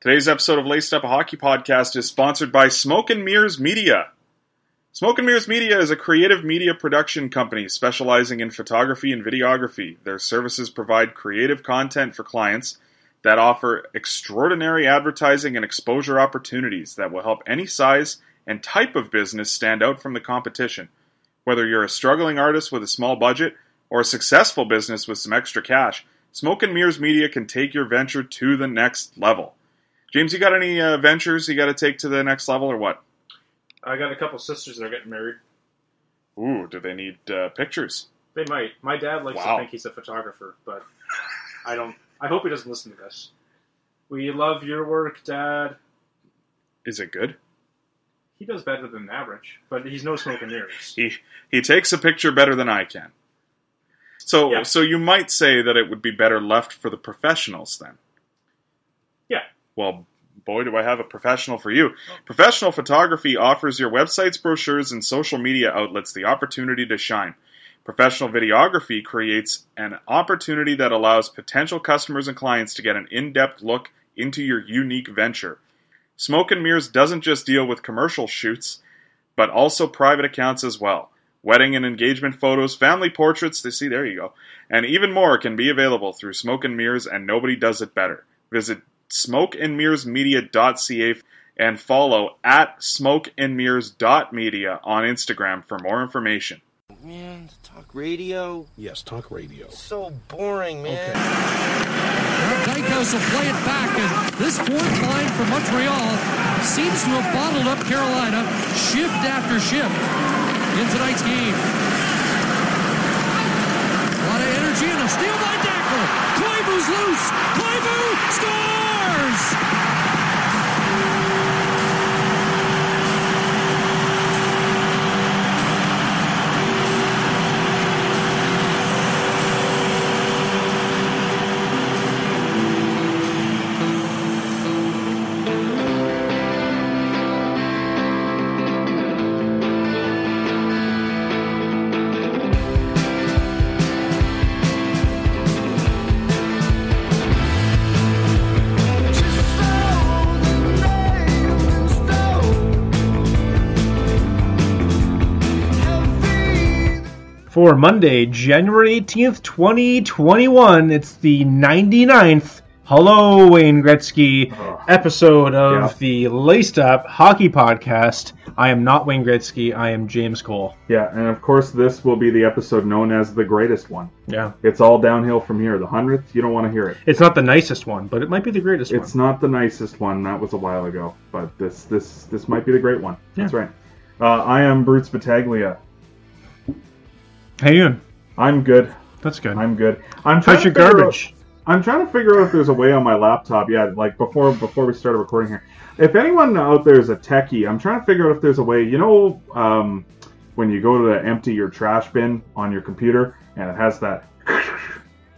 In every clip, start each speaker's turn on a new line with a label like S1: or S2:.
S1: Today's episode of Laced Up a Hockey Podcast is sponsored by Smoke and Mirrors Media. Smoke and Mirrors Media is a creative media production company specializing in photography and videography. Their services provide creative content for clients that offer extraordinary advertising and exposure opportunities that will help any size and type of business stand out from the competition. Whether you're a struggling artist with a small budget or a successful business with some extra cash, Smoke and Mirrors Media can take your venture to the next level. James, you got any uh, ventures you got to take to the next level or what?
S2: I got a couple sisters that are getting married.
S1: Ooh, do they need uh, pictures?
S2: They might. My dad likes
S1: Wow.
S2: to think he's a photographer, but I don't. I hope he doesn't listen to this. We love your work, Dad.
S1: Is it good?
S2: He does better than average, but he's no smoke and mirrors.
S1: He he takes a picture better than I can. So
S2: Yeah.
S1: so you might say that it would be better left for the professionals then. Well, boy, do I have a professional for you. Professional photography offers your websites, brochures, and social media outlets the opportunity to shine. Professional videography creates an opportunity that allows potential customers and clients to get an in depth look into your unique venture. Smoke and Mirrors doesn't just deal with commercial shoots, but also private accounts as well. Wedding and engagement photos, family portraits, they see there you go, and even more can be available through Smoke and Mirrors, and nobody does it better. Visit smokeandmirrorsmedia.ca and follow at smokeandmirrors.media on Instagram for more information.
S3: Man, talk radio.
S4: Yes, talk radio.
S3: So boring, man.
S5: Dykhuis will play it back, and this fourth line from Montreal seems to have bottled up Carolina shift after shift in tonight's game. A lot of energy and a steal by Dackell. Koivu's loose. Koivu scores!
S6: For Monday, January 18th, 2021. It's the 99th Hello Wayne Gretzky episode of
S1: Yeah.
S6: the Laced Up Hockey Podcast. I am not Wayne Gretzky, I am James Cole.
S7: Yeah, and of course, this will be the episode known as the greatest one.
S6: Yeah.
S7: It's all downhill from here. The hundredth, you don't want to hear it.
S6: It's not the nicest one, but it might be the greatest
S7: It's
S6: one.
S7: It's not the nicest one. That was a while ago, but this this this might be the great one. That's right. Uh, I am Bruce Battaglia.
S6: How you?
S7: I'm good.
S6: That's good.
S7: I'm good. I'm trying
S6: How's your garbage?
S7: Out, I'm trying to figure out if there's a way on my laptop. Yeah, like before before we started recording here. If anyone out there is a techie, I'm trying to figure out if there's a way. You know, um, when you go to empty your trash bin on your computer and it has that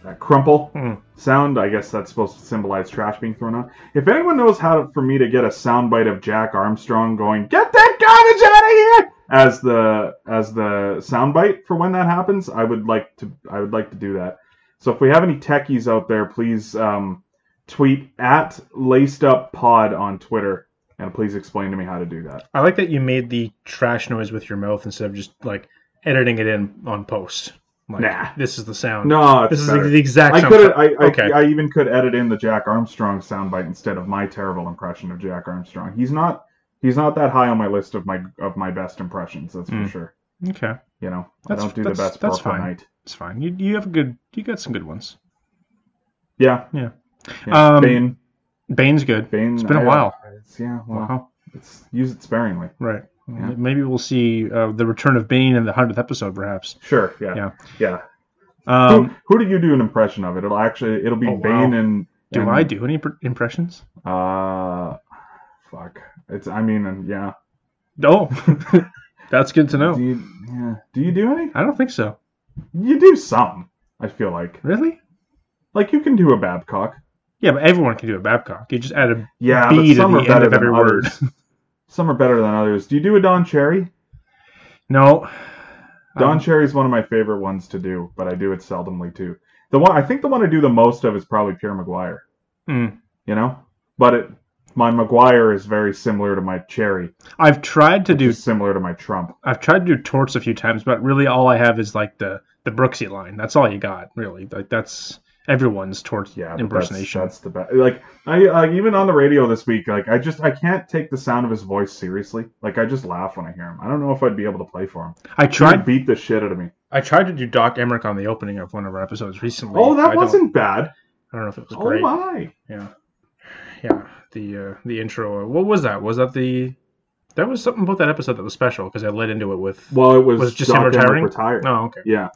S7: that crumple
S6: Hmm.
S7: sound. I guess that's supposed to symbolize trash being thrown out. If anyone knows how to, for me to get a soundbite of Jack Armstrong going, "Get that garbage out of here," as the as the soundbite for when that happens, I would like to I would like to do that. So if we have any techies out there, please um, tweet at Laced Up Pod on Twitter, and please explain to me how to do that.
S6: I like that you made the trash noise with your mouth instead of just like editing it in on post. Like,
S7: Nah.
S6: This is the sound.
S7: No, it's
S6: This is the exact
S7: I could I, I,
S6: okay.
S7: I even could edit in the Jack Armstrong soundbite instead of my terrible impression of Jack Armstrong. He's not he's not that high on my list of my of my best impressions. That's
S6: Hmm.
S7: for sure.
S6: okay.
S7: You know,
S6: That's-
S7: I don't do the best
S6: that's fine.
S7: night.
S6: It's fine. You you have a good you got some good ones.
S7: Yeah,
S6: Yeah.
S7: yeah.
S6: Um,
S7: Bane,
S6: Bane's good.
S7: Bane.
S6: It's been a
S7: I-
S6: while.
S7: It's, yeah, well,
S6: Wow.
S7: it's use it sparingly.
S6: Right.
S7: Yeah.
S6: Maybe we'll see uh, the return of Bane in the hundredth episode, perhaps.
S7: Sure. Yeah.
S6: Yeah.
S7: Yeah.
S6: Um,
S7: who, who do you do an impression of? It'll actually it'll be
S6: Oh, wow.
S7: Bane and.
S6: do
S7: and,
S6: I do any impressions?
S7: Uh, fuck. It's. I mean, and yeah.
S6: No. That's good to
S7: Do
S6: know.
S7: you? Yeah. Do you do any?
S6: I don't think so.
S7: You do some. I feel like.
S6: Really?
S7: Like you can do a Babcock.
S6: Yeah, but everyone can do a Babcock. You just add a
S7: Yeah,
S6: B to the end
S7: better
S6: of every word.
S7: some are better than others. Do you do a Don Cherry?
S6: No.
S7: Don
S6: Um,
S7: Cherry is one of my favorite ones to do, but I do it seldomly too. The one I think the one I do the most of is probably Pierre McGuire.
S6: Mm.
S7: You know, but it my McGuire is very similar to my Cherry,
S6: I've tried to do
S7: similar to my Trump.
S6: I've tried to do torts a few times, but really all I have is like the the Brooksy line. That's all you got, really. Like that's everyone's tort
S7: Yeah,
S6: impersonation.
S7: That's, that's the best. Like I uh, even on the radio this week, like I just I can't take the sound of his voice seriously. Like I just laugh when I hear him. I don't know if I'd be able to play for him.
S6: I tried
S7: beat the shit out of me.
S6: I tried to do Doc Emrick on the opening of one of our episodes recently.
S7: Oh, that
S6: I
S7: wasn't bad.
S6: I don't know if it was
S7: Oh
S6: great.
S7: my!
S6: Yeah, yeah. The uh, the intro. What was that? Was that the? that was something about that episode that was special because I led into it with.
S7: Well, it was,
S6: Was it just
S7: Doc
S6: him retiring?
S7: retired.
S6: Oh, okay.
S7: Yeah,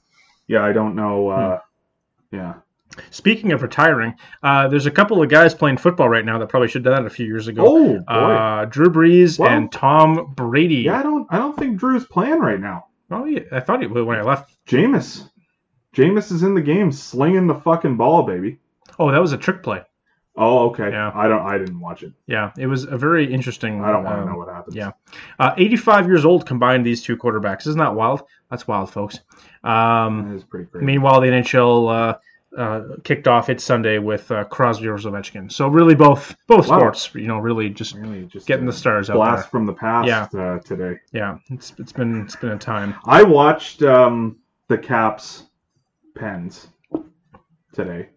S7: yeah. I don't know. Uh, Yeah,
S6: Speaking of retiring, uh, there's a couple of guys playing football right now that probably should have done that a few years ago.
S7: Oh boy.
S6: uh, Drew Brees
S7: Well-
S6: and Tom Brady.
S7: yeah, I don't. I don't think Drew's playing right now.
S6: Oh, yeah. I thought he when I left.
S7: Jameis. Jameis is in the game, slinging the fucking ball, baby.
S6: Oh, that was a trick play.
S7: Oh, okay.
S6: Yeah.
S7: I don't. I didn't watch it.
S6: Yeah, it was a very interesting.
S7: I don't want to
S6: um,
S7: know what happens.
S6: yeah. Uh, 85 years old combined these two quarterbacks. Isn't that wild? That's wild, folks. Um,
S7: that is pretty crazy.
S6: meanwhile, the NHL uh, uh, kicked off its Sunday with uh, Crosby versus Ovechkin. So really, both both
S7: Wow.
S6: sports, you know, really just
S7: really just
S6: getting the stars out
S7: blast from the past
S6: Yeah.
S7: uh, today.
S6: Yeah, it's it's been it's been a time.
S7: I watched um, the Caps Pens today,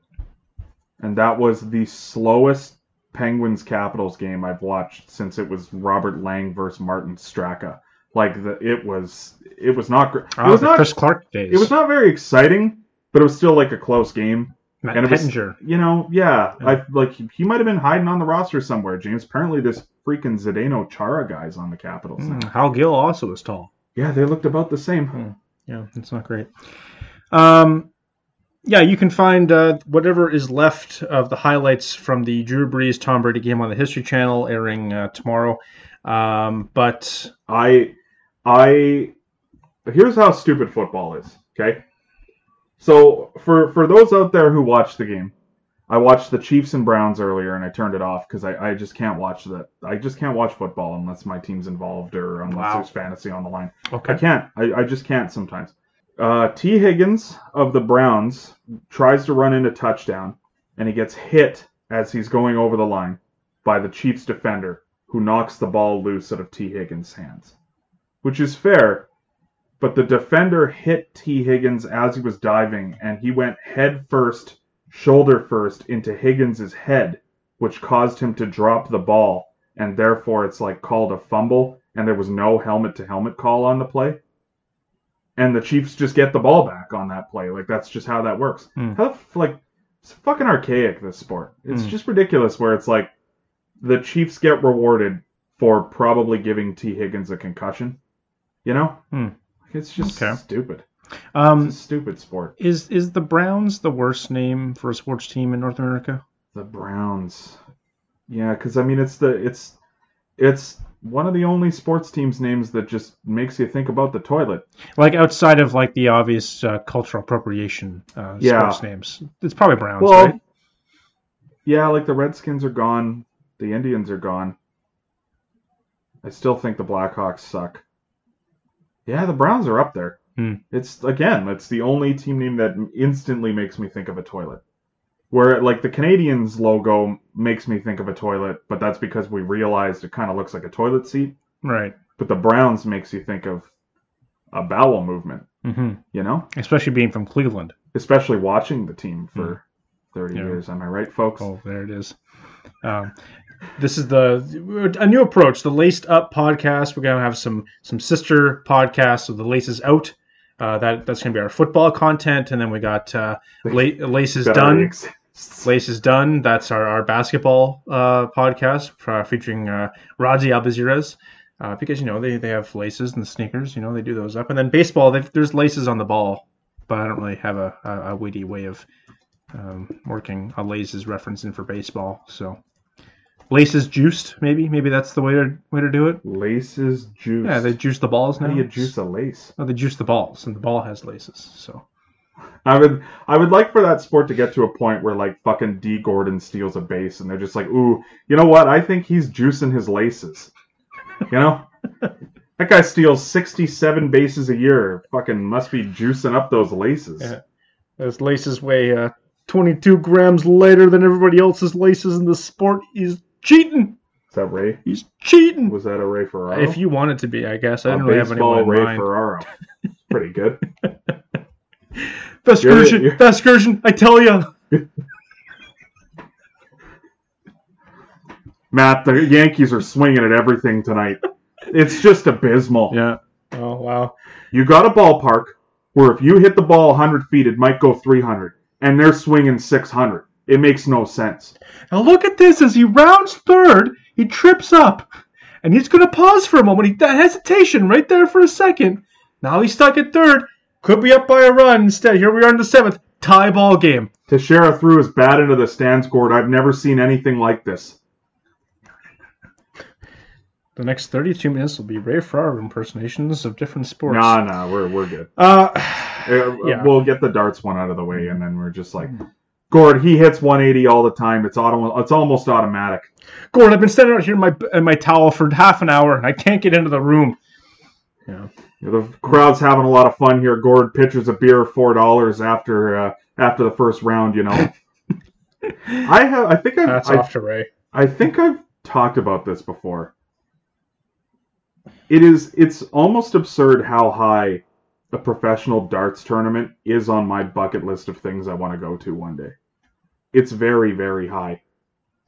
S7: and that was the slowest Penguins Capitals game I've watched since it was Robert Lang versus Martin Straka. Like the, it was, it was not great. It
S6: Oh,
S7: was not.
S6: Chris Clark days.
S7: It was not very exciting, but it was still like a close game.
S6: Matt
S7: and was- You know, yeah,
S6: Yeah.
S7: I like he, he might have been hiding on the roster somewhere. James, apparently this freaking Zdeno Chara guy's on the Capitals.
S6: Mm, Hal Gill also is tall.
S7: Yeah, they looked about the same.
S6: Hmm. Yeah, it's not great. Um, yeah, you can find uh, whatever is left of the highlights from the Drew Brees Tom Brady game on the History Channel, airing uh, tomorrow. Um, but
S7: I, I, here's how stupid football is. Okay, so for for those out there who watched the game, I watched the Chiefs and Browns earlier, and I turned it off because I, I just can't watch that. I just can't watch football unless my team's involved or unless
S6: Wow.
S7: there's fantasy on the line.
S6: Okay, I
S7: can't. I, I just can't sometimes. Uh, T. Higgins of the Browns tries to run into touchdown, and he gets hit as he's going over the line by the Chiefs defender, who knocks the ball loose out of T. Higgins' hands, which is fair. But the defender hit T. Higgins as he was diving, and he went head first, shoulder first into Higgins' head, which caused him to drop the ball, and therefore it's like called a fumble, and there was no helmet to helmet call on the play. And the Chiefs just get the ball back on that play. Like that's just how that works.
S6: Hmm.
S7: How the like it's fucking archaic this sport. It's
S6: Hmm.
S7: just ridiculous where it's like the Chiefs get rewarded for probably giving T Higgins a concussion. You know?
S6: Hmm.
S7: It's just
S6: Okay.
S7: stupid.
S6: um,
S7: It's a stupid sport.
S6: is is the Browns the worst name for a sports team in North America?
S7: The Browns. Yeah, because I mean, it's the it's it's one of the only sports teams names that just makes you think about the toilet.
S6: Like outside of like the obvious uh, cultural appropriation uh,
S7: Yeah.
S6: sports names, it's probably Browns,
S7: Well,
S6: right?
S7: yeah, like the Redskins are gone, the Indians are gone. I still think the Blackhawks suck. Yeah, the Browns are up there.
S6: Hmm.
S7: It's again, it's the only team name that instantly makes me think of a toilet. Where like the Canadiens logo makes me think of a toilet, but that's because we realized it kind of looks like a toilet seat.
S6: Right.
S7: But the Browns makes you think of a bowel movement,
S6: hmm
S7: you know?
S6: Especially being from Cleveland.
S7: Especially watching the team for 30
S6: Hmm. Yeah.
S7: years. Am I right, folks?
S6: Oh, there it is. Um, this is the a new approach, the Laced Up podcast. We're gonna have some some sister podcasts of the Laces Out. Uh, that that's gonna be our football content, and then we got uh, La- Laces
S7: Done. already Exists.
S6: Laces Done. That's our, our basketball uh, podcast uh, featuring uh, Razi Albaziras. Uh, because you know they, they have laces and sneakers, you know they do those up, and then baseball there's laces on the ball, but I don't really have a, a, a witty way of um, working a laces reference in for baseball. So laces juiced, maybe maybe that's the way to way to do it.
S7: Laces juice.
S6: Yeah, they juice the balls now.
S7: How do you juice a lace?
S6: Oh, they juice the balls, and the ball has laces. So
S7: I would I would like for that sport to get to a point where like fucking Dee Gordon steals a base and they're just like, ooh, you know what? I think he's juicing his laces. You know? that guy steals sixty seven bases a year. Fucking must be juicing up those laces.
S6: Yeah. those laces weigh uh, 22 grams lighter than everybody else's laces in the sport. He's cheating.
S7: Is that Ray?
S6: He's cheating.
S7: Was that a Ray Ferraro?
S6: If you want it to be, I guess. I
S7: a
S6: don't really have
S7: baseball
S6: anyone in
S7: Ray
S6: mind.
S7: Ferraro. Pretty good.
S6: Vescursion,
S7: You're-
S6: Vescursion, I tell you.
S7: Matt, the Yankees are swinging at everything tonight. It's just abysmal.
S6: Yeah. Oh, wow.
S7: You got a ballpark where if you hit the ball 100 feet, it might go 300, and they're swinging 600. It makes no sense.
S6: Now look at this as he rounds third, he trips up, and he's going to pause for a moment. He that hesitation right there for a second. Now he's stuck at third. Could be up by a run. Instead, here we are in the seventh. Tie ball game.
S7: Teixeira threw his bat into the stands, Gord. I've never seen anything like this.
S6: The next 32 minutes will be Ray Ferraro impersonations of different sports.
S7: Nah, nah, we're we're good.
S6: Uh,
S7: Uh,
S6: Yeah.
S7: We'll get the darts one out of the way, and then we're just like, Gord, he hits 180 all the time. It's auto, it's almost automatic.
S6: Gordon, I've been standing out here in my in my towel for half an hour, and I can't get into the room. Yeah.
S7: You know, the crowd's having a lot of fun here. Gord pitchers a beer four dollars after uh, after the first round. You know, I have. I think I've.
S6: That's
S7: I,
S6: off to Ray.
S7: I think I've talked about this before. It is. It's almost absurd how high a professional darts tournament is on my bucket list of things I want to go to one day. It's very, very high.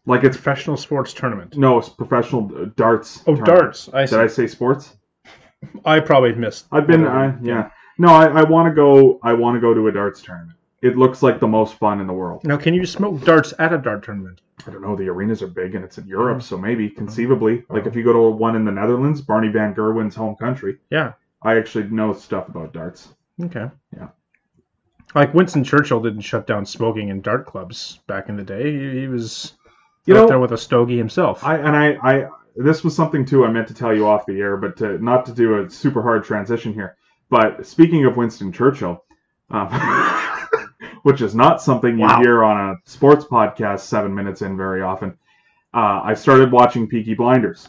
S7: Like it's
S6: Professional sports tournament.
S7: no, it's professional uh, darts.
S6: Oh,
S7: tournament.
S6: darts. I
S7: Did. I say sports?
S6: I probably missed.
S7: I've been,
S6: whatever.
S7: I, yeah. No, I, I want to go. I want to go to a darts tournament. It looks like the most fun in the world.
S6: Now, can you smoke darts at a dart tournament?
S7: I don't know. The arenas are big and it's in Europe, so maybe uh-huh. conceivably, like if you go to one in the Netherlands, Barney Van Gerwen's home country.
S6: Yeah.
S7: I actually know stuff about darts.
S6: Okay.
S7: Yeah.
S6: Like Winston Churchill didn't shut down smoking in dart clubs back in the day. He, he was
S7: You
S6: out
S7: know,
S6: there with a stogie himself.
S7: I and I, I this was something too I meant to tell you off the air, but to, not to do a super hard transition here. But speaking of Winston Churchill, um, which is not something you
S6: Wow.
S7: hear on a sports podcast seven minutes in very often, uh, I started watching Peaky Blinders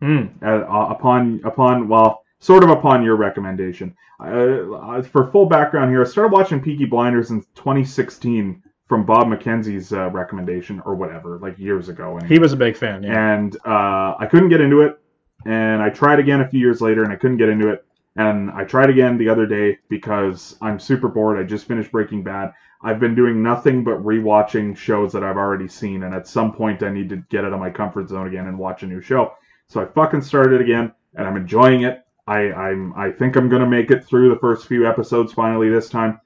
S6: Hmm.
S7: uh, upon upon well, sort of upon your recommendation. Uh, for full background here, I started watching Peaky Blinders in 2016 from Bob McKenzie's uh, recommendation or whatever, like years ago. anyway
S6: He was a big fan. Yeah.
S7: and uh, I couldn't get into it. And I tried again a few years later, and I couldn't get into it. And I tried again the other day because I'm super bored. I just finished Breaking Bad. I've been doing nothing but rewatching shows that I've already seen, and at some point I need to get out of my comfort zone again and watch a new show. So I fucking started again, and I'm enjoying it. I I'm I think I'm gonna make it through the first few episodes finally this time.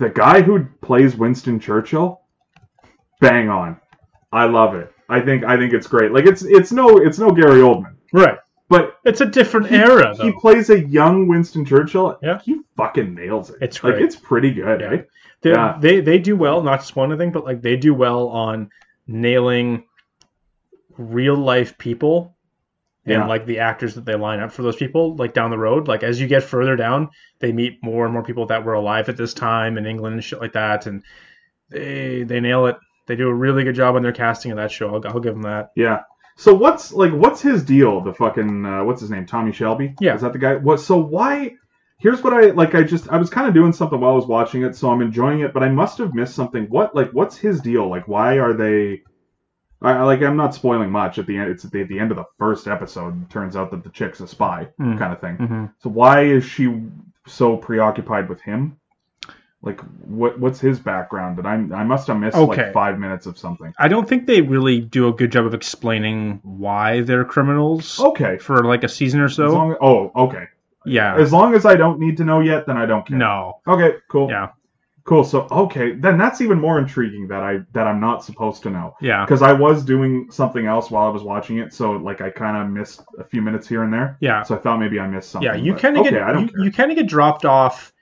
S7: The guy who plays Winston Churchill, bang on. I love it. I think I think it's great. Like it's it's no it's no Gary Oldman,
S6: right.
S7: but
S6: It's a different
S7: he,
S6: era, though.
S7: he plays a young Winston Churchill.
S6: Yeah.
S7: he fucking nails it.
S6: It's
S7: like it's pretty good.
S6: Yeah.
S7: Right?
S6: they,
S7: yeah.
S6: they they do well, not to spoil anything, but like they do well on nailing real life people
S7: Yeah.
S6: and like the actors that they line up for those people like down the road like as you get further down they meet more and more people that were alive at this time in england and shit like that and they they nail it they do a really good job on their casting of that show i'll, I'll give them that
S7: Yeah. So what's like what's his deal? The fucking uh, what's his name? Tommy Shelby.
S6: Yeah.
S7: Is that the guy? What? So why? Here's what I like. I just I was kind of doing something while I was watching it, so I'm enjoying it. But I must have missed something. What like what's his deal? Like why are they? I like I'm not spoiling much at the end. It's at the, at the end of the first episode. It turns out that the chick's a spy,
S6: Mm.
S7: kind of thing.
S6: mm-hmm.
S7: So why is she so preoccupied with him? Like what what's his background? That I I must have missed
S6: Okay.
S7: like five minutes of something.
S6: i don't think they really do a good job of explaining why they're criminals
S7: Okay.
S6: for like a season or
S7: As
S6: so
S7: long, oh, okay.
S6: yeah
S7: As long as I don't need to know yet, then I don't care.
S6: no
S7: Okay, cool.
S6: yeah
S7: Cool. So okay, then that's even more intriguing that I that I'm not supposed to know
S6: yeah
S7: because I was doing something else while I was watching it, so like I kind of missed a few minutes here and there.
S6: yeah
S7: So I thought maybe I missed something.
S6: Yeah, you kind of
S7: okay,
S6: get you, you kind of get dropped off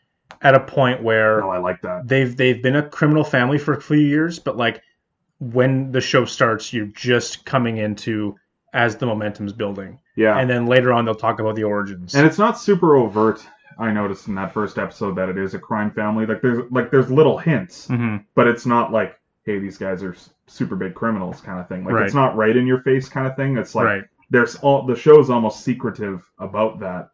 S6: at a point where
S7: oh, I like that.
S6: they've they've been a criminal family for a few years, but like when the show starts, you're just coming into as the momentum's building,
S7: Yeah,
S6: and then later on they'll talk about the origins.
S7: and it's not super overt. I noticed in that first episode that it is a crime family. Like there's like there's little hints,
S6: hmm
S7: but it's not like hey these guys are super big criminals kind of thing. Like
S6: Right.
S7: it's not right in your face kind of thing. It's like
S6: right.
S7: there's all the show's almost secretive about that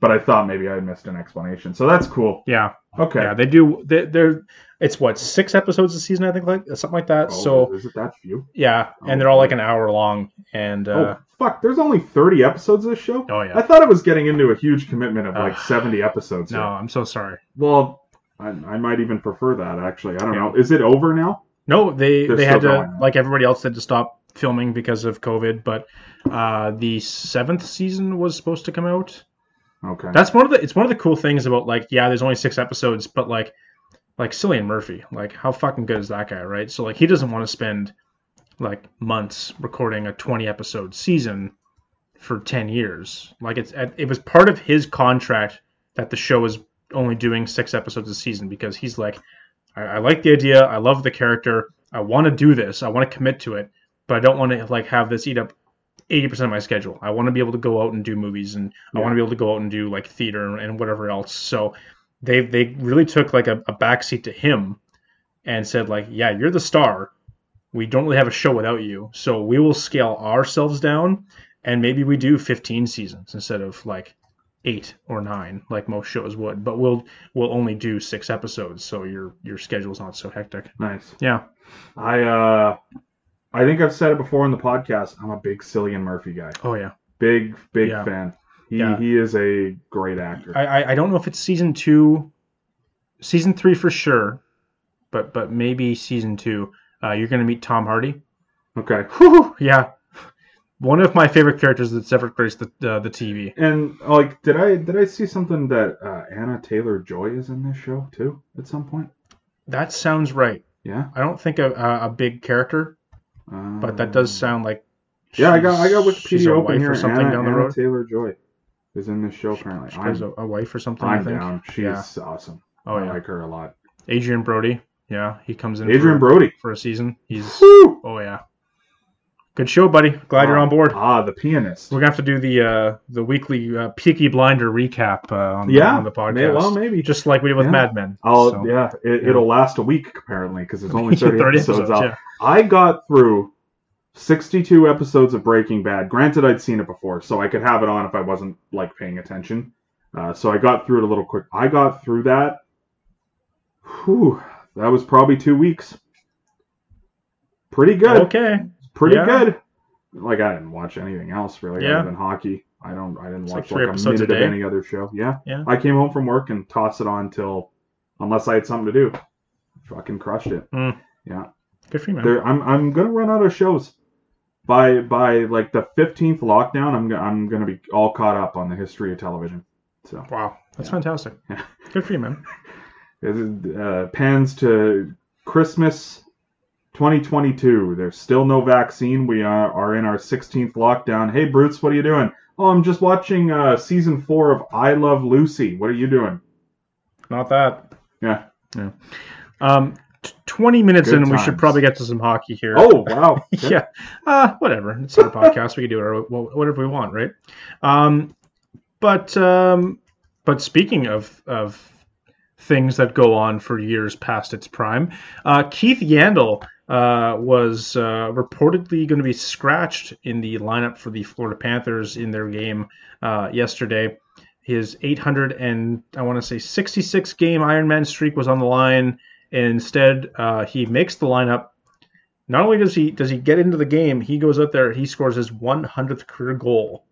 S7: but I thought maybe I missed an explanation. So that's cool.
S6: Yeah,
S7: Okay.
S6: yeah, they do. They, they're it's what six episodes a season, I think, like something like that.
S7: Oh,
S6: so
S7: is it that few?
S6: yeah,
S7: Oh,
S6: and they're all like an hour long, and uh,
S7: oh fuck! There's only 30 episodes of this show.
S6: oh yeah.
S7: I thought it was getting into a huge commitment of like
S6: Ugh.
S7: 70 episodes.
S6: no,
S7: here.
S6: I'm so sorry.
S7: Well, I, I might even prefer that actually. I don't
S6: Yeah.
S7: know. Is it over now?
S6: No, they
S7: They're
S6: they had to
S7: going
S6: like everybody else had to stop filming because of COVID. But uh, the seventh season was supposed to come out.
S7: Okay.
S6: That's one of the it's one of the cool things about like yeah, there's only six episodes, but like like Cillian Murphy, like how fucking good is that guy, right? So like he doesn't want to spend like months recording a 20 episode season for 10 years. Like it's it was part of his contract that the show was only doing six episodes a season because he's like, I, I like the idea, I love the character, I want to do this, I want to commit to it, but I don't want to like have this eat up 80% of my schedule. I want to be able to go out and do movies and I want to be able to go out and do like theater and whatever else. So they they really took like a, a backseat to him and said like, yeah, you're the star. We don't really have a show without you. So we will scale ourselves down and maybe we do 15 seasons instead of like eight or nine like most shows would. But we'll we'll only do six episodes so your your schedule's not so hectic.
S7: nice.
S6: Yeah.
S7: I uh, I think I've said it before in the podcast. I'm a big Cillian Murphy guy.
S6: Oh yeah.
S7: Big big
S6: Yeah.
S7: fan. He
S6: Yeah.
S7: he is a great actor.
S6: I, I I don't know if it's season two, season three for sure, but but maybe season two. Uh, you're gonna meet Tom Hardy.
S7: okay.
S6: Whew, yeah, one of my favorite characters that's ever graced the uh, the TV.
S7: And like, did I did I see something that uh, Anya Taylor Joy is in this show too at some point?
S6: That sounds right.
S7: Yeah.
S6: I don't think a, a, a big character,
S7: Um,
S6: but that does sound like.
S7: Yeah, I got I got Wikipedia open here.
S6: or something
S7: Anna,
S6: down the
S7: Anya
S6: road.
S7: Taylor Joy is in this show apparently.
S6: She plays
S7: I'm,
S6: a, a wife or something. I
S7: I'm
S6: think.
S7: down. She's
S6: Yeah.
S7: awesome.
S6: Oh
S7: I
S6: yeah.
S7: like her a lot.
S6: Adrien Brody. Yeah, he comes in.
S7: Adrien
S6: for,
S7: Brody.
S6: for a season. He's.
S7: Woo!
S6: Oh yeah. Good show, buddy. Glad you're
S7: Ah,
S6: on board.
S7: Ah, the pianist.
S6: We're gonna have to do the uh, the weekly uh, Peaky Blinder recap uh, on, the, on the podcast.
S7: may- well, maybe.
S6: just like we did with
S7: Yeah.
S6: Mad Men.
S7: I'll
S6: So,
S7: yeah, it,
S6: yeah.
S7: it'll last a week apparently because there's only 30,
S6: 30
S7: episodes,
S6: episodes,
S7: out.
S6: yeah.
S7: I got through 62 episodes of Breaking Bad. Granted, I'd seen it before, so I could have it on if I wasn't like paying attention. Uh, so I got through it a little quick. I got through that. Whew, that was probably two weeks. Pretty good.
S6: Okay.
S7: Pretty
S6: Yeah.
S7: good. Like I didn't watch anything else really
S6: Yeah.
S7: other than hockey. I don't. I didn't
S6: It's
S7: watch
S6: like
S7: like, a
S6: episodes a
S7: minute of any other show. Yeah.
S6: Yeah.
S7: I came home from work and tossed it on till, unless I had something to do. Fucking crushed it.
S6: Mm.
S7: Yeah.
S6: Good for you, man.
S7: There, I'm I'm gonna run out of shows. By by like the 15th lockdown, I'm I'm gonna be all caught up on the history of television. So
S6: Wow, that's
S7: Yeah.
S6: fantastic.
S7: Yeah.
S6: Good for you, man.
S7: uh, pans to Christmas 2022. There's still no vaccine. We are, are in our 16th lockdown. Hey, Bruce, what are you doing? Oh, I'm just watching uh, season four of I Love Lucy. What are you doing?
S6: Not that.
S7: Yeah. Yeah.
S6: Um, t- twenty minutes
S7: Good
S6: in, we should probably get to some hockey here.
S7: Oh, wow.
S6: Yeah. Uh, whatever. It's our podcast. We can do whatever, whatever we want, right? Um, but um, but speaking of of things that go on for years past its prime, uh, Keith Yandle uh, was uh, reportedly going to be scratched in the lineup for the Florida Panthers in their game uh, yesterday. His 800 and I want to say 66 game Ironman streak was on the line. And instead, uh, he makes the lineup not only does he does he get into the game, he goes out there, he scores his 100th career goal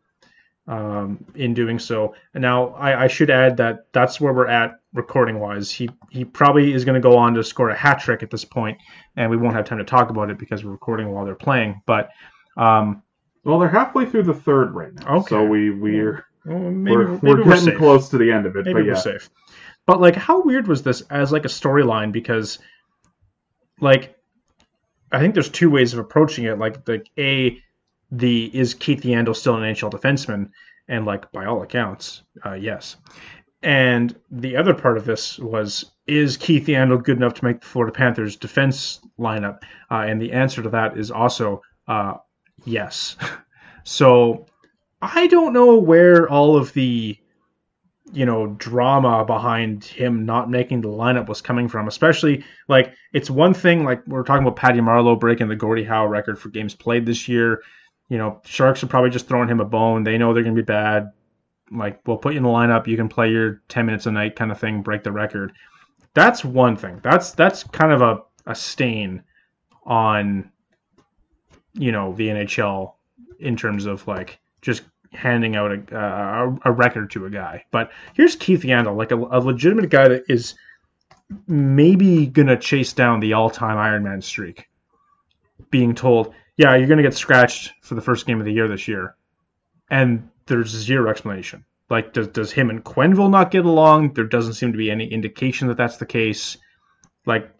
S6: um, in doing so. And now I, I should add that that's where we're at recording wise. He he probably is going to go on to score a hat trick at this point, and we won't have time to talk about it because we're recording while they're playing. But um,
S7: Well, they're halfway through the third right now.
S6: Okay.
S7: So we, we're,
S6: well, maybe,
S7: we're,
S6: maybe
S7: we're
S6: we're
S7: getting
S6: safe.
S7: close to the end of it.
S6: maybe
S7: but
S6: we're safe. But like, how weird was this as like a storyline? Because like, I think there's two ways of approaching it. Like, like a the is Keith Yandle still an NHL defenseman? And like by all accounts, uh, yes. And the other part of this was is Keith Yandle good enough to make the Florida Panthers defense lineup? Uh, and the answer to that is also uh, yes. so I don't know where all of the you know drama behind him not making the lineup was coming from especially like it's one thing like we're talking about Patty Marleau breaking the Gordie Howe record for games played this year you know Sharks are probably just throwing him a bone they know they're going to be bad like we'll put you in the lineup, you can play your 10 minutes a night kind of thing, break the record. That's one thing. That's that's kind of a, a stain on you know the NHL in terms of like just handing out a, a, a record to a guy. But here's Keith Yandle, like a, a legitimate guy that is maybe gonna chase down the all-time Ironman streak. Being told, yeah, you're gonna get scratched for the first game of the year this year, and there's zero explanation. Like, does does him and Quenneville not get along? There doesn't seem to be any indication that that's the case. Like,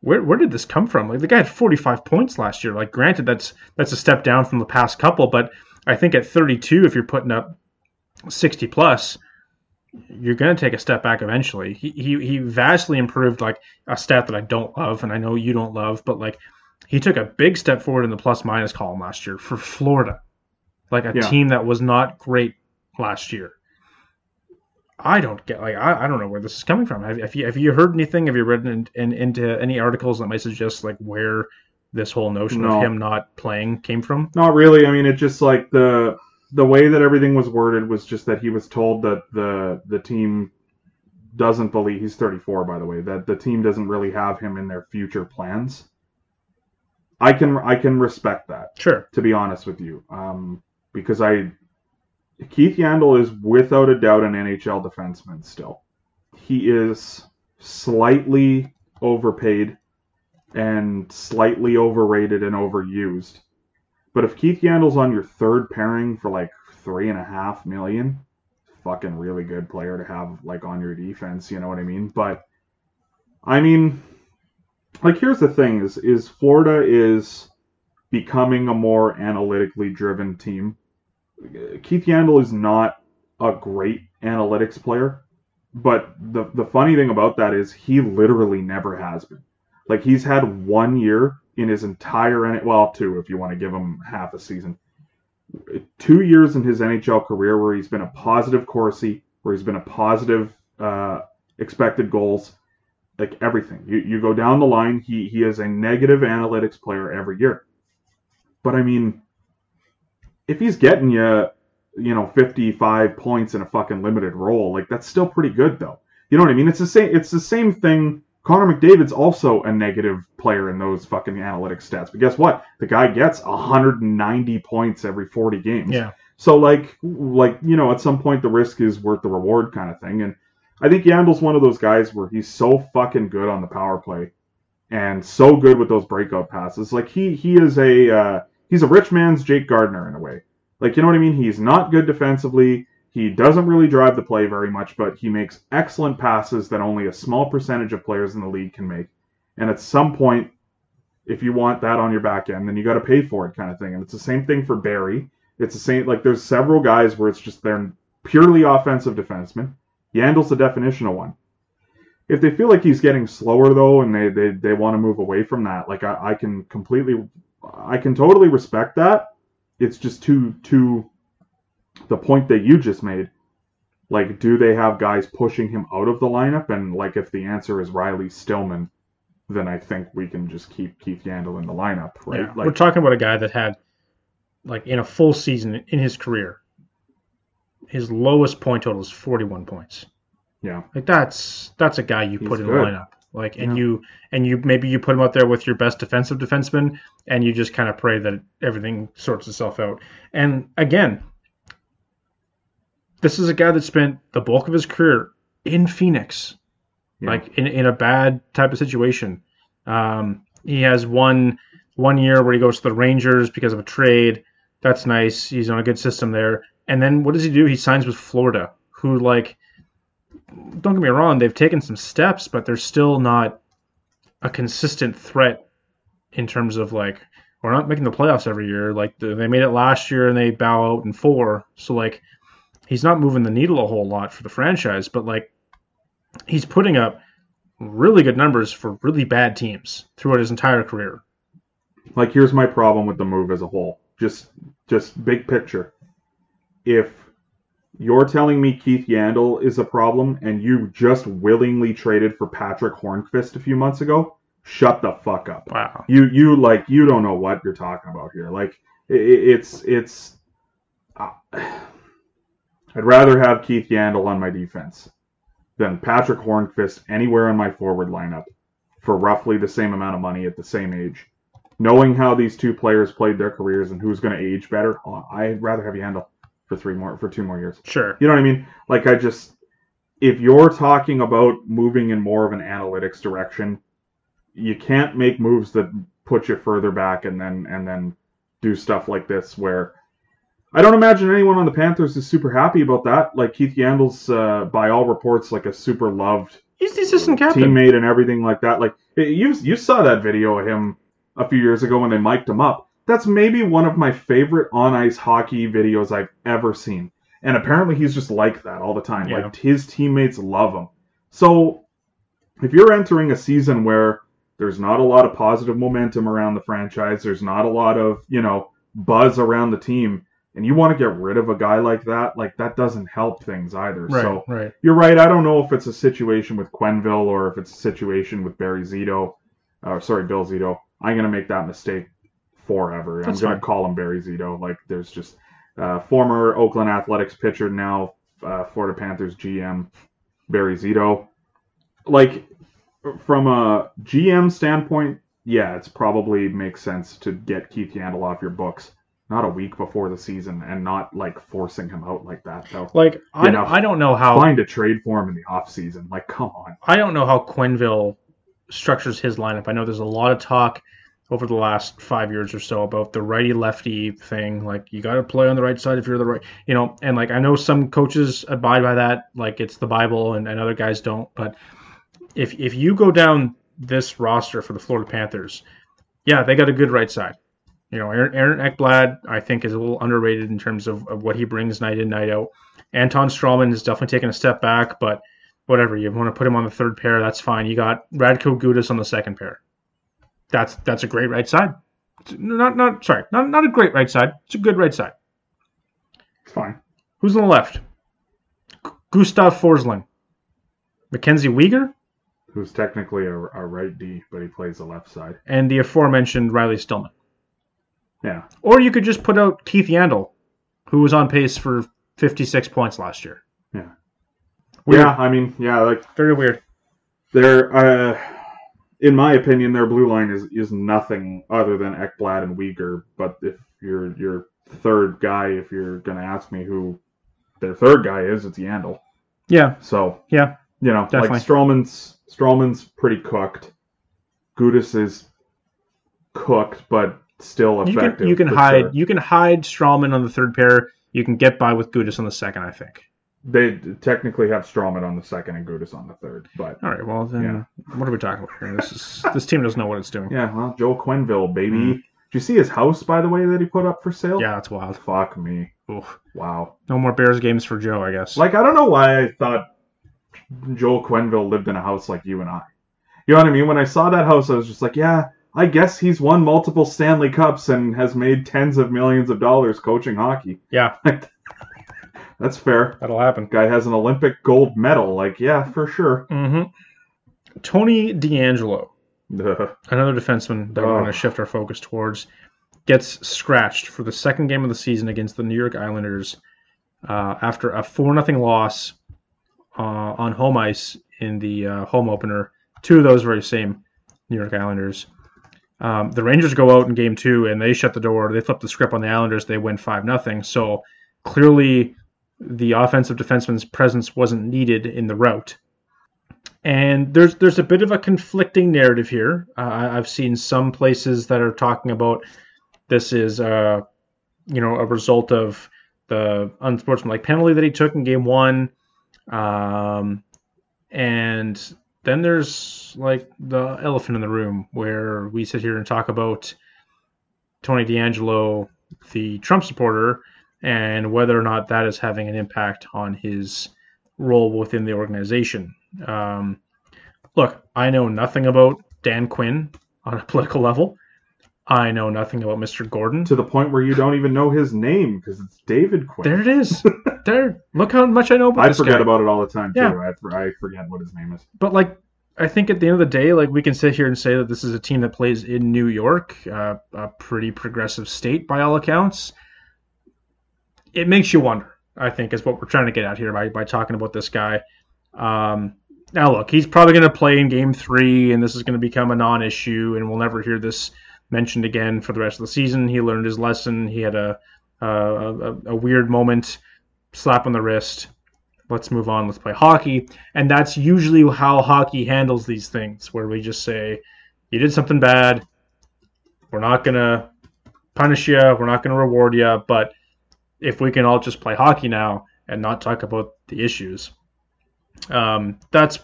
S6: where where did this come from? Like, the guy had 45 points last year. Like, granted, that's that's a step down from the past couple, but I think at 32, if you're putting up 60 plus, you're going to take a step back eventually. He, he he vastly improved like a stat that I don't love, and I know you don't love, but like he took a big step forward in the plus minus column last year for Florida, like a
S7: Yeah.
S6: team that was not great last year. I don't get like I, I don't know where this is coming from. Have, have you have you heard anything? Have you read in, in, into any articles that might suggest like where this whole notion
S7: No.
S6: of him not playing came from?
S7: Not really. I mean, it just like the the way that everything was worded was just that he was told that the the team doesn't believe he's 34 by the way that the team doesn't really have him in their future plans. I can I can respect that
S6: Sure.
S7: to be honest with you, um, because I Keith Yandle is without a doubt an NHL defenseman still. He is slightly overpaid and slightly overrated and overused. But if Keith Yandle's on your third pairing for like three and a half million, fucking really good player to have like on your defense, you know what I mean? But I mean like here's the thing is is Florida is becoming a more analytically driven team. Keith Yandle is not a great analytics player, but the the funny thing about that is he literally never has been. Like he's had one year in his entire well, two if you want to give him half a season. Two years in his NHL career where he's been a positive Corsi, where he's been a positive uh, expected goals, like everything. You you go down the line, he he is a negative analytics player every year. But I mean, if he's getting you, you know, 55 points in a fucking limited role, like that's still pretty good though. You know what I mean? It's the same. It's the same thing. Connor McDavid's also a negative player in those fucking analytics stats. But guess what? The guy gets 190 points every 40 games.
S6: Yeah.
S7: So like, like you know, at some point the risk is worth the reward kind of thing. And I think Yandle's one of those guys where he's so fucking good on the power play, and so good with those breakout passes. Like he he is a uh, he's a rich man's Jake Gardiner in a way. Like you know what I mean? He's not good defensively. He doesn't really drive the play very much, but he makes excellent passes that only a small percentage of players in the league can make. And at some point, if you want that on your back end, then you got to pay for it, kind of thing. And it's the same thing for Barrie. It's the same. Like there's several guys where it's just they're purely offensive defensemen. Yandle's the definition of one. If they feel like he's getting slower though, and they they, they want to move away from that, like I, I can completely, I can totally respect that. It's just too too the point that you just made. Like, do they have guys pushing him out of the lineup? And like, if the answer is Riley Stillman, then I think we can just keep Keith Yandle in the lineup, right?
S6: Yeah.
S7: Like,
S6: We're talking about a guy that had, like, in a full season in his career, his lowest point total is 41 points.
S7: yeah,
S6: Like that's that's a guy you
S7: He's
S6: put in the lineup. Like, and
S7: Yeah.
S6: you and you maybe you put him out there with your best defensive defenseman, and you just kind of pray that everything sorts itself out. And again, this is a guy that spent the bulk of his career in Phoenix,
S7: Yeah.
S6: like in, in a bad type of situation. Um, he has one one year where he goes to the Rangers because of a trade. That's nice. He's on a good system there. And then what does he do? He signs with Florida, who like don't get me wrong, they've taken some steps, but they're still not a consistent threat in terms of like we're not making the playoffs every year. Like they made it last year and they bow out in four. So like he's not moving the needle a whole lot for the franchise, but like he's putting up really good numbers for really bad teams throughout his entire career.
S7: like here's my problem with the move as a whole. Just just big picture. If you're telling me Keith Yandle is a problem and you just willingly traded for Patric Hornqvist a few months ago, shut the fuck up.
S6: Wow.
S7: You you like you don't know what you're talking about here. Like i i- it's it's uh, I'd rather have Keith Yandle on my defense than Patric Hornqvist anywhere in my forward lineup for roughly the same amount of money at the same age. Knowing how these two players played their careers and who's going to age better, oh, I'd rather have Yandle for three more for two more years.
S6: Sure.
S7: You know what I mean? Like I just if you're talking about moving in more of an analytics direction, you can't make moves that put you further back and then and then do stuff like this where I don't imagine anyone on the Panthers is super happy about that. Like Keith Yandle's, uh, by all reports, like a super loved
S6: He's the assistant captain.
S7: teammate and everything like that. Like you you saw that video of him a few years ago when they mic'd him up. That's maybe one of my favorite on ice hockey videos I've ever seen. And apparently he's just like that all the time.
S6: Yeah.
S7: Like his teammates love him. So if you're entering a season where there's not a lot of positive momentum around the franchise, there's not a lot of, you know, buzz around the team, and you want to get rid of a guy like that, like that doesn't help things either.
S6: Right.
S7: So
S6: right.
S7: you're right. I don't know if it's a situation with Quenneville or if it's a situation with Barry Zito. Uh, sorry, Bill Zito. I'm gonna make that mistake forever.
S6: That's
S7: I'm gonna call him Barry Zito. Like there's just uh, former Oakland Athletics pitcher, now uh, Florida Panthers GM Barry Zito. Like from a GM standpoint, yeah, it's probably makes sense to get Keith Yandle off your books. Not a week before the season, and not like forcing him out like that. Though,
S6: Like I,
S7: know,
S6: I don't know how
S7: find a trade for him in the off season. Like, come on.
S6: I don't know how Quenneville structures his lineup. I know there's a lot of talk over the last five years or so about the righty lefty thing. Like you got to play on the right side if you're the right, you know. And like I know some coaches abide by that, like it's the Bible, and, and other guys don't. But if if you go down this roster for the Florida Panthers, yeah, they got a good right side. You know, Aaron, Aaron Ekblad, I think, is a little underrated in terms of, of what he brings night in, night out. Anton Stralman has definitely taken a step back, but whatever. You want to put him on the third pair, that's fine. You got Radko Gudas on the second pair. That's that's a great right side. It's not not sorry, not not a great right side. It's a good right side.
S7: It's fine.
S6: Who's on the left? G- Gustav Forsling. Mackenzie Weegar
S7: Who's technically a, a right D, but he plays the left side.
S6: and the aforementioned Riley Stillman.
S7: Yeah.
S6: Or you could just put out Keith Yandle, who was on pace for 56 points last year.
S7: Yeah.
S6: Weird.
S7: Yeah, I mean, yeah, like
S6: Very weird.
S7: they're uh in my opinion, their blue line is is nothing other than Ekblad and Weegar. But if your your third guy, if you're gonna ask me who their third guy is, it's Yandle.
S6: Yeah,
S7: So
S6: yeah.
S7: you know,
S6: Definitely.
S7: like Stralman's Stralman's pretty cooked. Gudas is cooked, but still
S6: You
S7: effective.
S6: can you can hide
S7: sure.
S6: you can hide Stralman on the third pair. You can get by with Gudas on the second, I think.
S7: They technically have Stralman on the second and Gudas on the third, but
S6: All right. Well, then
S7: Yeah.
S6: what are we talking about here? This is this team doesn't know what it's doing.
S7: yeah, well, Joel Quenneville, baby.
S6: Mm.
S7: Did you see his house, by the way, that he put up for sale?
S6: Yeah, that's wild.
S7: Fuck me.
S6: Oof.
S7: Wow.
S6: No more Bears games for Joe, I guess.
S7: Like, I don't know why I thought Joel Quenneville lived in a house like you and I. You know what I mean? When I saw that house, I was just like, yeah, I guess he's won multiple Stanley Cups and has made tens of millions of dollars coaching hockey.
S6: yeah,
S7: That's fair.
S6: that'll happen.
S7: Guy has an Olympic gold medal. Like, yeah, for sure.
S6: hmm Tony DeAngelo,
S7: Ugh.
S6: another defenseman that we're going to shift our focus towards, gets scratched for the second game of the season against the New York Islanders uh, after a 4 0 loss uh, on home ice in the uh, home opener. Two of those very same New York Islanders. Um, the Rangers go out in game two and they shut the door. They flip the script on the Islanders. They win 5 0. So clearly the offensive defenseman's presence wasn't needed in the route. And there's there's a bit of a conflicting narrative here. Uh, I've seen some places that are talking about this is uh, you know a result of the unsportsmanlike penalty that he took in game one, um, and then there's like the elephant in the room where we sit here and talk about Tony DeAngelo, the Trump supporter, and whether or not that is having an impact on his role within the organization. Um, look, I know nothing about Dan Quinn on a political level. I know nothing about Mr. Gordon.
S7: to the point where you don't even know his name because it's David Quinn.
S6: There it is. there. Look how much I know about
S7: I forget
S6: guy.
S7: about it all the time, too.
S6: Yeah.
S7: I, I forget what his name is.
S6: but like, I think at the end of the day, like we can sit here and say that this is a team that plays in New York, uh, a pretty progressive state by all accounts. It makes you wonder. I think is what we're trying to get out here by, by talking about this guy. Um, now, look, he's probably going to play in game three, and this is going to become a non issue, and we'll never hear this mentioned again for the rest of the season. He learned his lesson. He had a, a, a, a weird moment, slap on the wrist. Let's move on. Let's play hockey. And that's usually how hockey handles these things, where we just say, you did something bad. We're not going to punish you. We're not going to reward you. But if we can all just play hockey now and not talk about the issues, um, that's,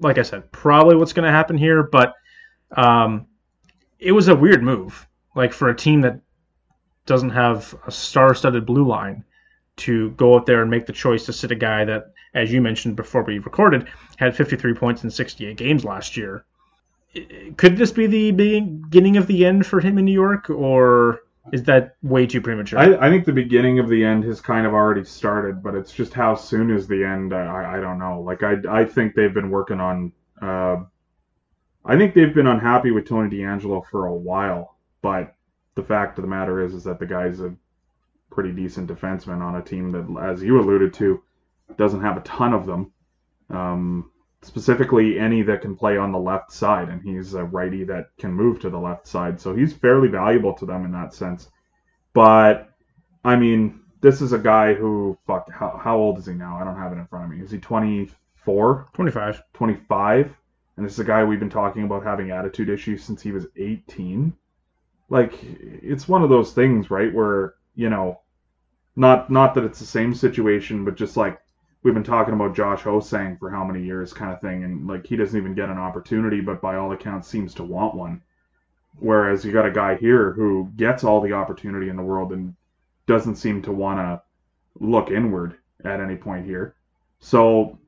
S6: like I said, probably what's going to happen here. But um, it was a weird move, like for a team that doesn't have a star-studded blue line to go out there and make the choice to sit a guy that, as you mentioned before we recorded, had 53 points in 68 games last year. Could this be the beginning of the end for him in New York, or is that way too premature?
S7: I, I think the beginning of the end has kind of already started, but it's just how soon is the end? I, I don't know. Like I, I think they've been working on. Uh, I think they've been unhappy with Tony DeAngelo for a while, but the fact of the matter is, is that the guy's a pretty decent defenseman on a team that, as you alluded to, doesn't have a ton of them. Um, specifically, any that can play on the left side, and he's a righty that can move to the left side, so he's fairly valuable to them in that sense. But I mean, this is a guy who fuck. How, how old is he now? I don't have it in front of me. Is he 24?
S6: 25.
S7: 25? And this is a guy we've been talking about having attitude issues since he was 18. Like, it's one of those things, right, where you know, not not that it's the same situation, but just like we've been talking about Josh Ho-Sang for how many years, kind of thing, and like he doesn't even get an opportunity, but by all accounts seems to want one. Whereas you got a guy here who gets all the opportunity in the world and doesn't seem to want to look inward at any point here. So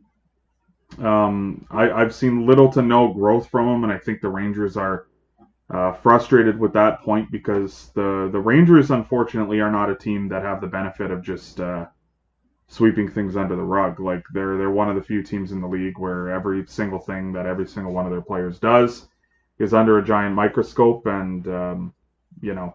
S7: um, I, I've seen little to no growth from him, and I think the Rangers are uh, frustrated with that point because the the Rangers unfortunately are not a team that have the benefit of just uh, sweeping things under the rug. Like they're they're one of the few teams in the league where every single thing that every single one of their players does is under a giant microscope, and um, you know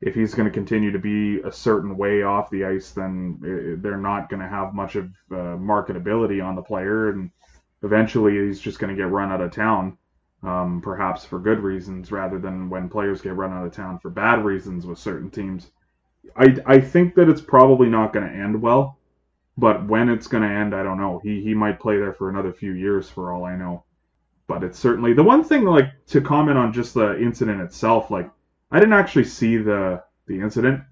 S7: if he's going to continue to be a certain way off the ice, then uh, they're not going to have much of uh, marketability on the player, and eventually he's just going to get run out of town um, perhaps for good reasons rather than when players get run out of town for bad reasons with certain teams. I, I think that it's probably not going to end well, but when it's going to end, I don't know. He he might play there for another few years for all I know. But it's certainly the one thing like to comment on just the incident itself. Like I didn't actually see the the incident.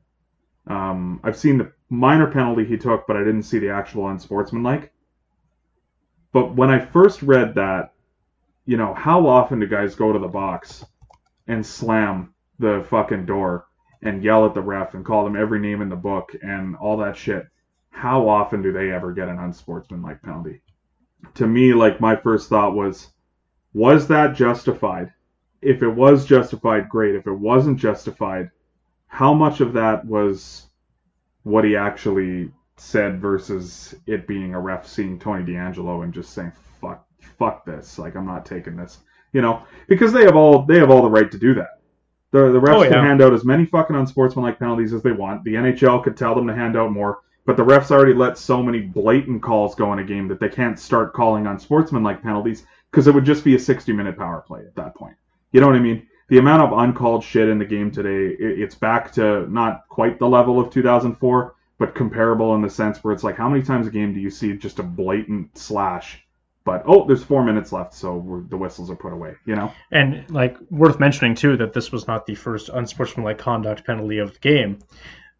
S7: Um, I've seen the minor penalty he took, but I didn't see the actual unsportsmanlike. But when I first read that, you know, how often do guys go to the box and slam the fucking door and yell at the ref and call them every name in the book and all that shit? How often do they ever get an unsportsmanlike penalty? To me, like my first thought was, was that justified? If it was justified, great. If it wasn't justified, how much of that was what he actually said versus it being a ref seeing Tony DeAngelo and just saying, fuck fuck this. Like I'm not taking this. You know, because they have all they have all the right to do that. The the refs
S6: Oh, yeah.
S7: can hand out as many fucking unsportsmanlike penalties as they want. The NHL could tell them to hand out more, but the refs already let so many blatant calls go in a game that they can't start calling unsportsmanlike penalties because it would just be a 60 minute power play at that point. You know what I mean? The amount of uncalled shit in the game today, it's back to not quite the level of 2004, but comparable in the sense where it's like, how many times a game do you see just a blatant slash? But oh, there's four minutes left, so the whistles are put away. You know?
S6: And like worth mentioning too that this was not the first unsportsmanlike conduct penalty of the game.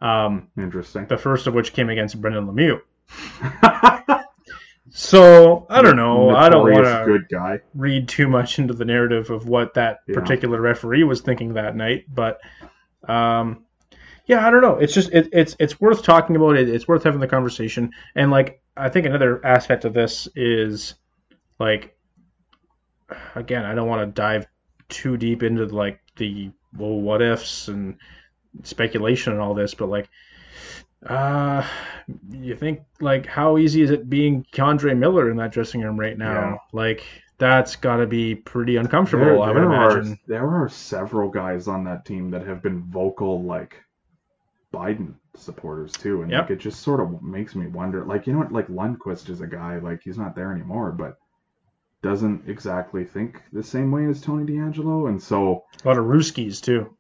S6: Um,
S7: Interesting.
S6: the first of which came against Brendan Lemieux. So I don't know. I don't want to
S7: good guy.
S6: read too much into the narrative of what that
S7: Yeah.
S6: particular referee was thinking that night, but um, yeah, I don't know. It's just it, it's it's worth talking about it. It's worth having the conversation. And like I think another aspect of this is like again, I don't want to dive too deep into like the well what ifs and speculation and all this, but like uh you think like how easy is it being K'Andre Miller in that dressing room right now?
S7: Yeah.
S6: Like that's got to be pretty uncomfortable,
S7: There,
S6: I would
S7: there are,
S6: imagine.
S7: there are several guys on that team that have been vocal like Biden supporters too, and
S6: Yep.
S7: like it just sort of makes me wonder. Like you know what? Like Lundqvist is a guy like he's not there anymore, but doesn't exactly think the same way as Tony DeAngelo, and so
S6: A lot of Ruskies too.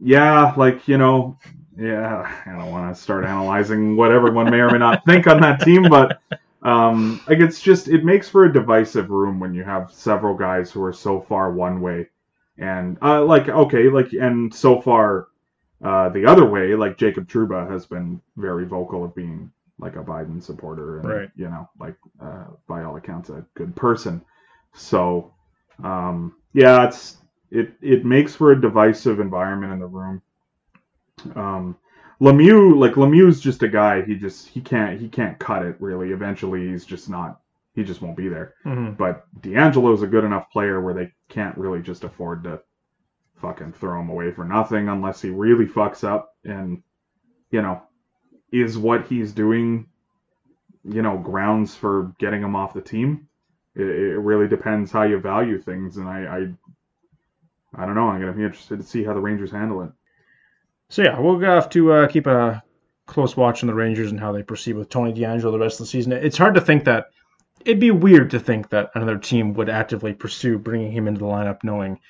S7: Yeah, like you know, yeah, I don't want to start analyzing what everyone may or may not think on that team, but um, like it's just it makes for a divisive room when you have several guys who are so far one way, and uh, like okay, like and so far uh, the other way, like Jacob Trouba has been very vocal of being like a Biden supporter, and
S6: Right.
S7: you know, like uh, by all accounts, a good person. So um, yeah, it's it it makes for a divisive environment in the room. Um, Lemieux, like Lemieux's just a guy. He just he can't he can't cut it really. Eventually, he's just not. He just won't be there.
S6: hmm
S7: But DeAngelo's a good enough player where they can't really just afford to fucking throw him away for nothing unless he really fucks up. And you know, is what he's doing, you know, grounds for getting him off the team? It, it really depends how you value things, and I, I, I don't know. I'm gonna be interested to see how the Rangers handle it.
S6: So yeah, we'll have to uh, keep a close watch on the Rangers and how they proceed with Tony DeAngelo the rest of the season. It's hard to think that it'd be weird to think that another team would actively pursue bringing him into the lineup, knowing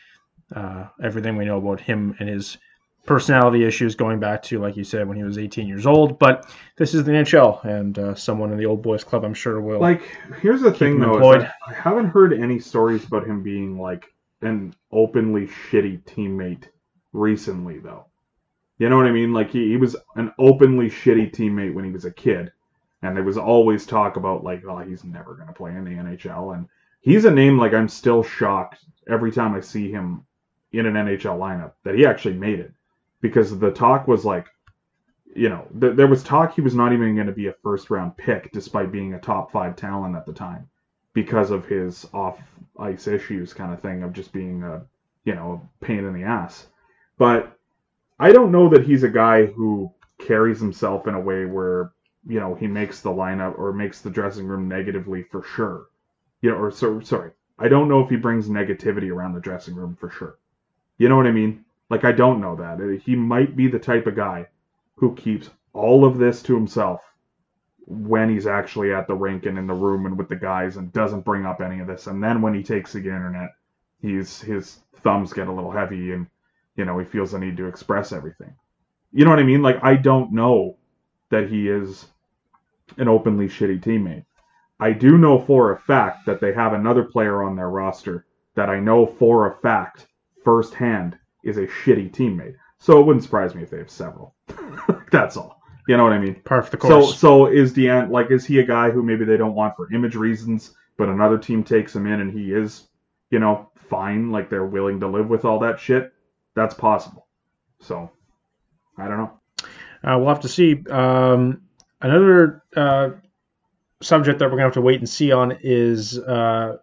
S6: uh, everything we know about him and his personality issues going back to, like you said, when he was 18 years old. But this is the NHL, and uh, someone in the old boys club, I'm sure, will.
S7: Like, here's the thing though, is
S6: employed.
S7: that I haven't heard any stories about him being like an openly shitty teammate recently though. You know what I mean? Like he, he was an openly shitty teammate when he was a kid. And there was always talk about like, oh, he's never gonna play in the NHL. And he's a name like I'm still shocked every time I see him in an NHL lineup that he actually made it. Because the talk was like, you know, th- there was talk he was not even going to be a first round pick despite being a top five talent at the time because of his off ice issues kind of thing of just being a, you know, a pain in the ass. But I don't know that he's a guy who carries himself in a way where, you know, he makes the lineup or makes the dressing room negatively for sure. You know, or so, sorry, I don't know if he brings negativity around the dressing room for sure. You know what I mean? Like, I don't know that. He might be the type of guy who keeps all of this to himself when he's actually at the rink and in the room and with the guys and doesn't bring up any of this. And then when he takes the internet, he's his thumbs get a little heavy and you know he feels the need to express everything. You know what I mean? Like I don't know that he is an openly shitty teammate. I do know for a fact that they have another player on their roster that I know for a fact firsthand is a shitty teammate. So it wouldn't surprise me if they have several. That's all. You know what I mean?
S6: Par for the
S7: So
S6: course.
S7: so is Dean like is he a guy who maybe they don't want for image reasons, but another team takes him in and he is, you know, fine, like they're willing to live with all that shit? That's possible. So I don't know.
S6: Uh, we'll have to see. Um, another uh, subject that we're going to have to wait and see on is uh,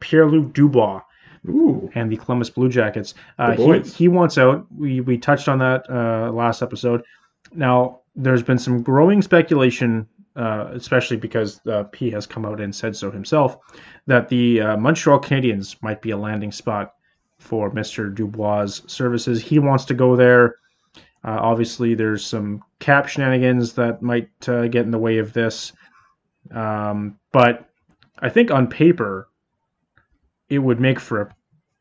S6: Pierre Luc Dubois
S7: Ooh.
S6: and the Columbus Blue Jackets. Uh, he, he wants out. We, we touched on that uh, last episode. Now, there's been some growing speculation, uh, especially because uh, P has come out and said so himself, that the uh, Montreal Canadiens might be a landing spot for Mr. Dubois' services. He wants to go there. Uh, obviously, there's some cap shenanigans that might uh, get in the way of this. Um, but I think on paper, it would make for a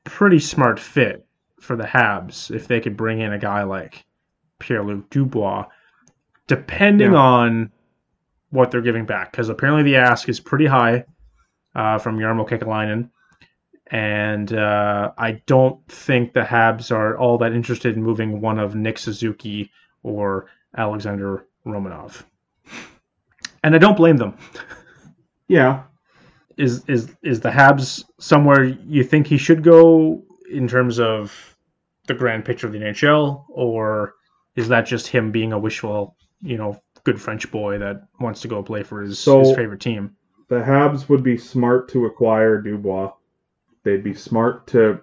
S6: pretty smart fit for the Habs if they could bring in a guy like Pierre Luc Dubois, depending
S7: Yeah.
S6: on what they're giving back. Because apparently the ask is pretty high uh, from Jarmo Kekalainen. And uh, I don't think the Habs are all that interested in moving one of Nick Suzuki or Alexander Romanov. And I don't blame them.
S7: Yeah.
S6: Is is is the Habs somewhere you think he should go in terms of the grand picture of the NHL, or is that just him being a wishful, you know, good French boy that wants to go play for his,
S7: So-
S6: his favorite team?
S7: The Habs would be smart to acquire Dubois. They'd be smart to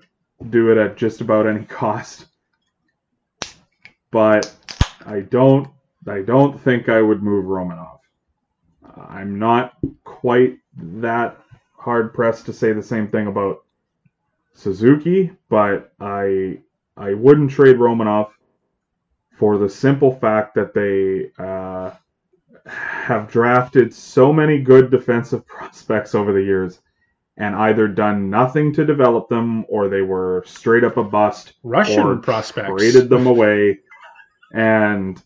S7: do it at just about any cost. But I don't I don't think I would move Romanov. I'm not quite that hard pressed to say the same thing about Suzuki, but I I wouldn't trade Romanov for the simple fact that they uh, have drafted so many good defensive prospects over the years and either done nothing to develop them or they were straight up a bust
S6: Russian
S7: or
S6: prospects.
S7: traded them away. And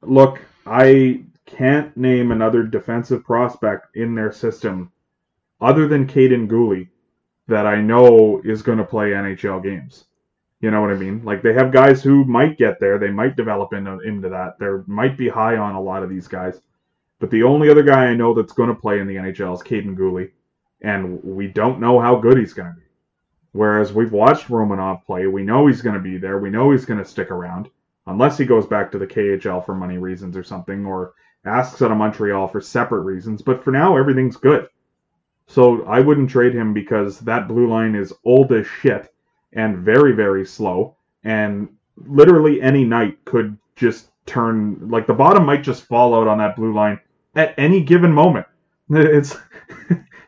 S7: look, I can't name another defensive prospect in their system other than Kaiden Guhle that I know is going to play NHL games. You know what I mean? Like they have guys who might get there, they might develop into into that. There might be high on a lot of these guys, but the only other guy I know that's going to play in the NHL is Kaiden Guhle, and we don't know how good he's going to be. Whereas we've watched Romanov play, we know he's going to be there, we know he's going to stick around, unless he goes back to the KHL for money reasons or something, or asks out of Montreal for separate reasons. But for now, everything's good. So I wouldn't trade him because that blue line is old as shit and very, very slow. And literally any night could just turn, like the bottom might just fall out on that blue line at any given moment. It's,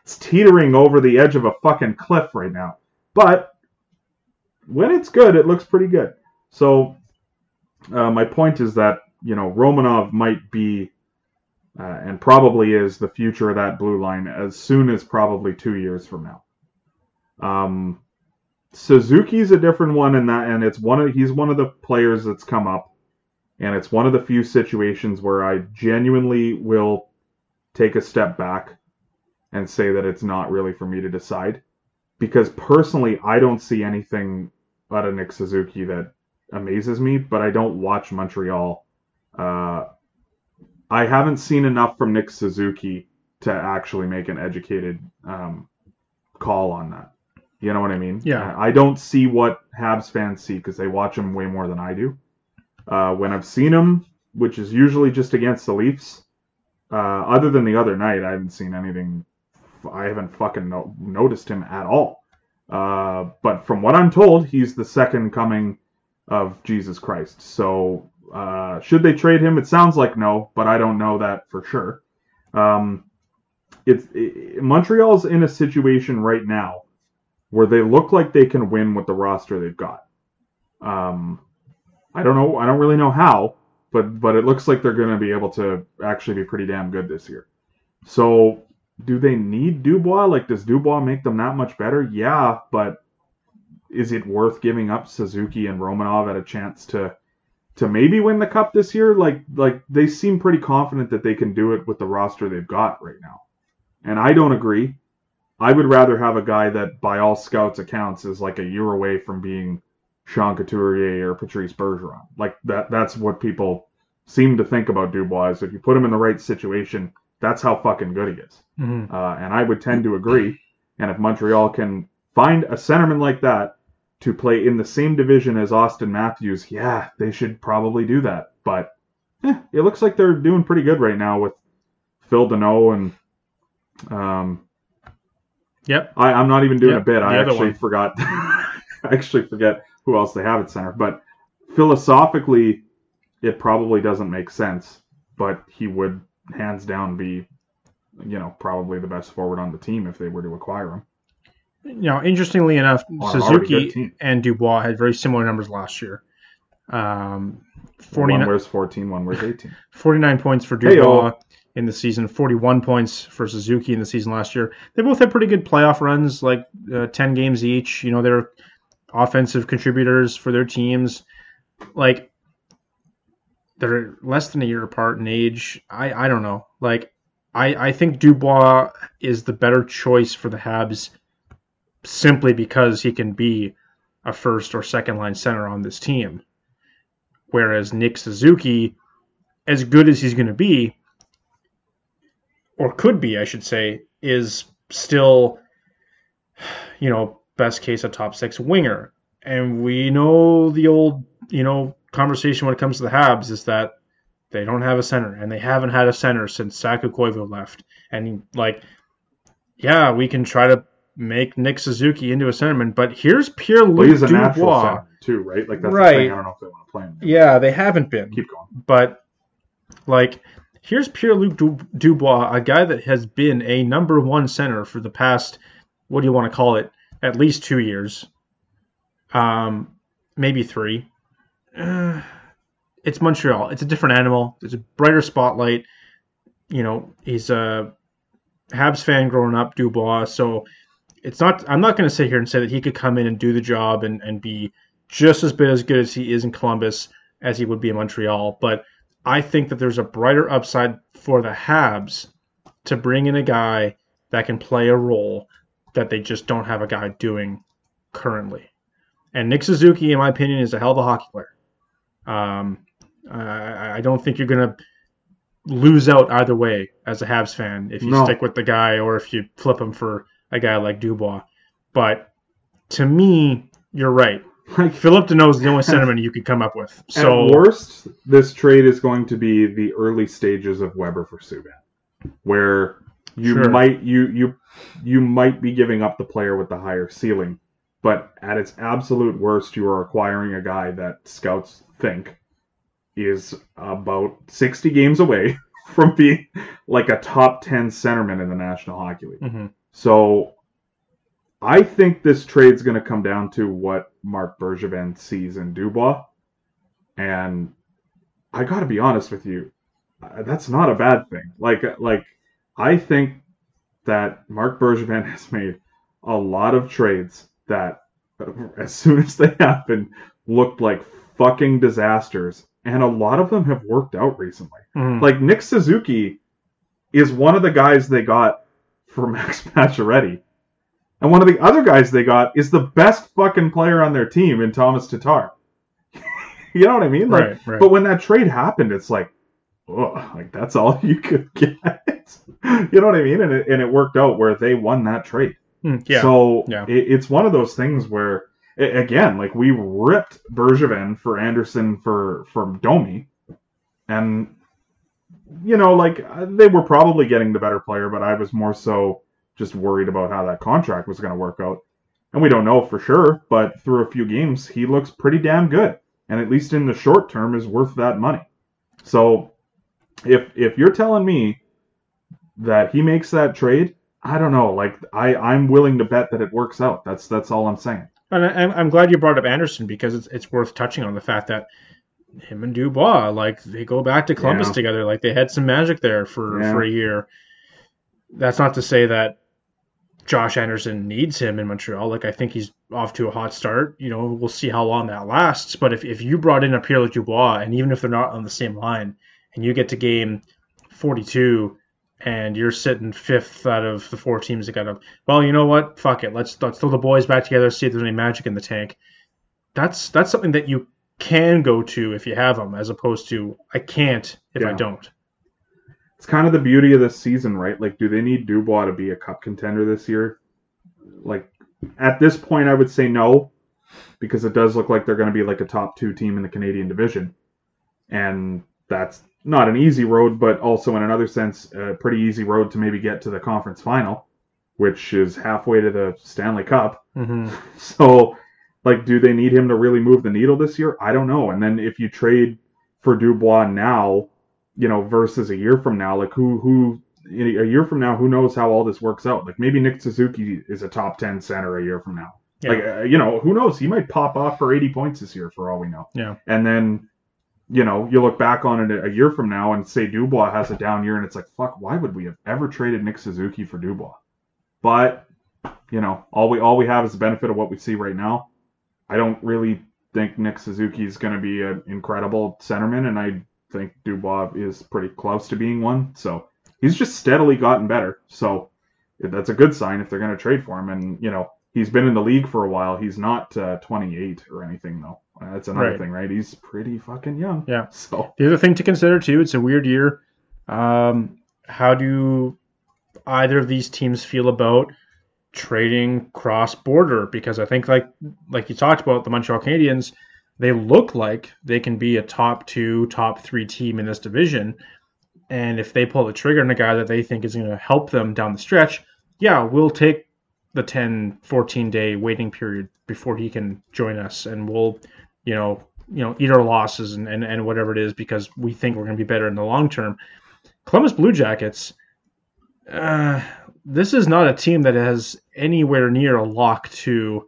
S7: it's teetering over the edge of a fucking cliff right now. But when it's good, it looks pretty good. So uh, my point is that, you know, Romanov might be uh, and probably is the future of that blue line as soon as probably two years from now. Um, Suzuki's a different one in that, and it's one of he's one of the players that's come up, and it's one of the few situations where I genuinely will take a step back and say that it's not really for me to decide, because personally I don't see anything out of Nick Suzuki that amazes me, but I don't watch Montreal. Uh, I haven't seen enough from Nick Suzuki to actually make an educated um, call on that. You know what I mean?
S6: Yeah.
S7: I don't see what Habs fans see because they watch him way more than I do. Uh, when I've seen him, which is usually just against the Leafs, uh, other than the other night, I haven't seen anything. I haven't fucking no- noticed him at all. Uh, but from what I'm told, he's the second coming of Jesus Christ. So uh, should they trade him? It sounds like no, but I don't know that for sure. Um, it's it, Montreal's in a situation right now where they look like they can win with the roster they've got. Um, I don't know. I don't really know how, but but it looks like they're going to be able to actually be pretty damn good this year. So do they need Dubois? Like, does Dubois make them that much better? Yeah, but is it worth giving up Suzuki and Romanov at a chance to to maybe win the cup this year? Like like they seem pretty confident that they can do it with the roster they've got right now. And I don't agree. I would rather have a guy that by all scouts accounts is like a year away from being Sean Couturier or Patrice Bergeron. Like that that's what people seem to think about Dubois. If you put him in the right situation, that's how fucking good he is.
S6: Mhm.
S7: Uh, and I would tend to agree. And if Montreal can find a centerman like that to play in the same division as Auston Matthews, yeah, they should probably do that. But eh, it looks like they're doing pretty good right now with Phil Danault and um,
S6: Yep.
S7: I, I'm not even doing
S6: Yep,
S7: a bit. I actually
S6: one.
S7: forgot. I actually forget who else they have at center. But philosophically, it probably doesn't make sense. But he would hands down be, you know, probably the best forward on the team if they were to acquire him.
S6: You know, interestingly enough,
S7: On an already good
S6: Suzuki and Dubois had very similar numbers last year. Um, 49,
S7: One wears 14, one wears 18.
S6: 49 points for
S7: Hey-o.
S6: In the season, 41 points for Suzuki in the season last year. They both had pretty good playoff runs, like uh, 10 games each. You know, they're offensive contributors for their teams. Like, they're less than a year apart in age. I, I don't know. Like, I, I think Dubois is the better choice for the Habs simply because he can be a first or second line center on this team. Whereas Nick Suzuki, as good as he's going to be, or could be, I should say, is still, you know, best case a top six winger. And we know the old, you know, conversation when it comes to the Habs is that they don't have a center, and they haven't had a center since Saku Koivu left. And like, yeah, we can try to make Nick Suzuki into a centerman, but here's Pierre
S7: Well,
S6: Luc
S7: he's a natural
S6: Dubois.
S7: center, too, right? Like, that's
S6: Right.
S7: the thing. I don't know if they want to play him.
S6: Yeah, they haven't been.
S7: Keep going.
S6: But like, here's Pierre Luc Dubois, a guy that has been a number one center for the past, what do you want to call it, at least two years, um, maybe three. Uh, it's Montreal. It's a different animal. There's a brighter spotlight. You know, he's a Habs fan growing up, Dubois. So it's not. I'm not going to sit here and say that he could come in and do the job and, and be just as bit as good as he is in Columbus as he would be in Montreal. But I think that there's a brighter upside for the Habs to bring in a guy that can play a role that they just don't have a guy doing currently. And Nick Suzuki, in my opinion, is a hell of a hockey player. Um, I, I don't think you're going to lose out either way as a Habs fan if you
S7: No.
S6: stick with the guy or if you flip him for a guy like Dubois. But to me, you're right.
S7: Like,
S6: Philip Danault is the only centerman you could come up with. So
S7: At worst, this trade is going to be the early stages of Weber for Subban, where you
S6: Sure.
S7: might you you you might be giving up the player with the higher ceiling, but at its absolute worst, you are acquiring a guy that scouts think is about sixty games away from being like a top ten centerman in the National Hockey League.
S6: Mhm.
S7: So I think this trade's going to come down to what Marc Bergevin sees in Dubois. And I got to be honest with you, uh, that's not a bad thing. Like like I think that Marc Bergevin has made a lot of trades that uh, as soon as they happened looked like fucking disasters and a lot of them have worked out recently.
S6: mhm.
S7: Like Nick Suzuki is one of the guys they got for Max Pacioretty. And one of the other guys they got is the best fucking player on their team in Tomas Tatar. you know what I mean? Like,
S6: right, right.
S7: But when that trade happened, it's like, oh, like that's all you could get. you know what I mean? And it, and it worked out where they won that trade.
S6: Hmm, yeah.
S7: So
S6: Yeah.
S7: It, it's one of those things where, again, like we ripped Bergevin for Anderson for from Domi, and you know, like uh, they were probably getting the better player, but I was more so just worried about how that contract was going to work out. And we don't know for sure, but through a few games, he looks pretty damn good, and at least in the short term, is worth that money. So, if if you're telling me that he makes that trade, I don't know. Like I, I'm willing to bet that it works out. That's that's all I'm saying.
S6: And I, I'm- I'm glad you brought up Anderson because it's it's worth touching on the fact that him and Dubois, like they go back to Columbus
S7: Yeah.
S6: together, like they had some magic there for
S7: Yeah.
S6: for a year. That's not to say that Josh Anderson needs him in Montreal. Like I think he's off to a hot start. You know, we'll see how long that lasts. But if if you brought in a Pierre Dubois, and even if they're not on the same line, and you get to game 42 and you're sitting fifth out of the four teams that got up. Well, you know what? Fuck it. Let's let's throw the boys back together. See if there's any magic in the tank. That's that's something that you can go to if you have them, as opposed to I can't if I don't.
S7: It's kind of the beauty of this season, right? Like, do they need Dubois to be a cup contender this year? Like, at this point, I would say no, because it does look like they're going to be like a top two team in the Canadian division, and that's not an easy road, but also in another sense, a pretty easy road to maybe get to the conference final, which is halfway to the Stanley Cup.
S6: hmm
S7: So, like, do they need him to really move the needle this year? I don't know. And then if you trade for Dubois now, you know, versus a year from now, like who who a year from now, who knows how all this works out? Like maybe Nick Suzuki is a top ten center a year from now.
S6: Yeah.
S7: Like uh, you know, who knows? He might pop off for eighty points this year for all we know.
S6: Yeah.
S7: And then. You know, you look back on it a year from now and say Dubois has a down year, and it's like, fuck, why would we have ever traded Nick Suzuki for Dubois? But you know, all we all we have is the benefit of what we see right now. I don't really think Nick Suzuki is going to be an incredible centerman, and I think Dubois is pretty close to being one. So he's just steadily gotten better. So that's a good sign if they're going to trade for him. And you know, he's been in the league for a while. He's not uh, 28 or anything though. That's another
S6: Right.
S7: thing, right? He's pretty fucking young.
S6: Yeah.
S7: So
S6: The other thing to consider too, it's a weird year. Um, how do either of these teams feel about trading cross border? Because I think like like you talked about the Montreal Canadiens, they look like they can be a top two, top three team in this division. And if they pull the trigger on a guy that they think is going to help them down the stretch, yeah, we'll take the 10, 14 day waiting period before he can join us, and we'll, you know, you know, eat our losses and, and, and whatever it is because we think we're going to be better in the long term. Columbus Blue Jackets, uh, this is not a team that has anywhere near a lock to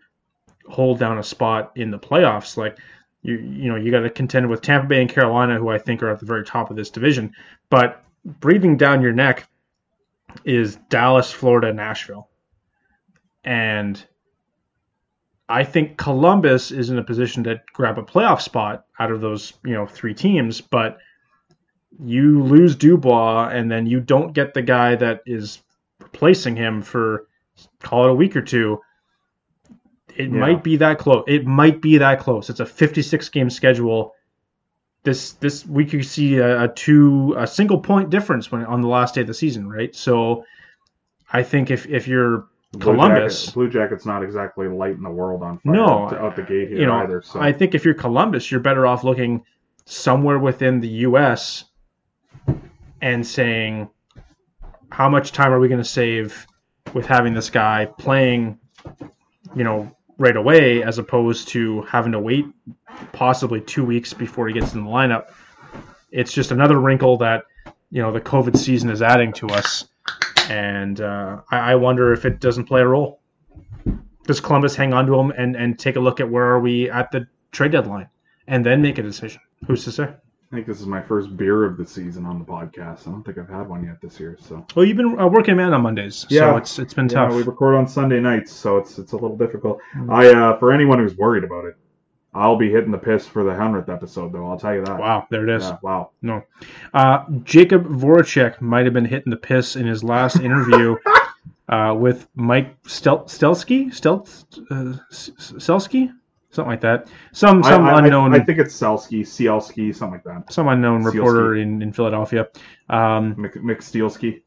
S6: hold down a spot in the playoffs. Like You you know you got to contend with Tampa Bay and Carolina, who I think are at the very top of this division. But breathing down your neck is Dallas, Florida, Nashville, and I think Columbus is in a position to grab a playoff spot out of those you know three teams, but you lose Dubois, and then you don't get the guy that is replacing him for call it a week or two. It
S7: Yeah.
S6: might be that close. It might be that close. It's a 56 game schedule. This this we could see a, a two a single point difference when on the last day of the season, right? So I think if if you're
S7: Blue
S6: Columbus,
S7: Jacket- Blue Jacket's not exactly lighting the world on fire
S6: No,
S7: out the gate here
S6: you know,
S7: either. So
S6: I think if you're Columbus, you're better off looking somewhere within the U.S. and saying, how much time are we going to save with having this guy playing, you know, right away, as opposed to having to wait possibly two weeks before he gets in the lineup. It's just another wrinkle that you know the COVID season is adding to us, and uh, I, I wonder if it doesn't play a role does Columbus hang on to him and, and take a look at where are we at the trade deadline and then make a decision? Who's to say?
S7: I think this is my first beer of the season on the podcast. I don't think I've had one yet this year. So
S6: Well, you've been uh, working man on Mondays,
S7: Yeah.
S6: so it's it's been
S7: yeah,
S6: tough.
S7: we record on Sunday nights, so it's it's a little difficult.
S6: Mm.
S7: I uh, for anyone who's worried about it, I'll be hitting the piss for the hundredth episode, though. I'll tell you that.
S6: Wow, there it is.
S7: Yeah, wow.
S6: No, uh, Jakub Voracek might have been hitting the piss in his last interview uh, with Mike Stel- Stelsky, Stel- uh, Selsky, something like that. Some some
S7: I, I-
S6: unknown.
S7: I, think it's Selsky, Cielski, something like that.
S6: some unknown reporter in, in Philadelphia. Um,
S7: Mick, Mick Stielski.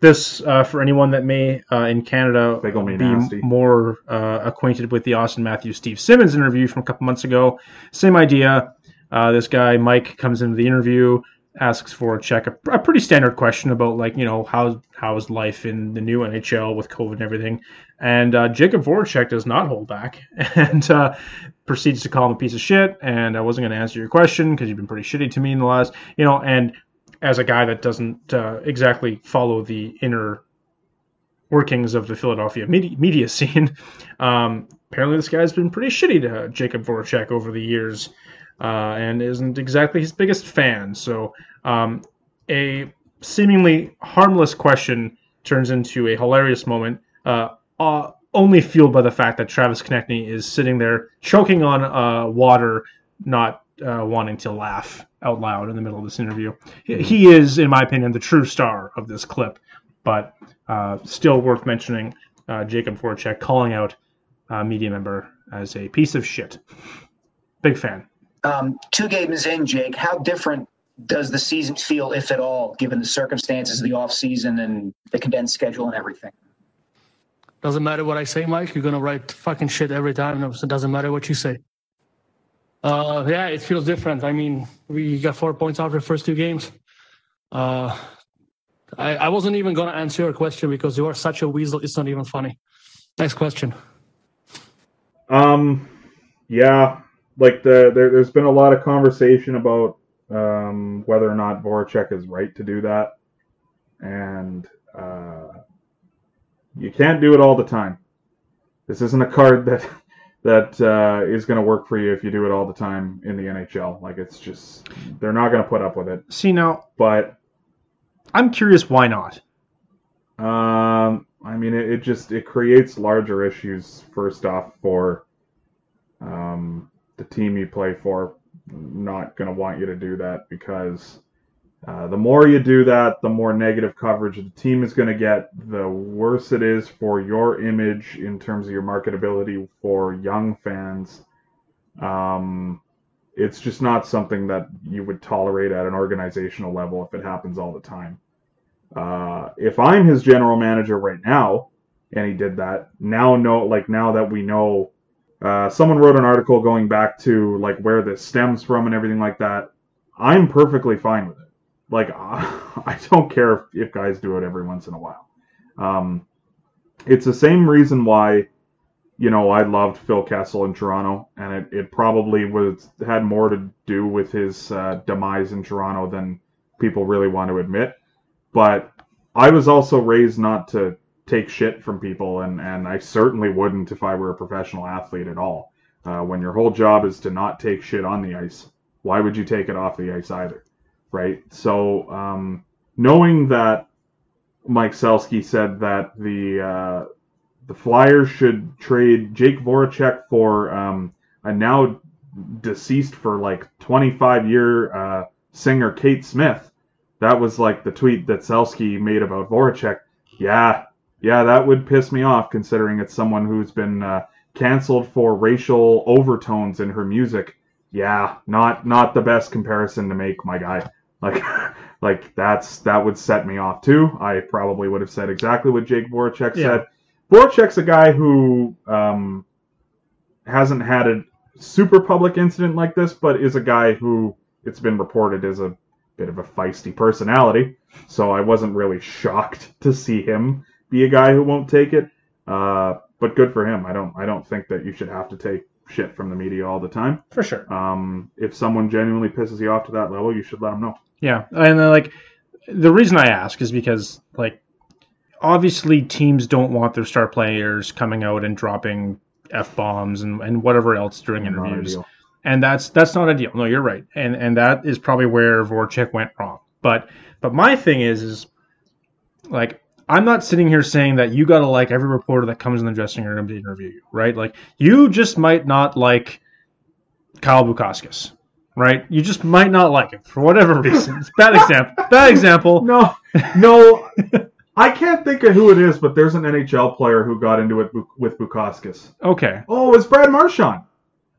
S6: this uh, for anyone that may uh, in Canada
S7: Big ol' me
S6: be
S7: nasty.
S6: more uh, acquainted with the Auston Matthews Steve Simmons interview from a couple months ago. Same idea. Uh, this guy Mike comes into the interview, asks for a check, a, pretty standard question about like you know how how's life in the new NHL with COVID and everything. And uh, Jakub Voracek does not hold back and uh, proceeds to call him a piece of shit. And I wasn't going to answer your question because you've been pretty shitty to me in the last, you know. And as a guy that doesn't uh, exactly follow the inner workings of the Philadelphia media, media scene, um, apparently this guy's been pretty shitty to Jakub Voracek over the years, uh, and isn't exactly his biggest fan. So um, a seemingly harmless question turns into a hilarious moment, uh, uh, only fueled by the fact that Travis Konecny is sitting there choking on uh, water, not uh, wanting to laugh out loud in the middle of this interview. He, he is, in my opinion, the true star of this clip, but uh, still worth mentioning uh, Jakub Voracek calling out media member as a piece of shit. Big fan.
S4: Um, two games in, Jake, how different does the season feel, if at all, given the circumstances of the off season and the condensed schedule and everything?
S8: Doesn't matter what I say, Mike. You're gonna write fucking shit every time. So it doesn't matter what you say. Uh, yeah, it feels different. I mean, we got four points after the first two games. Uh, I, I wasn't even gonna answer your question because you are such a weasel. It's not even funny. Next question.
S7: Um, yeah, like the there, there's been a lot of conversation about um, whether or not Voracek is right to do that, and uh, you can't do it all the time. This isn't a card that that uh, is going to work for you if you do it all the time in the NHL. Like it's just they're not going to put up with it.
S6: See, now,
S7: But
S6: I'm curious why not?
S7: Um, I mean, it, it just it creates larger issues. First off, for um, the team you play for, not going to want you to do that because uh, the more you do that, the more negative coverage the team is going to get. The worse it is for your image in terms of your marketability for young fans. Um, it's just not something that you would tolerate at an organizational level if it happens all the time. Uh, if I'm his general manager right now, and he did that, now know like now that we know, uh, someone wrote an article going back to like where this stems from and everything like that. I'm perfectly fine with it. Like I don't care if, if guys do it every once in a while. Um, it's the same reason why, you know, I loved Phil Kessel in Toronto, and it, it probably was had more to do with his uh, demise in Toronto than people really want to admit but I was also raised not to take shit from people, and, and I certainly wouldn't if I were a professional athlete at all. Uh, when your whole job is to not take shit on the ice, why would you take it off the ice either? Right? So, um, knowing that Mike Selsky said that the uh, the Flyers should trade Jake Voracek for um, a now deceased for like 25 year uh, singer Kate Smith. That was like the tweet that Selsky made about Voracek. Yeah, yeah, that would piss me off considering it's someone who's been uh, canceled for racial overtones in her music. Yeah, not not the best comparison to make, my guy. Like, like that's that would set me off too. I probably would have said exactly what Jake Voracek
S6: Yeah.
S7: said. Voracek's a guy who um, hasn't had a super public incident like this, but is a guy who it's been reported is a bit of a feisty personality. So I wasn't really shocked to see him be a guy who won't take it. Uh, but good for him. I don't I don't think that you should have to take shit from the media all the time.
S6: For sure.
S7: Um, if someone genuinely pisses you off to that level, you should let them know.
S6: Yeah, and then, like the reason I ask is because like obviously teams don't want their star players coming out and dropping f bombs and, and whatever else during interviews, and that's that's not ideal. No, you're right, and and that is probably where Voracek went wrong. But but my thing is is like I'm not sitting here saying that you got to like every reporter that comes in the dressing room to interview you, right? Like you just might not like Kyle Bukauskas, right? You just might not like him for whatever reason. It's bad example. Bad example.
S7: No, no, I can't think of who it is, but there's an NHL player who got into it with Bukauskas.
S6: Okay,
S7: Oh, it's Brad Marchand.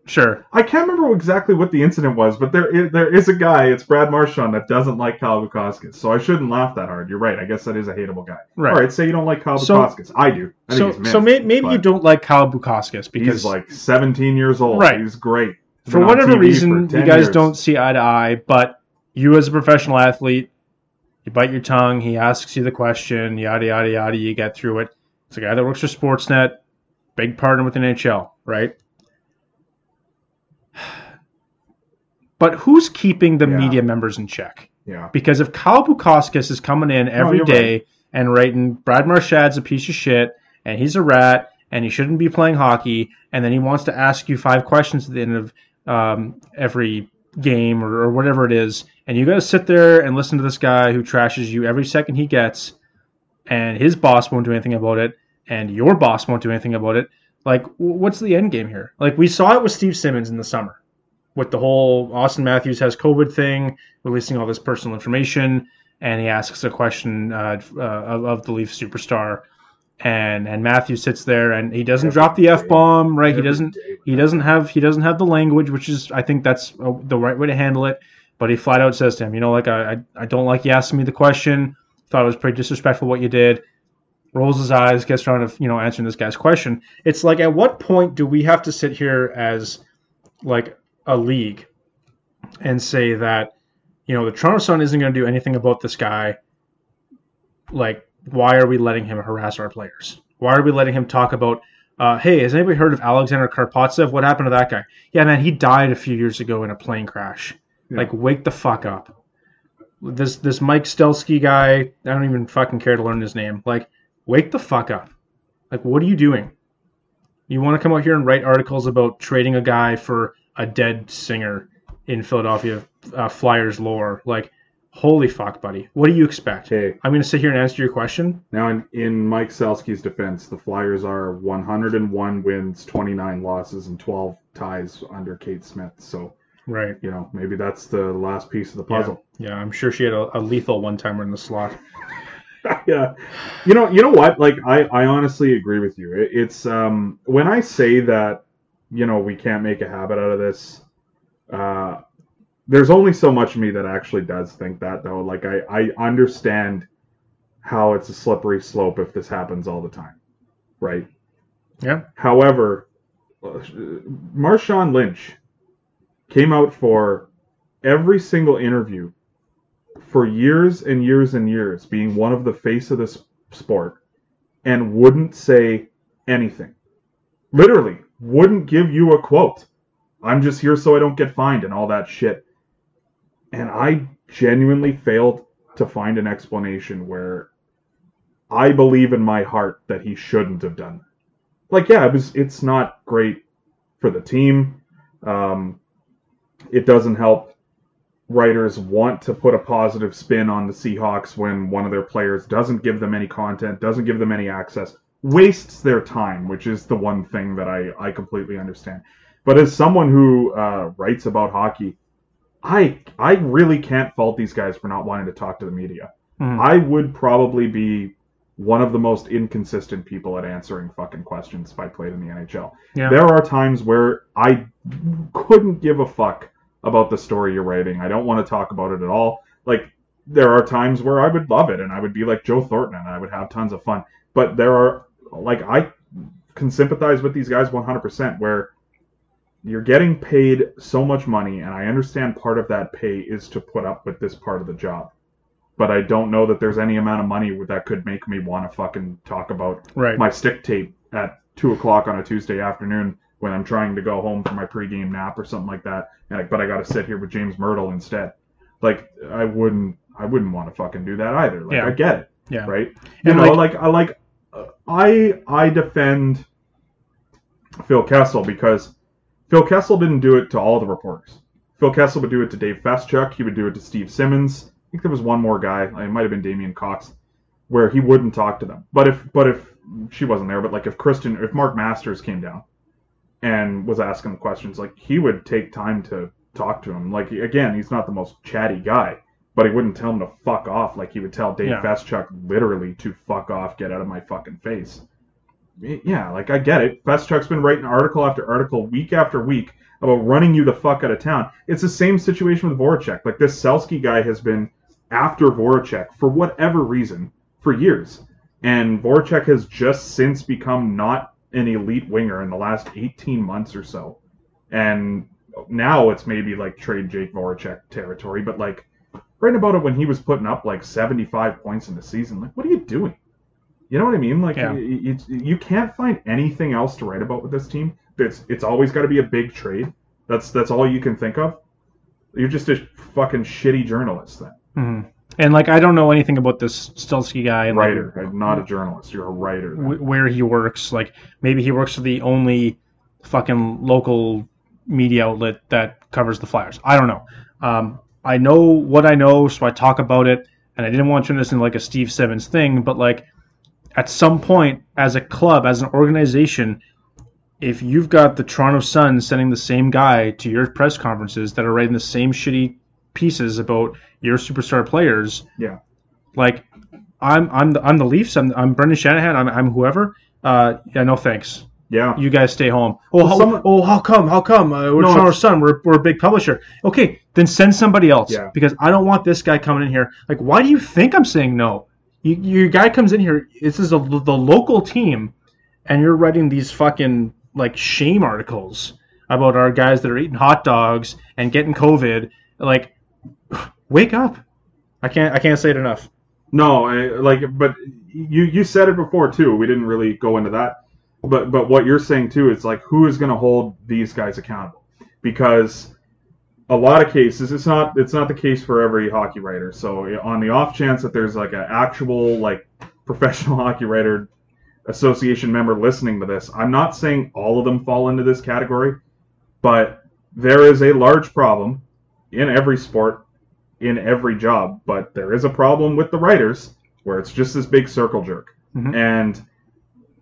S6: Sure.
S7: I can't remember exactly what the incident was, but there is, there is a guy, it's Brad Marchand, that doesn't like Kyle Bukauskas. So I shouldn't laugh that hard. You're right. I guess that is a hateable guy.
S6: Right.
S7: All right, say you don't like Kyle
S6: So-
S7: Bukauskas. I do. I think
S6: So
S7: he's
S6: so may, maybe you don't like Kyle Bukauskas because
S7: He's like 17 years old.
S6: Right.
S7: He's great. He's
S6: for whatever reason
S7: for
S6: you guys
S7: years.
S6: don't see eye to eye. But you as a professional athlete, you bite your tongue. He asks you the question, yada yada yada. You get through it. It's a guy that works for Sportsnet, big partner with the NHL, right? But who's keeping the
S7: Yeah.
S6: media members in check?
S7: Yeah.
S6: Because if Kyle Bukauskas is coming in every
S7: you're
S6: day and writing Brad Marchand's a piece of shit and he's a rat and he shouldn't be playing hockey, and then he wants to ask you five questions at the end of um, every game or, or whatever it is, and you got to sit there and listen to this guy who trashes you every second he gets, and his boss won't do anything about it, and your boss won't do anything about it. Like, what's the end game here? Like, we saw it with Steve Simmons in the summer with the whole Auston Matthews has COVID thing, releasing all this personal information, and he asks a question uh, uh, of, the Leaf superstar, and and Matthews sits there and he doesn't drop the f bomb, right? He doesn't he doesn't have he doesn't have the language, which is I think that's uh, the right way to handle it. But he flat out says to him, you know, like I I, I don't like you asking me the question. Thought it was pretty disrespectful what you did. Rolls his eyes, gets around to you know answering this guy's question. It's like at what point do we have to sit here as like a league and say that you know the Toronto Sun isn't going to do anything about this guy. Like, why are we letting him harass our players? Why are we letting him talk about? Uh, hey, has anybody heard of Alexander Karpovtsev? What happened to that guy? Yeah, man, he died a few years ago in a plane crash. Like, wake the fuck up. This this Mike Stelsky guy, I don't even fucking care to learn his name. Like, wake the fuck up. Like, what are you doing? You want to come out here and write articles about trading a guy for a dead singer in Philadelphia uh, Flyers lore? Like, holy fuck, buddy. What do you expect?
S7: Okay.
S6: I'm going to sit here and answer your question.
S7: Now, in, in Mike Selsky's defense, the Flyers are 101 wins, 29 losses, and 12 ties under Kate Smith. So,
S6: Right.
S7: you know, maybe that's the last piece of the puzzle.
S6: Yeah, I'm sure she had a, a lethal one timer in the slot.
S7: yeah. You know, you know what? Like, I, I honestly agree with you. It, it's um when I say that, you know, we can't make a habit out of this. Uh, there's only so much of me that actually does think that, though. Like, I I understand how it's a slippery slope if this happens all the time, right?
S6: Yeah.
S7: However, uh, Marshawn Lynch came out for every single interview for years and years and years, being one of the face of this sport, and wouldn't say anything. Literally, wouldn't give you a quote. I'm just here so I don't get fined and all that shit. And I genuinely failed to find an explanation where I believe in my heart that he shouldn't have done. Like, yeah, it was. It's not great for the team. Um, it doesn't help writers want to put a positive spin on the Seahawks when one of their players doesn't give them any content, doesn't give them any access, wastes their time, which is the one thing that I, I completely understand. But as someone who uh, writes about hockey, I I really can't fault these guys for not wanting to talk to the media.
S6: Mhm.
S7: I would probably be one of the most inconsistent people at answering fucking questions if I played in the NHL.
S6: Yeah.
S7: There are times where I couldn't give a fuck about the story you're writing. I don't want to talk about it at all. Like there are times where I would love it and I would be like Joe Thornton and I would have tons of fun. But there are like I can sympathize with these guys 100% where you're getting paid so much money and I understand part of that pay is to put up with this part of the job. But I don't know that there's any amount of money that could make me want to fucking talk about
S6: Right.
S7: my stick tape at two o'clock on a Tuesday afternoon when I'm trying to go home for my pregame nap or something like that. And I, but I got to sit here with James Mirtle instead. Like I wouldn't, I wouldn't want to fucking do that either. Like
S6: Yeah.
S7: I get it,
S6: Yeah.
S7: right? You
S6: And
S7: know,
S6: like-
S7: like, I like, I I defend Phil Kessel because Phil Kessel didn't do it to all the reporters. Phil Kessel would do it to Dave Feschuk. He would do it to Steve Simmons. I think there was one more guy. It might have been Damien Cox, where he wouldn't talk to them. But if but if she wasn't there, but like if Kristen, if Mark Masters came down and was asking questions, like he would take time to talk to him. Like again, he's not the most chatty guy, but he wouldn't tell him to fuck off. Like he would tell Dave
S6: Yeah.
S7: Feschuk literally to fuck off, get out of my fucking face. Yeah, like I get it. Feschuk's been writing article after article, week after week, about running you the fuck out of town. It's the same situation with Voracek. Like this Sielski guy has been after Voracek for whatever reason for years, and Voracek has just since become not an elite winger in the last 18 months or so, and now it's maybe like trade Jake Voracek territory. But like right about it when he was putting up like 75 points in the season, like what are you doing? You know what I mean? Like
S6: Yeah.
S7: y- y- it's, you can't find anything else to write about with this team. It's it's always got to be a big trade. That's that's all you can think of. You're just a fucking shitty journalist then.
S6: Mhm. And like I don't know anything about this Stelsky guy and like,
S7: Writer, not a journalist. You're a writer. then.
S6: where he works. Like maybe he works for the only fucking local media outlet that covers the Flyers. I don't know. Um, I know what I know, so I talk about it. And I didn't want to turn this into like a Steve Simmons thing, but like at some point, as a club, as an organization, if you've got the Toronto Sun sending the same guy to your press conferences that are writing the same shitty pieces about your superstar players,
S7: Yeah.
S6: like I'm I'm the, I'm the Leafs. I'm I'm Brendan Shanahan. I'm I'm whoever. Uh, yeah, no thanks.
S7: Yeah.
S6: You guys stay home. Oh, how,
S7: some-
S6: oh, how come? How come? Uh, we're
S7: No,
S6: Toronto Sun. We're, we're a big publisher. Okay, then send somebody else.
S7: Yeah.
S6: Because I don't want this guy coming in here. Like, why do you think I'm saying no? You, your guy comes in here. This is a, the local team, and you're writing these fucking like shame articles about our guys that are eating hot dogs and getting COVID. Like, wake up! I can't I can't say it enough.
S7: No, I, like, but you you said it before too. We didn't really go into that, but but what you're saying too is like who is going to hold these guys accountable? Because a lot of cases, it's not it's not the case for every hockey writer. So on the off chance that there's like an actual like professional hockey writer association member listening to this, I'm not saying all of them fall into this category, but there is a large problem in every sport in every job, but there is a problem with the writers where it's just this big circle jerk.
S6: Mhm.
S7: And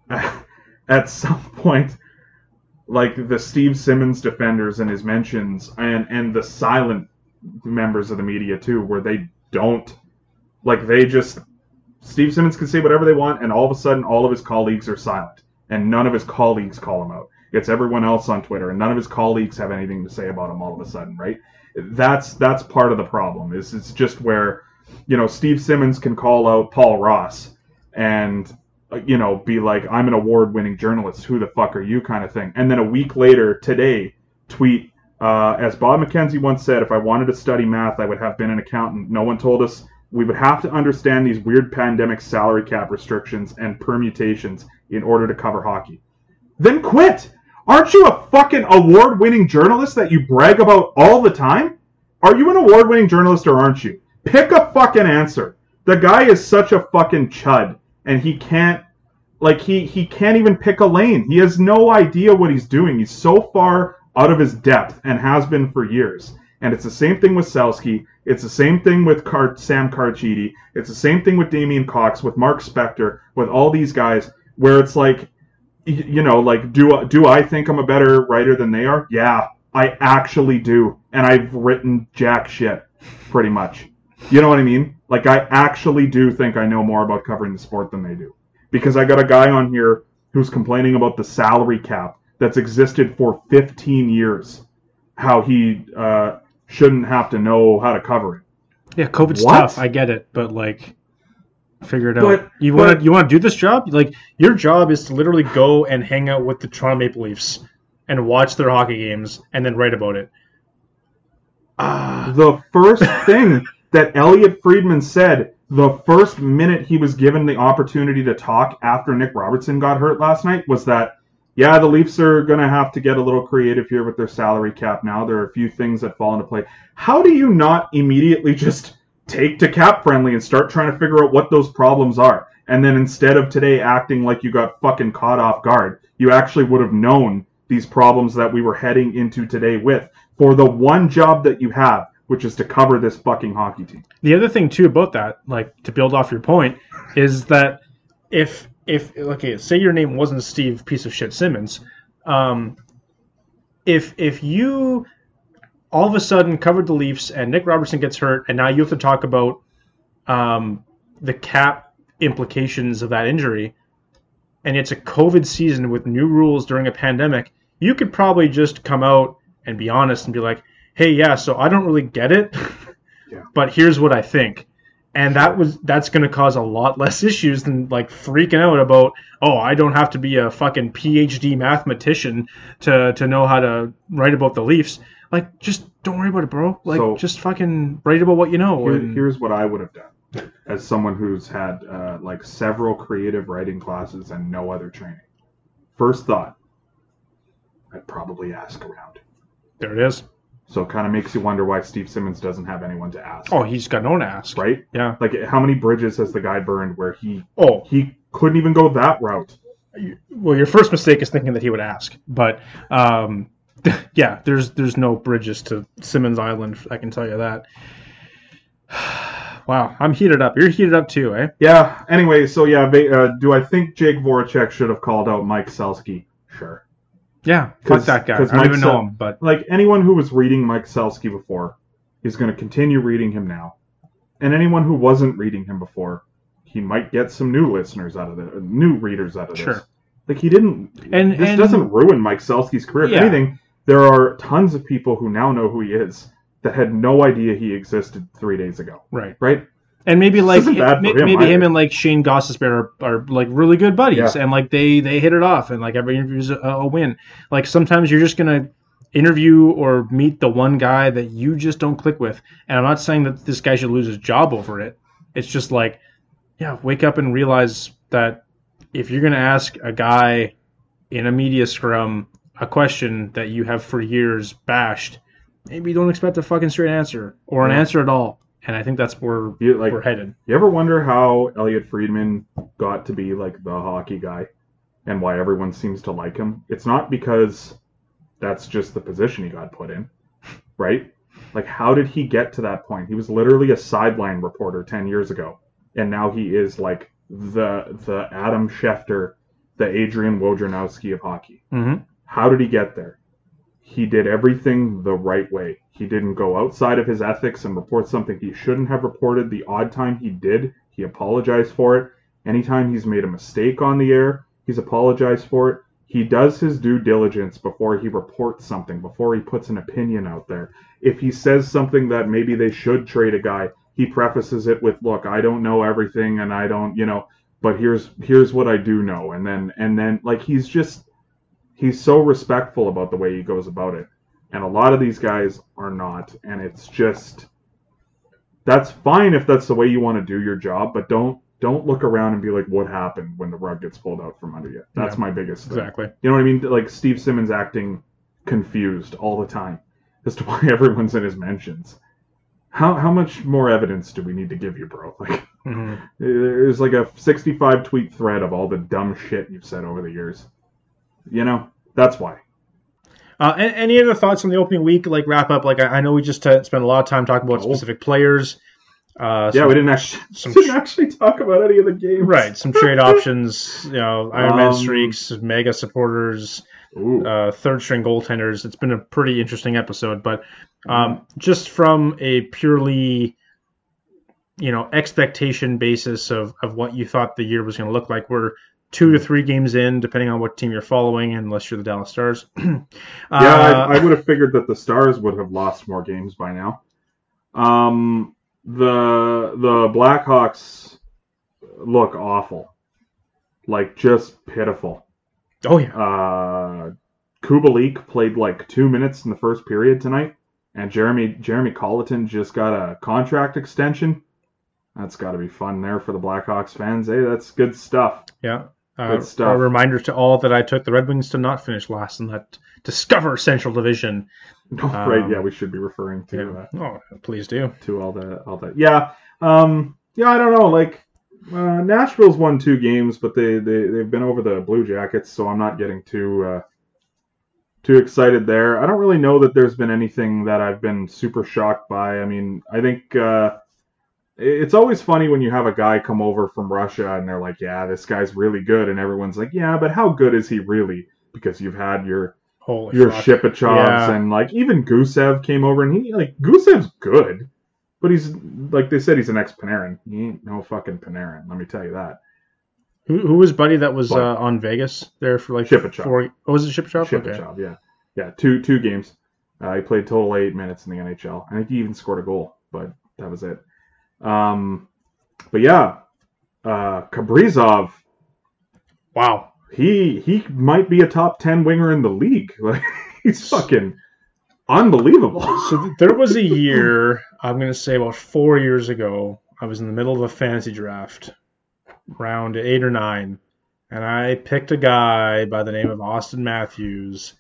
S7: at some point, like the Steve Simmons defenders and his mentions, and and the silent members of the media too, where they don't like they just Steve Simmons can say whatever they want, and all of a sudden all of his colleagues are silent, and none of his colleagues call him out. It's everyone else on Twitter, and none of his colleagues have anything to say about him all of a sudden, right? That's that's part of the problem. Is it's just where you know Steve Simmons can call out Paul Ross and you know be like I'm an award-winning journalist. Who the fuck are you? kind of thing. And then a week later, today, tweet uh, as Bob McKenzie once said, if I wanted to study math, I would have been an accountant. No one told us we would have to understand these weird pandemic salary cap restrictions and permutations in order to cover hockey. Then quit. Aren't you a fucking award winning journalist that you brag about all the time? Are you an award winning journalist or aren't you? Pick a fucking answer. The guy is such a fucking chud and he can't Like he he can't even pick a lane. He has no idea what he's doing. He's so far out of his depth and has been for years. And it's the same thing with Sielski. It's the same thing with Car- Sam Carchidi. It's the same thing with Damien Cox, with Mark Spector, with all these guys, where it's like, you know, like do do I think I'm a better writer than they are? Yeah, I actually do, and I've written jack shit, pretty much. You know what I mean? Like I actually do think I know more about covering the sport than they do, because I got a guy on here who's complaining about the salary cap that's existed for 15 years, how he uh, shouldn't have to know how to cover it.
S6: Yeah, COVID's
S7: What?
S6: tough. I get it, but like, figure it out. You want to you want to do this job? Like, your job is to literally go and hang out with the Toronto Maple Leafs and watch their hockey games and then write about it. Ah,
S7: The first thing that Elliotte Friedman said the first minute he was given the opportunity to talk after Nick Robertson got hurt last night was that, yeah, the Leafs are going to have to get a little creative here with their salary cap now. There are a few things that fall into play. How do you not immediately just take to CapFriendly and start trying to figure out what those problems are? And then instead of today acting like you got fucking caught off guard, you actually would have known these problems that we were heading into today with for the one job that you have, which is to cover this fucking hockey team.
S6: the other thing too about that, like to build off your point, is that if if okay, say your name wasn't Steve piece of shit Simmons, um, if if you all of a sudden covered the Leafs and Nick Robertson gets hurt, and now you have to talk about um, the cap implications of that injury, and it's a COVID season with new rules during a pandemic, you could probably just come out and be honest and be like, "Hey, yeah, so I don't really get it, but here's what I think." And that was that's going to cause a lot less issues than like freaking out about, "Oh, I don't have to be a fucking PhD mathematician to to know how to write about the Leafs." Like, just don't worry about it, bro. Like,
S7: So-
S6: just fucking write about what you know.
S7: Here,
S6: and-
S7: here's what I would have done as someone who's had uh, like several creative writing classes and no other training. First thought, I'd probably ask around.
S6: there it is.
S7: So it kind of makes you wonder why Steve Simmons doesn't have anyone to ask.
S6: Oh, he's got no one to ask.
S7: right?
S6: Yeah.
S7: Like how many bridges has the guy burned where he
S6: Oh,
S7: he couldn't even go that route?
S6: well, your first mistake is thinking that he would ask, but um, yeah, there's there's no bridges to Simmons Island. I can tell you that. wow, I'm heated up. You're heated up too, eh?
S7: Yeah. Anyway, so yeah, uh, do I think Jake Voracek should have called out Mike Sielski? Sure.
S6: Yeah, fuck that guy. I don't
S7: Mike
S6: even know
S7: Sel-
S6: him, but
S7: Like anyone who was reading Mike Sielski before is going to continue reading him now, and anyone who wasn't reading him before, he might get some new listeners out of it, uh, new readers out of
S6: Sure.
S7: this. Like he didn't.
S6: And-
S7: this
S6: and-
S7: doesn't ruin Mike Sielski's career.
S6: Yeah.
S7: If anything, there are tons of people who now know who he is that had no idea he existed three days ago.
S6: right.
S7: Right?
S6: And maybe like
S7: isn't bad for him
S6: maybe him and like Shayne Gostisbehere are, are like really good buddies,
S7: Yeah.
S6: and like they they hit it off, and like every interview's a, a win. Like sometimes you're just gonna interview or meet the one guy that you just don't click with, and I'm not saying that this guy should lose his job over it. It's just like, yeah, wake up and realize that if you're gonna ask a guy in a media scrum a question that you have for years bashed, maybe you don't expect a fucking straight answer or an answer at all. And I think that's where
S7: You, like,
S6: we're headed.
S7: You ever wonder how Elliotte Friedman got to be like the hockey guy and why everyone seems to like him? It's not because that's just the position he got put in, right? Like, how did he get to that point? He was literally a sideline reporter 10 years ago, and now he is like the the Adam Schefter, the Adrian Wojnarowski of hockey.
S6: Mm-hmm.
S7: How did he get there? He did everything the right way. He didn't go outside of his ethics and report something he shouldn't have reported. The odd time he did, he apologized for it. Anytime he's made a mistake on the air, he's apologized for it. He does his due diligence before he reports something, before he puts an opinion out there. If he says something that maybe they should trade a guy, he prefaces it with, "Look, I don't know everything and I don't, you know, but here's here's what I do know." And then and then like he's just he's so respectful about the way he goes about it. And a lot of these guys are not. And it's just that's fine if that's the way you want to do your job but don't don't look around and be like what happened when the rug gets pulled out from under you? That's
S6: Yeah,
S7: my biggest thing.
S6: Exactly.
S7: you know what i mean? Like steve simmons acting confused all the time as to why everyone's in his mentions. How how much more evidence do we need to give you bro? Like
S6: hmm
S7: there- there's like a 65 tweet thread of all the dumb shit you've said over the years. You know, that's why.
S6: Uh, any other thoughts on the opening week? Like wrap up. Like I, I know we just uh, spent a lot of time talking about
S7: Oh.
S6: specific players. Uh,
S7: Yeah,
S6: some-
S7: we didn't actually,
S6: some
S7: didn't actually talk about any of the games.
S6: right. Some trade options. You know, Iron Man
S7: Um,
S6: streaks, mega supporters, uh, third string goaltenders. It's been a pretty interesting episode. But um, just from a purely you know expectation basis of, of what you thought the year was going to look like, we're two to three games in, depending on what team you're following, unless you're the Dallas Stars.
S7: Yeah,
S6: Uh,
S7: I, I would have figured that the Stars would have lost more games by now. Um, the the Blackhawks look awful, like just pitiful.
S6: oh yeah.
S7: Uh, Kubalik played like two minutes in the first period tonight, and Jeremy Jeremy Colliton just got a contract extension. That's got to be fun there for the Blackhawks fans. Hey, that's good stuff.
S6: Yeah. Uh,
S7: stuff.
S6: A reminder to all that I took the Red Wings to not finish last in that Discover Central Division.
S7: right?
S6: Um,
S7: Yeah, we should be referring to. Uh,
S6: Oh, please do.
S7: to all that all that yeah um yeah i don't know like uh, nashville's won two games but they, they they've been over the blue jackets so i'm not getting too uh too excited there i don't really know that there's been anything that i've been super shocked by i mean i think uh it's always funny when you have a guy come over from russia and they're like yeah this guy's really good and everyone's like yeah but how good is he really because you've had your
S6: Holy
S7: your
S6: fuck.
S7: Shipachyovs
S6: Yeah.
S7: and like even Gusev came over and he like Gusev's good, but he's like they said he's an ex Panarin. He ain't no fucking Panarin. Let me tell you that.
S6: Who, who was Buddy that was uh, on Vegas there for like
S7: Shipachyov.
S6: four? Oh, was it Shipachyov? Okay.
S7: Shipachyov, yeah, yeah, two two games. Uh, he played total eight minutes in the NHL. I think he even scored a goal, but that was it. Um, but yeah, uh, Kaprizov,
S6: Wow.
S7: he he might be a top ten winger in the league. Like he's fucking unbelievable.
S6: So there was a year, I'm going to say about four years ago, I was in the middle of a fantasy draft, round eight or nine, and I picked a guy by the name of Auston Matthews,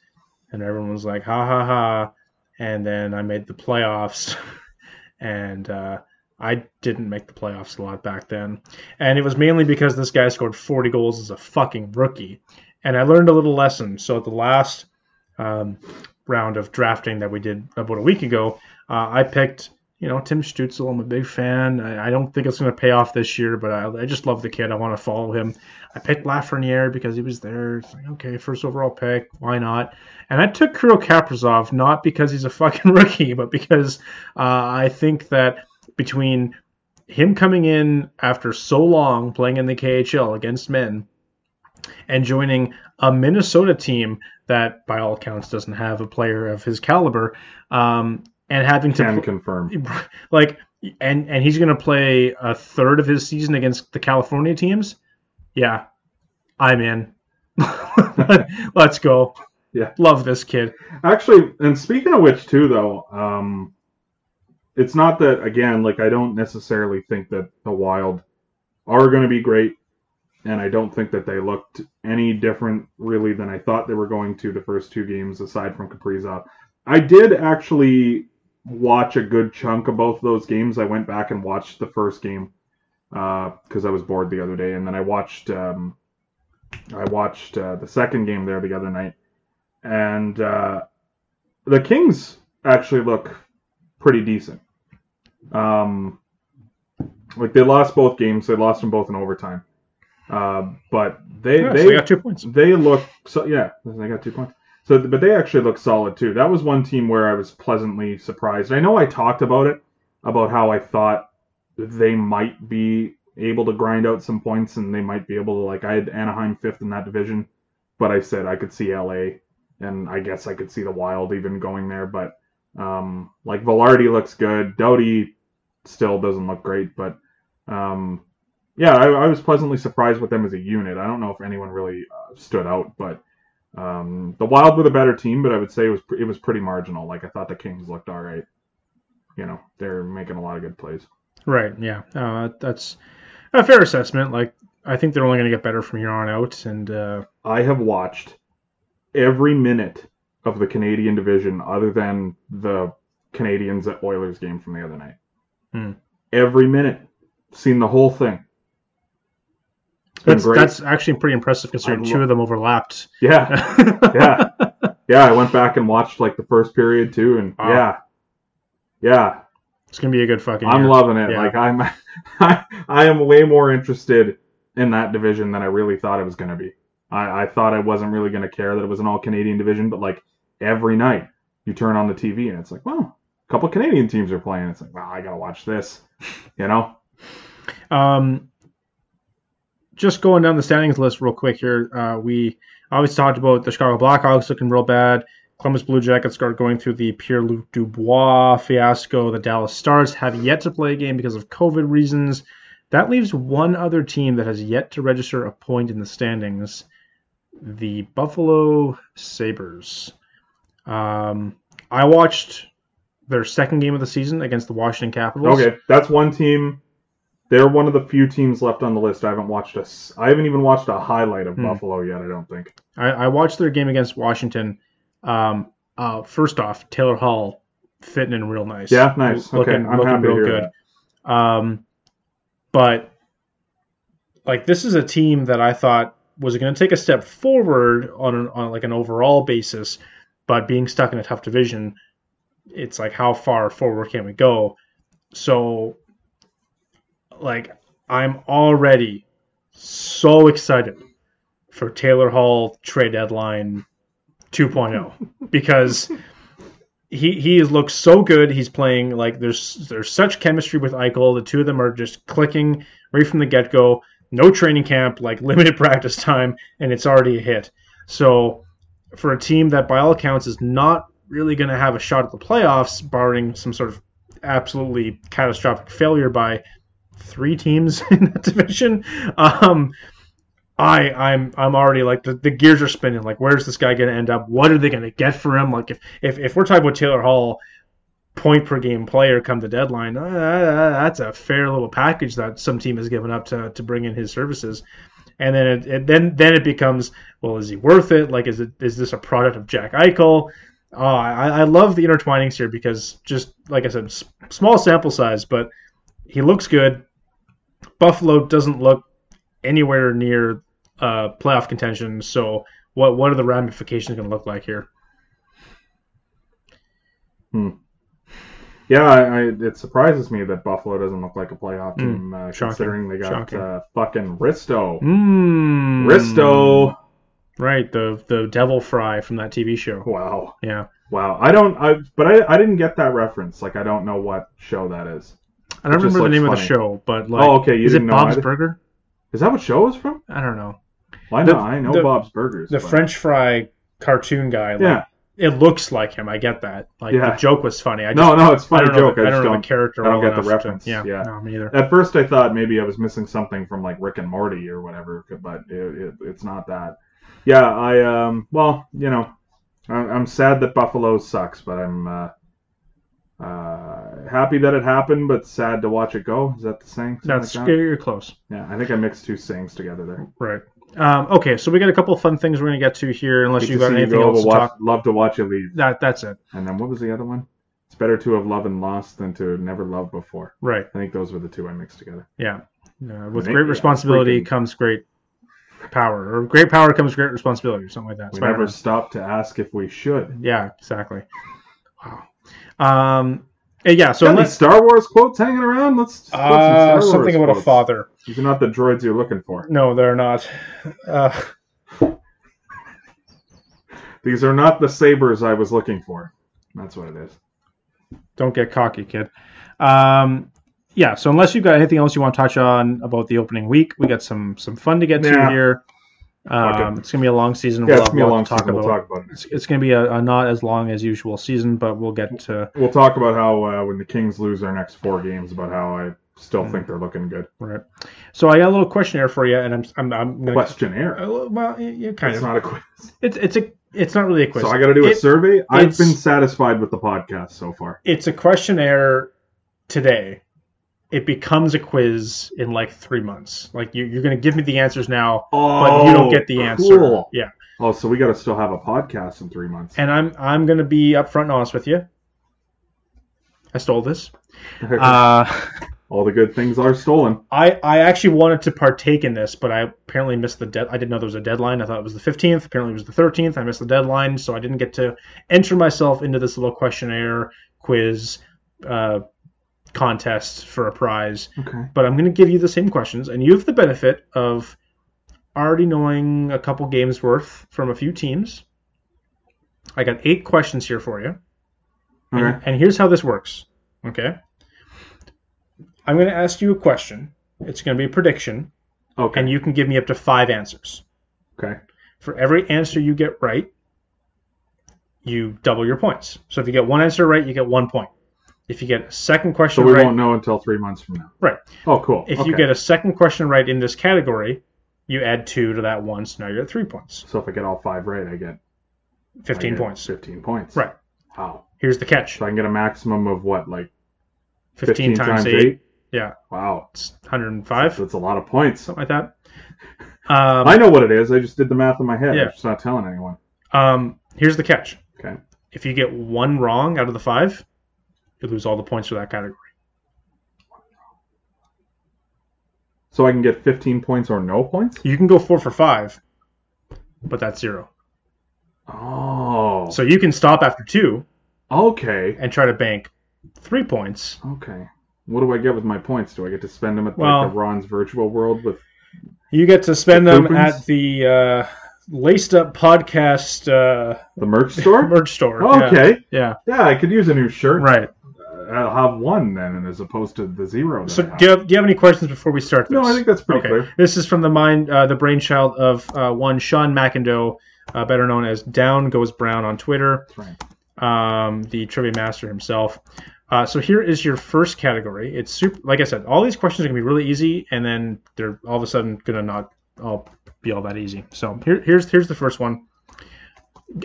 S6: and everyone was like, ha ha ha. And then I made the playoffs, and uh, I didn't make the playoffs a lot back then. And it was mainly because this guy scored 40 goals as a fucking rookie. And I learned a little lesson. So at the last um, round of drafting that we did about a week ago, uh, I picked, you know, Tim Stützle. I'm a big fan. I, I don't think it's going to pay off this year, but I, I just love the kid. I want to follow him. I picked Lafreniere because he was there. Like, okay, first overall pick. Why not? And I took Kirill Kaprizov not because he's a fucking rookie, but because uh, I think that between him coming in after so long playing in the KHL against men and joining a Minnesota team that, by all accounts, doesn't have a player of his caliber, um, and having to
S7: Can
S6: pl-
S7: confirm.
S6: like, and and he's going to play a third of his season against the California teams. Yeah, I'm in. Let's go.
S7: Yeah.
S6: love this kid.
S7: Actually, and speaking of which, too, though, um, it's not that again. Like I don't necessarily think that the Wild are going to be great, and I don't think that they looked any different really than I thought they were going to the first two games, aside from Kaprizov. I did actually watch a good chunk of both of those games. I went back and watched the first game because I was bored the other day, and then I watched um, I watched uh, the second game there the other night, and uh, the Kings actually look pretty decent. Um, like they lost both games, they lost them both in overtime, uh, but they
S6: Yeah, so
S7: they
S6: they got two points.
S7: they look so yeah they got two points. So but they actually look solid too. That was one team where i was pleasantly surprised. I know i talked about it about how i thought they might be able to grind out some points and they might be able to like i had anaheim fifth in that division but i said i could see la and i guess i could see the wild even going there but um like Vilardi looks good. Doughty still doesn't look great but um yeah, I, I was pleasantly surprised with them as a unit. I don't know if anyone really uh, stood out, but um, the Wild were the better team. But I would say it was it was pretty marginal. Like I thought the Kings looked all right. You know, they're making a lot of good plays.
S6: Right. Yeah. Uh, that's a fair assessment. Like, I think they're only going to get better from here on out. And uh,
S7: I have watched every minute of the Canadian division, other than the Canadiens at Oilers game from the other night.
S6: Hmm.
S7: Every minute, seen the whole thing.
S6: That's
S7: great.
S6: that's actually pretty impressive considering two of them overlapped.
S7: Yeah, yeah, yeah. I went back and watched like the first period too, and
S6: Wow.
S7: yeah, yeah.
S6: It's gonna be a good fucking.
S7: I'm
S6: year.
S7: loving it.
S6: Yeah.
S7: Like I'm, I, I am way more interested in that division than I really thought it was going to be. I, I thought I wasn't really going to care that it was an all Canadian division, but like every night you turn on the TV and it's like, well, couple Canadian teams are playing. It's like, wow, I gotta watch this. You know?
S6: Um, just going down the standings list real quick here. Uh, we always talked about the Chicago Blackhawks looking real bad. Columbus Blue Jackets are going through the Pierre Luc Dubois fiasco. The Dallas Stars have yet to play a game because of COVID reasons. That leaves one other team that has yet to register a point in the standings the Buffalo Sabres. Um, I watched their second game of the season against the Washington Capitals.
S7: Okay, that's one team. They're one of the few teams left on the list. I haven't watched a. I haven't even watched a highlight of
S6: Hmm.
S7: Buffalo yet. I don't think.
S6: I, I watched their game against Washington. Um, uh, first off, Taylor Hall fitting in real nice.
S7: Yeah, nice. Okay,
S6: Looking,
S7: I'm
S6: looking
S7: happy to
S6: real
S7: hear
S6: good. Um, but like this is a team that I thought was going to take a step forward on an, on like an overall basis, but being stuck in a tough division, it's like how far forward can we go? So, like, I'm already so excited for Taylor Hall trade deadline 2.0 because he he has looked so good. He's playing like there's there's such chemistry with Eichel. The two of them are just clicking right from the get go. No training camp, like limited practice time, and it's already a hit. So for a team that by all accounts is not really going to have a shot at the playoffs, barring some sort of absolutely catastrophic failure by three teams in that division, um, I I'm I'm already like the, the gears are spinning. Like, where's this guy going to end up? What are they going to get for him? Like, if, if if we're talking about Taylor Hall, point per game player come the deadline, uh, that's a fair little package that some team has given up to to bring in his services. And then it, it then then it becomes well, is he worth it? Like, is it is this a product of Jack Eichel? Oh, I, I love the intertwinings here because just like I said, s- small sample size, but he looks good. Buffalo doesn't look anywhere near uh, playoff contention. So, what what are the ramifications going to look like here? Hmm.
S7: Yeah, I, I, it surprises me that Buffalo doesn't look like a playoff team, uh,
S6: Hmm.
S7: considering they got uh, fucking Risto.
S6: Mm.
S7: Risto.
S6: Right? The the Devil Fry from that TV show.
S7: Wow,
S6: Yeah,
S7: wow. I don't. I but I, I didn't get that reference. Like I don't know what show that is.
S6: I don't remember the
S7: looks
S6: name of the show, but oh, like,
S7: Oh, okay, you
S6: is
S7: didn't
S6: it
S7: know
S6: Bob's
S7: either?
S6: Burger?
S7: Is that what show is from?
S6: I don't know.
S7: Well, I
S6: The-
S7: know. I know
S6: the-
S7: Bob's Burgers.
S6: The
S7: but-
S6: French fry cartoon guy. Like,
S7: Yeah.
S6: it looks like him. I get that. Like
S7: Yeah.
S6: the joke was funny. I just,
S7: No, no, it's a
S6: I
S7: funny
S6: don't
S7: joke.
S6: The,
S7: I
S6: I don't know
S7: don't-
S6: the character.
S7: I don't
S6: well
S7: get the
S6: enough to-
S7: reference.
S6: yeah,
S7: Yeah.
S6: no, me either.
S7: At first, I thought maybe I was missing something from like Rick and Morty or whatever, but it, it, it's not that. Yeah, I um, well, you know, I- I'm sad that Buffalo sucks, but I'm uh, uh, happy that it happened, but sad to watch it go. Is that the saying? Something
S6: That's
S7: like that?
S6: you're close.
S7: Yeah, I think I mixed two sayings together there.
S6: Right. Um, okay, so we got a couple of fun things we're gonna get to here, unless you
S7: to
S6: got anything
S7: go,
S6: else to
S7: watch,
S6: talk.
S7: Love to watch you leave.
S6: That that's it.
S7: And then what was the other one? It's better to have loved and lost than to have never loved before.
S6: Right.
S7: I think those were the two I mixed together.
S6: Yeah. Uh, with great
S7: yeah,
S6: responsibility
S7: freaking-
S6: comes great power, or great power comes great responsibility, or something like that.
S7: We
S6: Spider-Man.
S7: never stopped to ask if we should.
S6: Yeah, exactly. Wow. Um. Yeah. So
S7: any
S6: unless
S7: Star Wars quotes hanging around? Let's, let's put some
S6: uh,
S7: Star Wars
S6: something about a father.
S7: These are not the droids you're looking for.
S6: No, they're not. Uh,
S7: These are not the sabers I was looking for. That's what it is.
S6: don't get cocky, kid. Um. Yeah. So unless you've got anything else you want to touch on about the opening week, we got some some fun to get to here. Um,
S7: it.
S6: it's gonna be a long season.
S7: Yeah,
S6: we'll
S7: it's gonna be a long
S6: talk
S7: season. We'll
S6: about.
S7: talk about it.
S6: It's, it's going to be a, a not as long as usual season, but we'll get to
S7: We'll talk about how uh, when the Kings lose their next four games, about how I still
S6: Hmm.
S7: think they're looking good.
S6: right. So I got a little questionnaire for you, and I'm I'm, I'm gonna,
S7: Questionnaire.
S6: Uh, well, yeah, kind
S7: It's
S6: of.
S7: not a quiz.
S6: It's it's a it's not really a quiz.
S7: So I got to do a
S6: It-
S7: survey. I've been satisfied with the podcast so far.
S6: It's a questionnaire today. It becomes a quiz in like three months. Like you, you're going to give me the answers now, but you don't get the answer.
S7: cool.
S6: Yeah,
S7: Oh, so we got to still have a podcast in three months.
S6: and I'm I'm going to be upfront and honest with you. I stole this. Uh,
S7: all the good things are stolen.
S6: I, I actually wanted to partake in this, but I apparently missed the dead. I didn't know there was a deadline. I thought it was the 15th. Apparently, it was the 13th. I missed the deadline, so I didn't get to enter myself into this little questionnaire quiz uh, contest for a prize.
S7: Okay.
S6: But I'm going to give you the same questions, and you have the benefit of already knowing a couple games worth from a few teams. I got eight questions here for you. And, and here's how this works. Okay. I'm going to ask you a question. It's going to be a prediction,
S7: Okay.
S6: and you can give me up to five answers.
S7: okay.
S6: For every answer you get right, you double your points. So if you get one answer right, you get one point. If you get a second
S7: So
S6: question
S7: we
S6: right,
S7: won't know until three months from now.
S6: right.
S7: Oh, cool.
S6: If
S7: okay.
S6: you get a second question right in this category, you add two to that one, so now you're at three points.
S7: so if I get all five right, I get I
S6: 15
S7: get
S6: points.
S7: Fifteen points.
S6: Right.
S7: Wow.
S6: Here's the catch
S7: So I can get a maximum of what, like
S6: 15, times, eight. Yeah,
S7: Wow.
S6: it's 105,
S7: That's a lot of points.
S6: something like that. Um,
S7: I know what it is. I just did the math in my head.
S6: Yeah.
S7: I'm just not telling anyone.
S6: um, here's the catch.
S7: Okay.
S6: If you get one wrong out of the five, you lose all the points for that category.
S7: So I can get 15 points or no points?
S6: You can go four for five, but that's zero.
S7: Oh.
S6: So you can stop after two
S7: okay.
S6: and try to bank three points.
S7: Okay. What do I get with my points? Do I get to spend them at
S6: Well-
S7: like the Ron's virtual world with
S6: You get to spend
S7: The
S6: them
S7: coupons?
S6: at the uh, Laced Up Podcast uh,
S7: the merch store?
S6: merch store. Yeah.
S7: okay.
S6: Yeah.
S7: Yeah. I could use a new shirt.
S6: Right.
S7: I'll have one then, as opposed to the zero.
S6: So do you, have, do you have any questions before we start this?
S7: No, I think that's pretty
S6: okay.
S7: clear.
S6: This is from the mind, uh, the brainchild of uh, one Sean McIndoe, uh, better known as Down Goes Brown on Twitter,
S7: right.
S6: um, the trivia master himself. Uh, so here is your first category. It's super. Like I said, all these questions are gonna be really easy, and then they're all of a sudden gonna not all be all that easy. So here, here's here's the first one.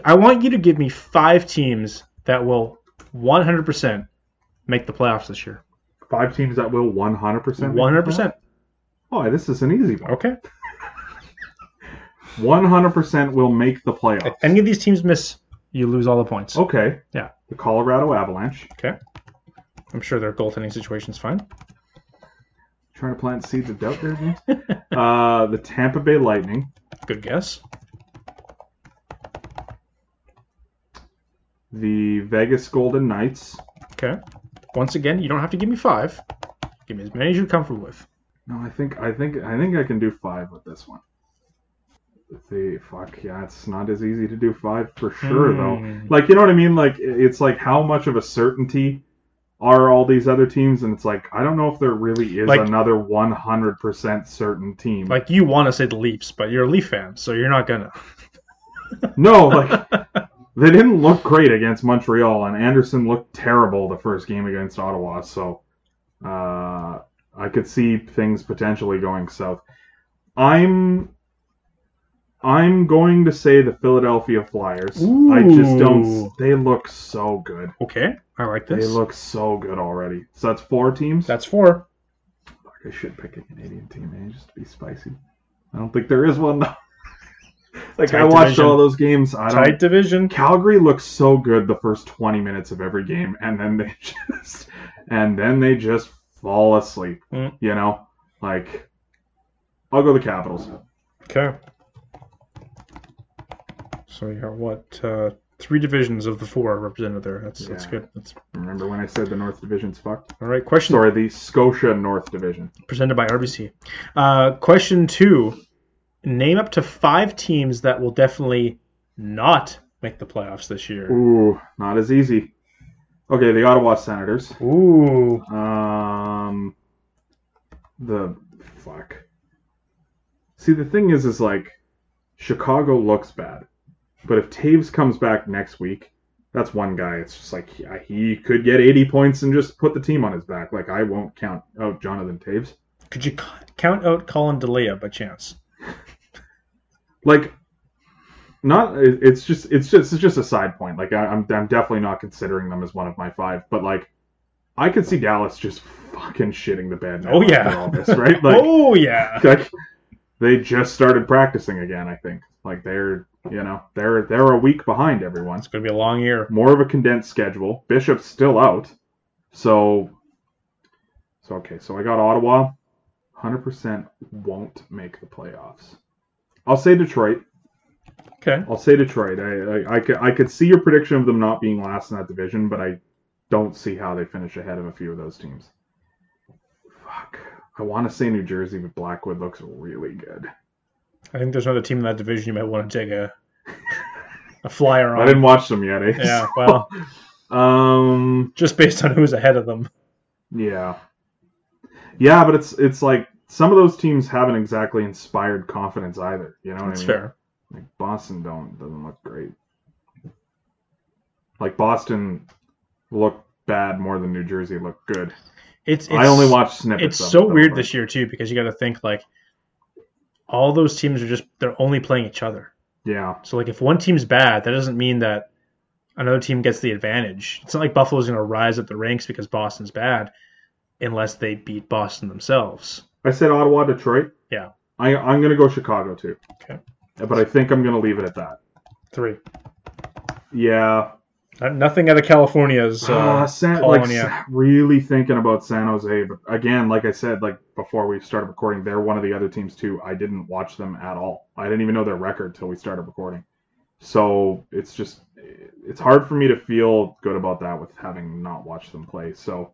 S6: I want you to give me five teams that will 100% make the playoffs this year.
S7: Five teams that will 100%. make the
S6: 100%.
S7: playoffs? Oh, this is an easy one.
S6: Okay.
S7: 100% will make the playoffs.
S6: If any of these teams miss, you lose all the points.
S7: Okay.
S6: Yeah.
S7: The Colorado Avalanche.
S6: Okay. I'm sure their goaltending situation's fine.
S7: Trying to plant seeds of doubt there, James. uh, the Tampa Bay Lightning.
S6: Good guess.
S7: The Vegas Golden Knights.
S6: Okay. Once again, you don't have to give me five. Give me as many as you're comfortable with.
S7: No, I think I think I think I can do five with this one. The fuck yeah, it's not as easy to do five for sure
S6: Hmm.
S7: though. Like you know what I mean? Like it's like how much of a certainty are all these other teams? And it's like I don't know if there really is
S6: Like-
S7: another one hundred percent certain team.
S6: Like you want to say the Leafs, but you're a Leaf fan, so you're not gonna.
S7: no, like they didn't look great against Montreal, and Anderson looked terrible the first game against Ottawa. So uh, I could see things potentially going south. I'm I'm going to say the Philadelphia Flyers. I just don't. They look so good.
S6: Okay, I like this.
S7: They look so good already. So that's four teams.
S6: That's four.
S7: Fuck, I should pick a Canadian team, man, just to be spicy. I don't think there is one though. Like I watched
S6: division.
S7: all those games. I.
S6: Tight division.
S7: Calgary looks so good the first 20 minutes of every game, and then they just and then they just fall asleep.
S6: Mm.
S7: You know, like I'll go the Capitals.
S6: Okay. So you got what? Uh, three divisions of the four represented there. That's that's good. That's
S7: Remember when I said the North Division's fucked?
S6: all right. Question
S7: Sorry, the Scotia North Division.
S6: presented by RBC. Uh, question two: Name up to five teams that will definitely not make the playoffs this year.
S7: Ooh, not as easy. Okay, the Ottawa Senators.
S6: Ooh.
S7: Um, the fuck. See, the thing is, is like Chicago looks bad, but if Toews comes back next week, that's one guy. It's just like yeah, he could get 80 points and just put the team on his back. Like I won't count out Jonathan Toews.
S6: Could you count out Collin Delia by chance?
S7: Like, not. It's just. It's just. It's just a side point. Like I, I'm. I'm definitely not considering them as one of my five. But like, I could see Dallas just fucking shitting the bed.
S6: Oh,
S7: after
S6: yeah.
S7: all this, right? Like,
S6: oh yeah.
S7: like they just started practicing again. I think like they're you know they're they're a week behind everyone.
S6: It's gonna be a long year.
S7: More of a condensed schedule. Bishop's still out, so So okay, so I got Ottawa. 100% won't make the playoffs. I'll say Detroit.
S6: Okay.
S7: I'll say Detroit. I, I, I, could, I could see your prediction of them not being last in that division, but I don't see how they finish ahead of a few of those teams. Fuck. I want to say New Jersey, but Blackwood looks really good.
S6: I think there's another team in that division you might want to take a a flyer on.
S7: I didn't watch them yet. Eh?
S6: Yeah, well,
S7: um,
S6: just based on who's ahead of them.
S7: yeah, yeah, but it's it's like some of those teams haven't exactly inspired confidence either. You know what
S6: That's
S7: I mean?
S6: It's fair.
S7: Like Boston don't doesn't look great. Like Boston looked bad more than New Jersey looked good.
S6: It's, it's
S7: I only watched snippets.
S6: It's so
S7: it,
S6: weird
S7: but-
S6: this year too because you got to think like all those teams are just they're only playing each other.
S7: Yeah,
S6: So like if one team's bad, that doesn't mean that another team gets the advantage. It's not like Buffalo's going to rise up the ranks because Boston's bad unless they beat Boston themselves.
S7: I said Ottawa, Detroit.
S6: Yeah.
S7: I I'm gonna go Chicago too.
S6: Okay.
S7: But I think I'm gonna leave it at that.
S6: Three.
S7: Yeah,
S6: Not- Nothing out of California's uh,
S7: Uh, San,
S6: calling
S7: like
S6: you.
S7: really thinking about San Jose, but again, like I said, like before we started recording, they're one of the other teams too. I didn't watch them at all. I didn't even know their record till we started recording. So it's just it's hard for me to feel good about that with having not watched them play. So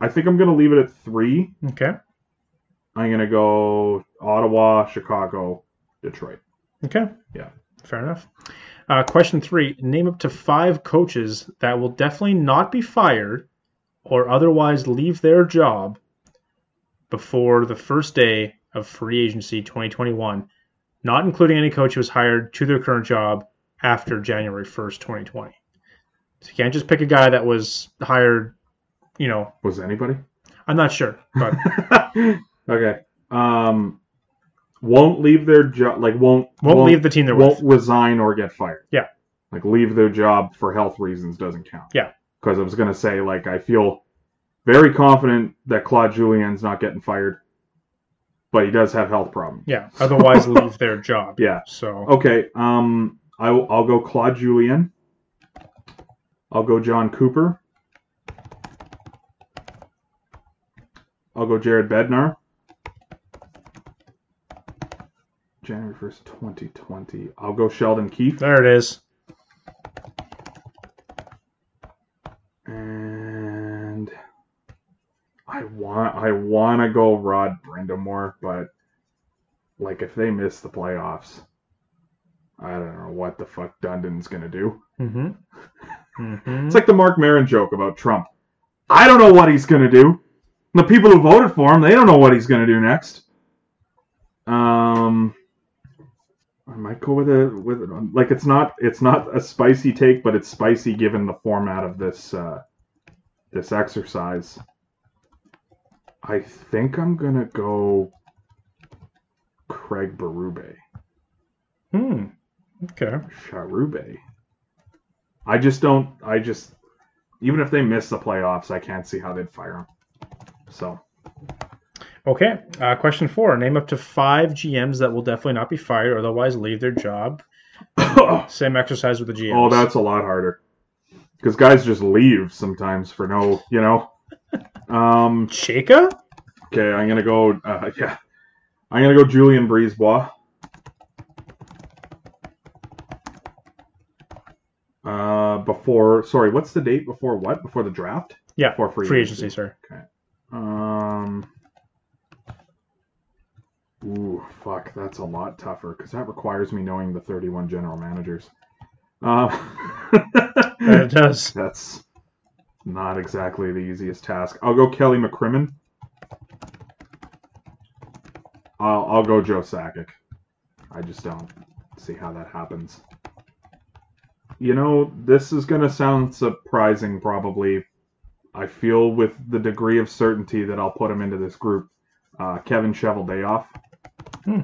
S7: I think I'm gonna leave it at three.
S6: Okay.
S7: I'm gonna go Ottawa, Chicago, Detroit.
S6: Okay.
S7: Yeah.
S6: Fair enough. Uh, question three: Name up to five coaches that will definitely not be fired or otherwise leave their job before the first day of free agency 2021, not including any coach who was hired to their current job after January 1st, 2020. So you can't just pick a guy that was hired. You know,
S7: Was anybody?
S6: I'm not sure, but
S7: okay. Um, won't leave their job. Like won't
S6: won't leave the team they're
S7: won't
S6: with.
S7: resign or get fired.
S6: Yeah.
S7: Like leave their job for health reasons doesn't count.
S6: Yeah.
S7: Because I was gonna say like I feel very confident that Claude Julien's not getting fired, but he does have health problems.
S6: Yeah, otherwise leave their job.
S7: Yeah.
S6: So
S7: Okay. Um, I will, I'll go Claude Julien. I'll go Jon Cooper. I'll go Jared Bednar. January 1st, 2020. I'll go Sheldon Keefe.
S6: there it is.
S7: And I want I want to go Rod Brind'Amour, but like if they miss the playoffs, I don't know what the fuck Dundon's gonna do.
S6: Mm-hmm. Mm-hmm.
S7: It's like the Marc Maron joke about Trump. I don't know what he's gonna do. The people who voted for him, they don't know what he's gonna do next. Um, might go with a with like it's not it's not a spicy take, but it's spicy given the format of this uh, this exercise. I think I'm gonna go Craig Berube.
S6: Hmm. Okay.
S7: Charube. I just don't. I just even if they miss the playoffs, I can't see how they'd fire him. So
S6: Okay. Uh, question four. Name up to five GMs that will definitely not be fired or otherwise leave their job. Same exercise with the GMs.
S7: oh, that's a lot harder because guys just leave sometimes for no, you know. Um.
S6: Chaka?
S7: Okay, I'm gonna go. Uh, yeah, I'm gonna go Julien BriseBois. Uh, before sorry, what's the date before what? Before the draft?
S6: Yeah.
S7: Before free,
S6: Free
S7: agency.
S6: agency, sir. Okay.
S7: Um. Ooh, fuck, that's a lot tougher because that requires me knowing the 31 general managers. Um,
S6: That it does.
S7: that's not exactly the easiest task. I'll go Kelly McCrimmon. I'll, I'll go Joe Sakic. I just don't see how that happens. You know, this is going to sound surprising, probably. I feel with the degree of certainty that I'll put him into this group. Uh, Kevin Cheveldayoff.
S6: Hmm.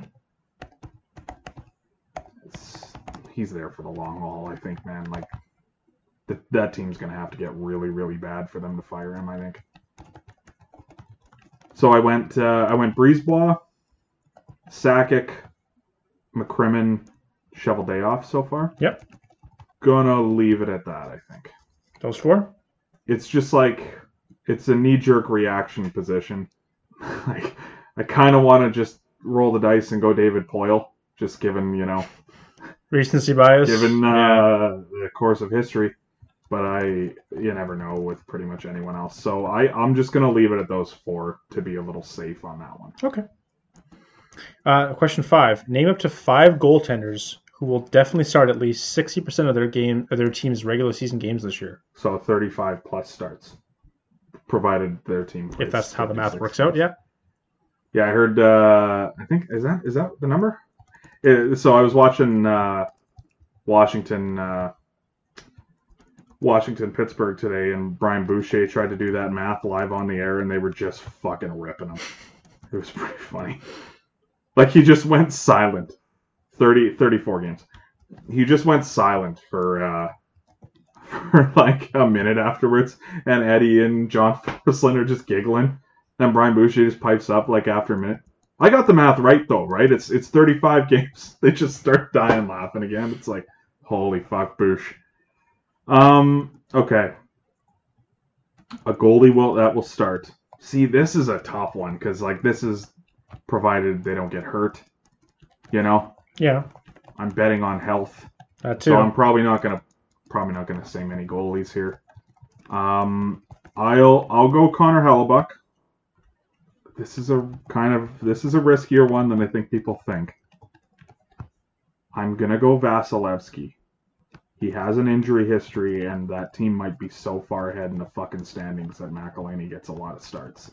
S7: He's there for the long haul, I think, man. Like, th- that team's going to have to get really, really bad for them to fire him, I think. So I went, uh, I went Brisebois, Sakic, McCrimmon, Cheveldayoff so far.
S6: Yep.
S7: Gonna leave it at that, I think.
S6: Those four?
S7: It's just like it's a knee jerk reaction position. like I kind of want to just roll the dice and go David Poile, just given you know
S6: Recency bias.
S7: given
S6: Yeah.
S7: uh, the course of history. But I, you never know with pretty much anyone else. So I, I'm just gonna leave it at those four to be a little safe on that one.
S6: Okay. Uh, question five. Name up to five goaltenders who will definitely start at least 60% of their game of their team's regular season games this year.
S7: So 35 plus starts, provided their team.
S6: If that's how the math works out, yeah.
S7: Yeah, I heard. Uh, I think is that is that the number? Uh, so I was watching uh, Washington, uh, Washington Pittsburgh today, and Brian Boucher tried to do that math live on the air, and they were just fucking ripping him. It was pretty funny. Like he just went silent. 30, 34 games. He just went silent for uh, for like a minute afterwards, and Eddie and John Forslund are just giggling. Then Brian Boucher just pipes up like after a minute. I got the math right though, right? It's it's 35 games. They just start dying laughing again. It's like, holy fuck, Bouch. Um, okay. A goalie will that will start. See, this is a tough one because like this is provided they don't get hurt. You know,
S6: Yeah,
S7: I'm betting on health.
S6: that too.
S7: So I'm probably not gonna probably not gonna say many goalies here. Um, I'll I'll go Connor Hellebuyck. This is a kind of this is a riskier one than I think people think. I'm gonna go Vasilevskiy. He has an injury history, and that team might be so far ahead in the fucking standings that McElhinney gets a lot of starts.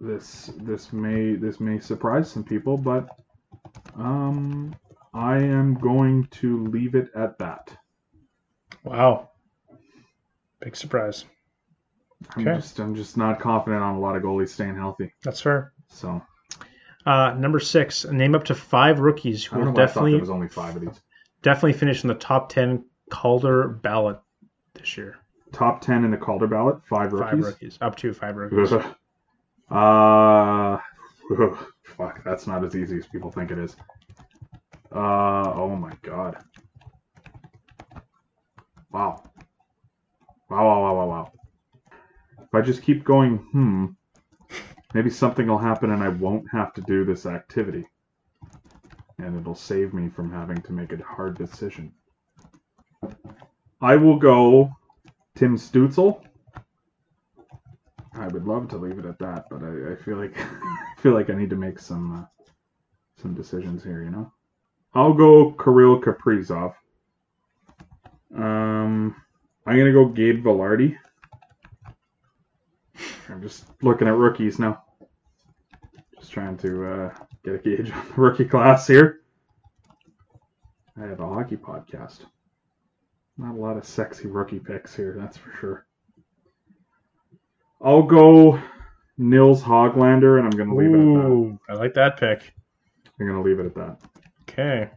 S7: This this may this may surprise some people, but um, I am going to leave it at that.
S6: wow. Big surprise.
S7: I'm
S6: Okay.
S7: just I'm just not confident on a lot of goalies staying healthy.
S6: That's fair.
S7: So
S6: Uh, number six. Name up to five rookies
S7: I
S6: who
S7: don't know
S6: will
S7: why I thought there
S6: definitely
S7: was only five of these.
S6: definitely finish in the top 10 Calder ballot this year.
S7: Top ten in the Calder ballot, five rookies.
S6: Five rookies. Up to five rookies.
S7: uh, fuck, that's not as easy as people think it is. Uh, oh my god. Wow. Wow, wow, wow, wow, wow. If I just keep going, hmm, maybe something will happen and I won't have to do this activity. And it'll save me from having to make a hard decision. I will go Tim Stützle. I would love to leave it at that, but I, I feel like I feel like I need to make some uh, some decisions here. You know, I'll go Kirill Kaprizov. Um, I'm gonna go Gabe Vilardi. I'm just looking at rookies now. Just trying to uh, get a gauge on the rookie class here. I have a hockey podcast. Not a lot of sexy rookie picks here, that's for sure. I'll go Nils Hoglander, and I'm going to leave it at that.
S6: Ooh, I like that pick.
S7: I'm going to leave it at that.
S6: Okay.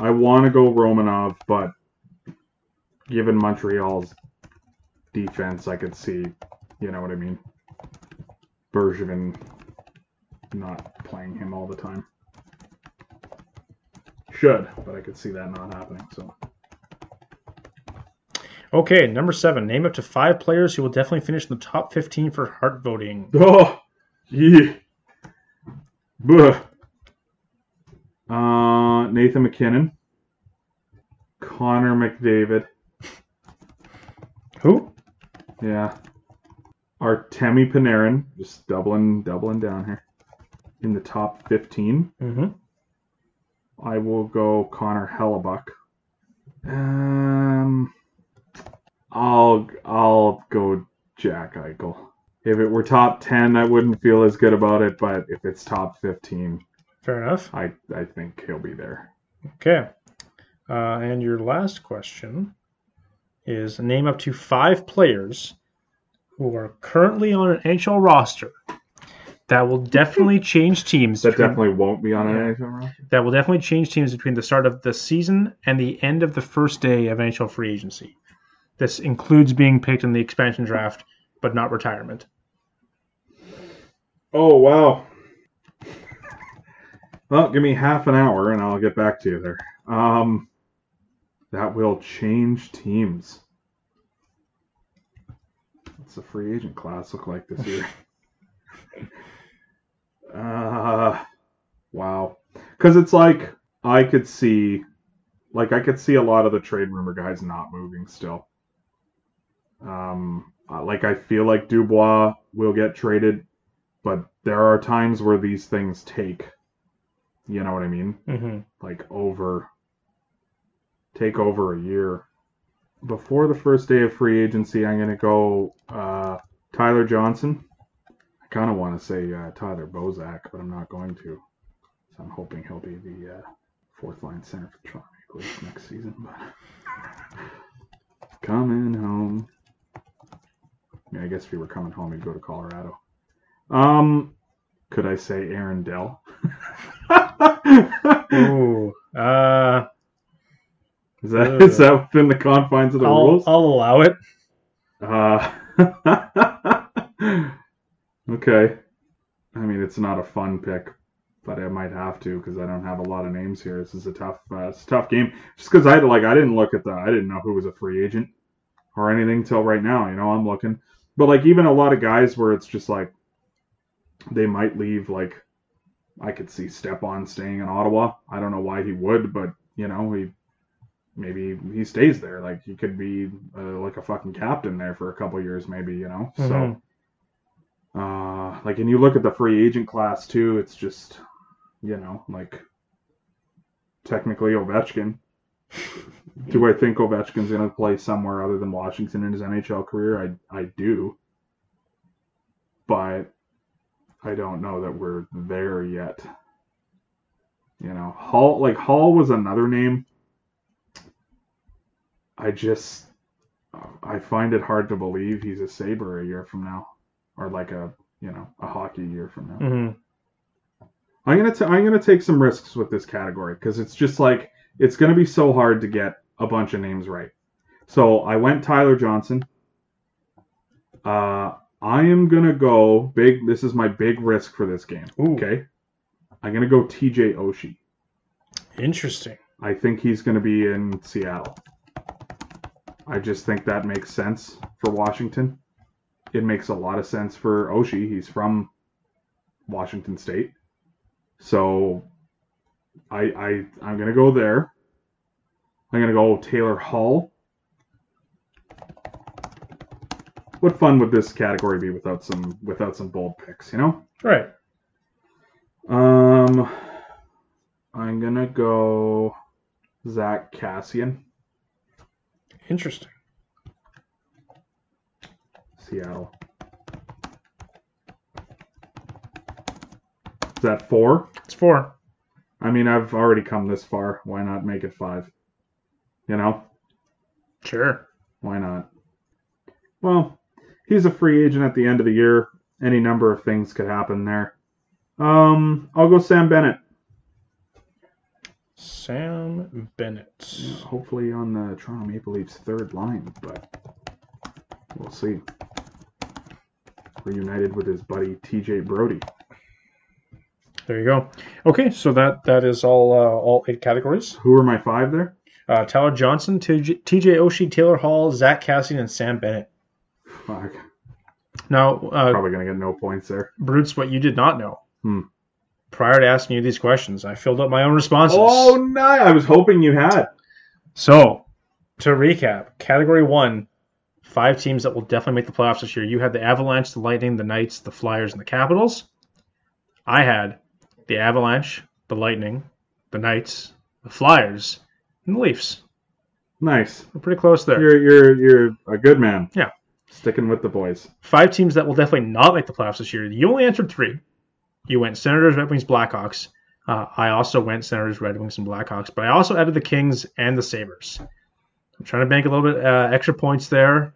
S7: I want to go Romanov, but given Montreal's defense, I could see, you know what I mean, Bergevin not playing him all the time. Should, but I could see that not happening. So
S6: Okay, number seven. Name up to five players who will definitely finish in the top 15 for Hart voting.
S7: Oh, yeah. Buh. Uh, Nathan MacKinnon, Connor McDavid,
S6: Who?
S7: yeah, Artemi Panarin, just doubling, doubling down here in the top 15.
S6: Mm-hmm.
S7: I will go Connor Hellebuyck. Um, I'll I'll go Jack Eichel. If it were top 10, I wouldn't feel as good about it, but if it's top 15,
S6: Fair enough.
S7: I I think he'll be there.
S6: Okay. Uh, and your last question is name up to five players who are currently on an NHL roster that will definitely change teams.
S7: That
S6: between-
S7: definitely won't be on an NHL roster.
S6: that will definitely change teams between the start of the season and the end of the first day of NHL free agency. This includes being picked in the expansion draft, but not retirement.
S7: Oh wow. Well, give me half an hour and I'll get back to you there. Um, that will change teams. What's the free agent class look like this year? uh, wow. Because it's like I could see, like I could see a lot of the trade rumor guys not moving still. Um, uh, like I feel like Dubois will get traded, but there are times where these things take. You know what I mean?
S6: Mm-hmm.
S7: Like over, take over a year. Before the first day of free agency, I'm gonna go uh, Tyler Johnson. I kind of want to say uh, Tyler Bozak, but I'm not going to. So I'm hoping he'll be the uh, fourth line center for Toronto next season. But coming home. I, mean, I guess if he were coming home, he'd go to Colorado. Um, could I say Aaron Dell?
S6: Ooh. Uh,
S7: Is that is that within the confines of the
S6: I'll,
S7: rules?
S6: I'll allow it.
S7: Uh, okay. I mean, it's not a fun pick, but I might have to because I don't have a lot of names here. This is a tough, uh, it's a tough game. Just because I like, I didn't look at the, I didn't know who was a free agent or anything till right now. You know, I'm looking, but like even a lot of guys where it's just like they might leave. Like I could see Stepan staying in Ottawa. I don't know why he would, but you know he maybe he stays there. Like he could be uh, like a fucking captain there for a couple years, maybe. You know, so.
S6: Mhm.
S7: Uh, like, and you look at the free agent class too. It's just, you know, like technically Ovechkin. do I think Ovechkin's going to play somewhere other than Washington in his NHL career? I I do, but I don't know that we're there yet. You know, Hall like Hall was another name. I just I find it hard to believe he's a Saber a year from now or like a you know a hockey year from now.
S6: Mm-hmm.
S7: I'm gonna t- I'm gonna take some risks with this category because it's just like it's gonna be so hard to get a bunch of names right. So I went Tyler Johnson. Uh, I am gonna go big. This is my big risk for this game.
S6: Ooh.
S7: Okay, I'm gonna go T.J. Oshie.
S6: Interesting.
S7: I think he's gonna be in Seattle. I just think that makes sense for Washington. It makes a lot of sense for Oshie. He's from Washington State. So I I I'm gonna go there. I'm gonna go Taylor Hall. What fun would this category be without some without some bold picks, you know?
S6: Right.
S7: Um I'm gonna go Zack Kassian,
S6: Interesting.
S7: Seattle. Is that four?
S6: It's four.
S7: I mean, I've already come this far. Why not make it five? You know?
S6: Sure.
S7: Why not? Well, he's a free agent at the end of the year. Any number of things could happen there. Um, I'll go Sam Bennett.
S6: Sam Bennett.
S7: Hopefully on the Toronto Maple Leafs third line, but we'll see. Reunited with his buddy TJ Brodie.
S6: There you go. Okay, so that that is all uh, all eight categories.
S7: Who are my five there?
S6: Uh, Tyler Johnson, TJ Oshie, Taylor Hall, Zack Kassian, and Sam Bennett.
S7: Fuck.
S6: Now, uh,
S7: Probably gonna get no points there.
S6: Bruce, what you did not know.
S7: Hmm.
S6: Prior to asking you these questions, I filled up my own responses.
S7: Oh no! I was hoping you had.
S6: So, to recap, category one, five teams that will definitely make the playoffs this year. You had the Avalanche, the Lightning, the Knights, the Flyers, and the Capitals. I had the Avalanche, the Lightning, the Knights, the Flyers, and the Leafs.
S7: Nice.
S6: We're pretty close there.
S7: You're you're you're a good man.
S6: Yeah.
S7: Sticking with the boys.
S6: Five teams that will definitely not make the playoffs this year. You only answered three. You went Senators, Red Wings, Blackhawks. Uh, I also went Senators, Red Wings, and Blackhawks, but I also added the Kings and the Sabres. I'm trying to bank a little bit uh, extra points there.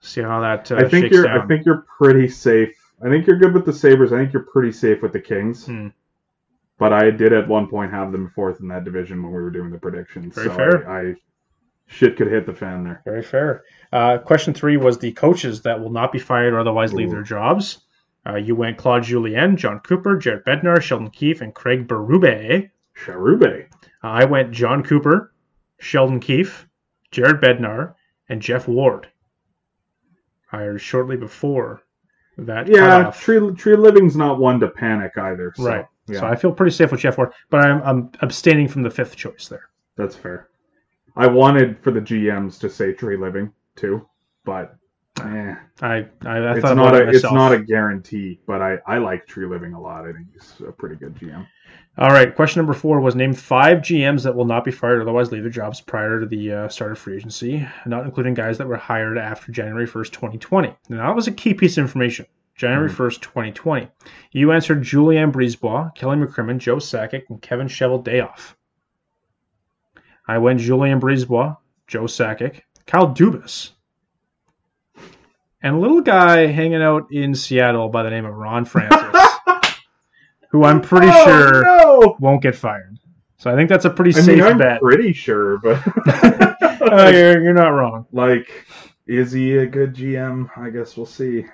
S6: See how that uh,
S7: I think
S6: shakes
S7: you're
S6: down.
S7: I think you're pretty safe. I think you're good with the Sabres. I think you're pretty safe with the Kings.
S6: Hmm.
S7: But I did at one point have them fourth in that division when we were doing the predictions.
S6: Very
S7: so
S6: fair.
S7: I, I shit could hit the fan there.
S6: Very fair. Uh, question three was the coaches that will not be fired or otherwise leave their jobs. Uh, you went Claude Julien, Jon Cooper, Jared Bednar, Sheldon Keefe, and Craig Berube.
S7: Charube.
S6: Uh, I went Jon Cooper, Sheldon Keefe, Jared Bednar, and Geoff Ward. hired shortly before that
S7: Yeah, tree Treliving's not one to panic either. So,
S6: right.
S7: Yeah,
S6: So I feel pretty safe with Geoff Ward, but I'm, I'm abstaining from the fifth choice there.
S7: that's fair. I wanted for the GMs to say Treliving too, but eh,
S6: I I, I
S7: it's
S6: thought
S7: not
S6: about
S7: a it's not a guarantee. But I I like Treliving a lot. I think he's a pretty good GM.
S6: All right. Question number four was name five GMs that will not be fired, otherwise leave their jobs prior to the uh, start of free agency, not including guys that were hired after January 1st, 2020. Now, that was a key piece of information. January 1st, 2020. You answered Julien BriseBois, Kelly McCrimmon, Joe Sakic, and Kevin Cheveldayoff. I went Julien BriseBois, Joe Sakic, Kyle Dubas, and a little guy hanging out in Seattle by the name of Ron Francis, who I'm pretty
S7: Oh,
S6: sure
S7: no!
S6: won't get fired. So I think that's a pretty
S7: I
S6: safe
S7: mean, I'm
S6: bet.
S7: pretty sure, but
S6: Uh, you're, you're not wrong.
S7: like, is he a good GM? I guess we'll see.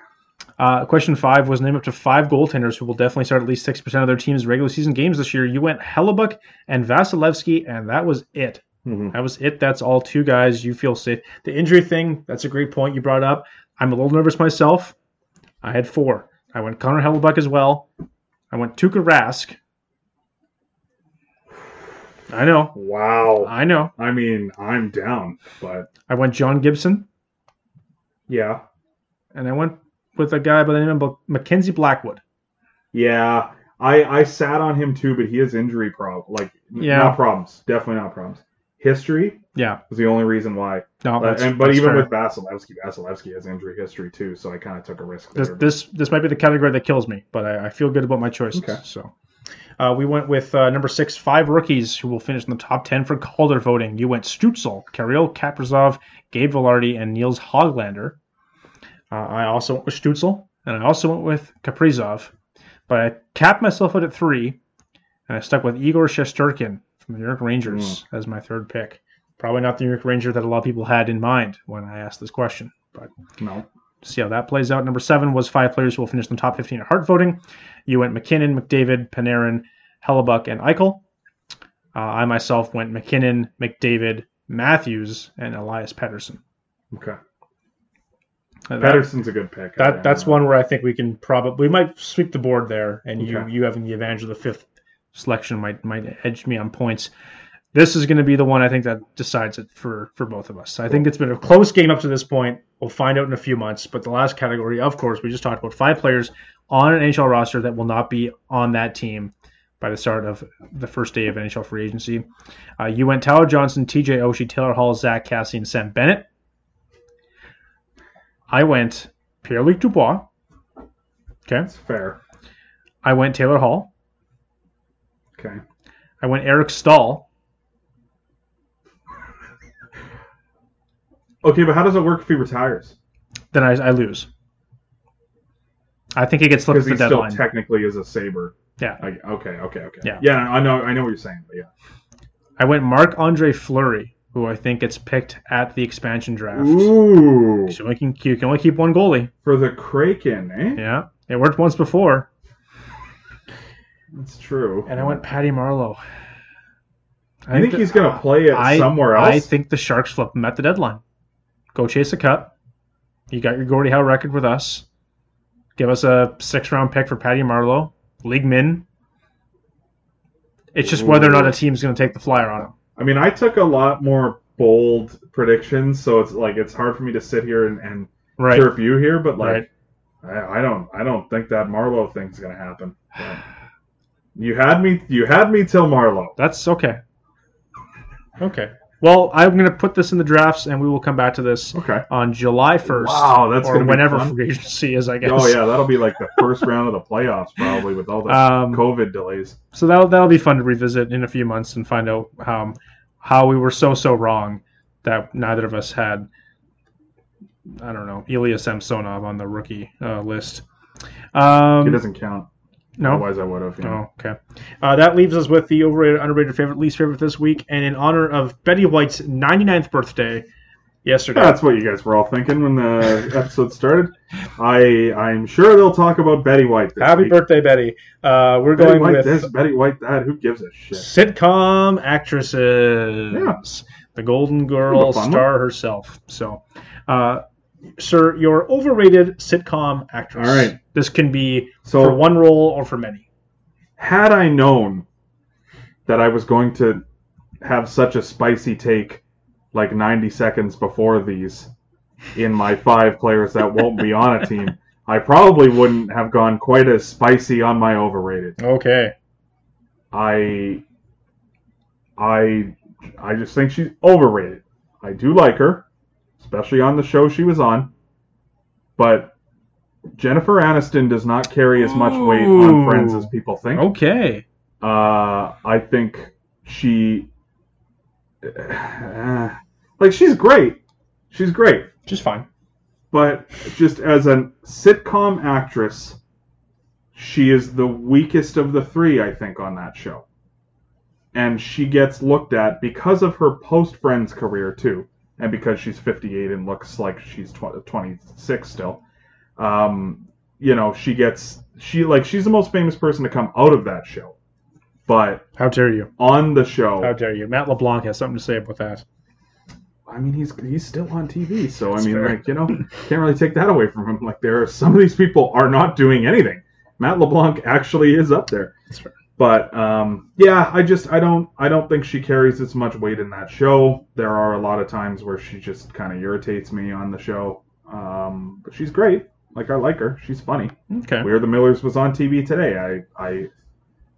S6: Uh, question five was name up to five goaltenders who will definitely start at least six percent of their team's regular season games this year. You went Hellebuyck and Vasilevskiy, and that was it.
S7: Mhm.
S6: That was it. That's all two guys you feel safe. The injury thing, that's a great point you brought up. I'm a little nervous myself. I had four. I went Connor Hellebuyck as well. I went Tuukka Rask. I know.
S7: Wow.
S6: I know.
S7: I mean, I'm down, but
S6: I went John Gibson,
S7: yeah,
S6: and I went with a guy by the name of Mackenzie Blackwood.
S7: yeah. I I sat on him too, but he has injury problem. Like,
S6: Yeah.
S7: not problems. Definitely not problems. History
S6: Yeah.
S7: was the only reason why.
S6: No,
S7: But,
S6: that's,
S7: and, but even
S6: fair.
S7: with Vasilevskiy, Vasilevskiy has injury history too, so I kind of took a risk
S6: this,
S7: there.
S6: this this might be the category that kills me, but I, I feel good about my choices.
S7: Okay.
S6: So uh, we went with uh, number six, five rookies who will finish in the top ten for Calder voting. You went Stützle, Kirill Kaprizov, Gabe Vilardi, and Nils Hoglander. Uh, I also went with Stützle, and I also went with Kaprizov, but I capped myself out at three, and I stuck with Igor Shesterkin from the New York Rangers
S7: Hmm.
S6: as my third pick. Probably not the New York Ranger that a lot of people had in mind when I asked this question, but
S7: no.
S6: see how that plays out. Number seven was five players who will finish in the top 15 at Hart voting. You went MacKinnon, McDavid, Panarin, Hellebuyck, and Eichel. Uh, I myself went MacKinnon, McDavid, Matthews, and Elias Pettersson.
S7: Okay.
S6: Uh, That,
S7: Pettersson's a good pick.
S6: that that's one where I think we can probably we might sweep the board there, and you you having the advantage of the fifth selection might might edge me on points. This is going to be the one I think that decides it for for both of us. I think it's been a close game up to this point. We'll find out in a few months. But the last category, of course, we just talked about five players on an NHL roster that will not be on that team by the start of the first day of NHL free agency. Uh, you went Tyler Johnson, TJ Oshie, Taylor Hall, Zach Cassie, and Sam Bennett. I went Pierre Luc Dubois. Okay.
S7: That's fair.
S6: I went Taylor Hall.
S7: Okay.
S6: I went Eric Staal.
S7: Okay, but how does it work if he retires?
S6: Then I, I lose. I think he gets slipped
S7: Because
S6: to
S7: he
S6: the
S7: still
S6: deadline.
S7: technically is a saber.
S6: yeah.
S7: Okay, okay, okay.
S6: Yeah.
S7: Yeah, I know, I know what you're saying, but yeah.
S6: I went Marc Andre Fleury, who I think gets picked at the expansion draft.
S7: Ooh,
S6: So you can, you can only keep one goalie.
S7: for the Kraken, eh?
S6: Yeah. It worked once before.
S7: That's true.
S6: And I went Patty Marleau.
S7: I think
S6: the-
S7: he's gonna play it
S6: I,
S7: somewhere else.
S6: I think the Sharks flip him at the deadline. Go chase a cup. You got your Gordie Howe record with us. Give us a six round pick for Patty Marleau. League min. It's just whether or not a team's going to take the flyer on him.
S7: I mean, I took a lot more bold predictions, so it's like it's hard for me to sit here and, and
S6: Right.
S7: chirp you here, but like
S6: Right.
S7: I, I don't I don't think that Marleau thing's gonna happen. But you had me you had me till Marleau.
S6: That's okay. Okay. Well, I'm going to put this in the drafts, and we will come back to this
S7: Okay.
S6: on July 1st.
S7: Wow, that's
S6: or
S7: gonna be
S6: whenever
S7: fun.
S6: free agency is, I guess.
S7: Oh yeah, that'll be like the first round of the playoffs probably with all the
S6: Um,
S7: COVID delays.
S6: So that'll that'll be fun to revisit in a few months and find out how how we were so so wrong that neither of us had I don't know Ilya Samsonov on the rookie uh, list. Um,
S7: He doesn't count.
S6: No.
S7: Otherwise I would have. Yeah.
S6: Oh, okay. Uh, that leaves us with the overrated, underrated, favorite, least favorite this week, and in honor of Betty White's 99th birthday yesterday.
S7: That's what you guys were all thinking when the episode started. I I'm sure they'll talk about Betty White. This
S6: Happy
S7: week.
S6: birthday, Betty! Uh, we're
S7: Betty
S6: going
S7: White
S6: with
S7: this, Betty White that. Who gives a shit?
S6: sitcom actresses.
S7: Yeah.
S6: The Golden Girl
S7: of a fun
S6: star herself. So, uh, sir, your overrated sitcom actress.
S7: All right.
S6: This can be
S7: So-
S6: for one role or for many.
S7: Had I known that I was going to have such a spicy take like 90 seconds before these in my five players that won't be on a team, I probably wouldn't have gone quite as spicy on my overrated.
S6: Okay.
S7: I I I just think she's overrated. I do like her, especially on the show she was on. But Jennifer Aniston does not carry as much weight on Friends as people think.
S6: Okay.
S7: Uh, I think she, uh, like, she's great. She's great.
S6: She's fine.
S7: But just as a sitcom actress, she is the weakest of the three, I think, on that show. And she gets looked at because of her post Friends career, too. And because she's 58 and looks like she's tw- 26 still. Um, you know, she gets, she, like, she's the most famous person to come out of that show. But
S6: How dare you?
S7: on the show,
S6: How dare you? Matt LeBlanc has something to say about that.
S7: I mean, he's he's still on TV, so I mean,
S6: fair.
S7: like you know, can't really take that away from him. Like there are some of these people are not doing anything. Matt LeBlanc actually is up there,
S6: That's fair.
S7: But um, yeah, I just I don't I don't think she carries as much weight in that show. There are a lot of times where she just kind of irritates me on the show, um, but she's great. Like I like her. She's funny.
S6: Okay.
S7: We Are the Millers was on TV today. I I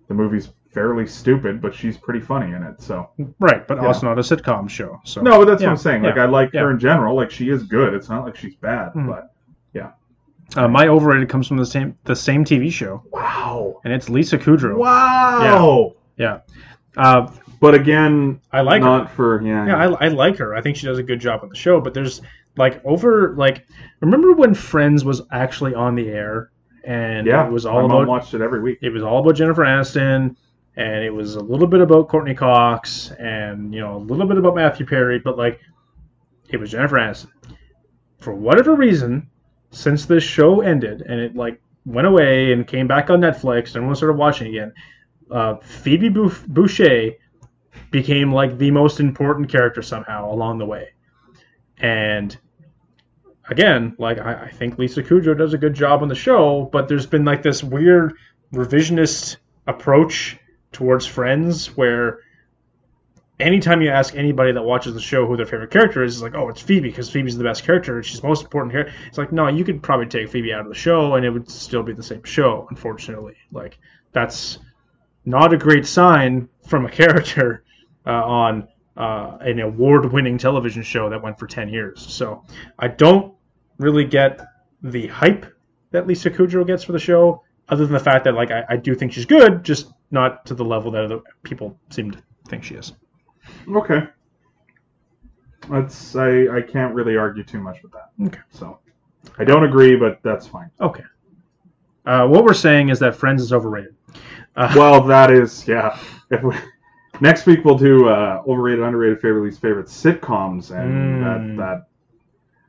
S7: the movie's fairly stupid, but she's pretty funny in it. So
S6: Right, but
S7: Yeah.
S6: also not a sitcom show. So
S7: no, but that's
S6: Yeah,
S7: what I'm saying. Like
S6: yeah,
S7: I like her in general. Like she is good. It's not like she's bad.
S6: Mhm.
S7: But
S6: uh, my overrated comes from the same the same TV show,
S7: wow,
S6: and it's Lisa Kudrow.
S7: wow.
S6: Yeah. Uh,
S7: But again,
S6: I like her.
S7: not for yeah.
S6: Yeah, I, I like her. I think she does a good job on the show. But there's like over like remember when Friends was actually on the air and
S7: yeah.
S6: it was all
S7: mom
S6: about
S7: watched it every week.
S6: it was all about Jennifer Aniston and it was a little bit about Courteney Cox and you know a little bit about Matthew Perry, but like it was Jennifer Aniston. For whatever reason, since this show ended and it like went away and came back on Netflix and everyone started watching again, uh, Phoebe Buffay became like the most important character somehow along the way. And again, like I, I think Lisa Kudrow does a good job on the show, but there's been like this weird revisionist approach towards Friends where anytime you ask anybody that watches the show who their favorite character is, it's like, oh, it's Phoebe because Phoebe's the best character and she's most important character. It's like, no, you could probably take Phoebe out of the show and it would still be the same show, unfortunately. Like, that's not a great sign from a character uh, on uh, an award-winning television show that went for 10 years. So I don't really get the hype that Lisa Kudrow gets for the show, other than the fact that like I, I do think she's good, just not to the level that other people seem to think she is.
S7: Okay. That's I I can't really argue too much with that.
S6: Okay.
S7: So I don't agree, but that's fine.
S6: Okay. Uh, what we're saying is that Friends is overrated. Uh,
S7: Well, that is yeah. If we, next week we'll do uh, overrated, underrated, favorite, least favorite sitcoms, and
S6: Mm.
S7: that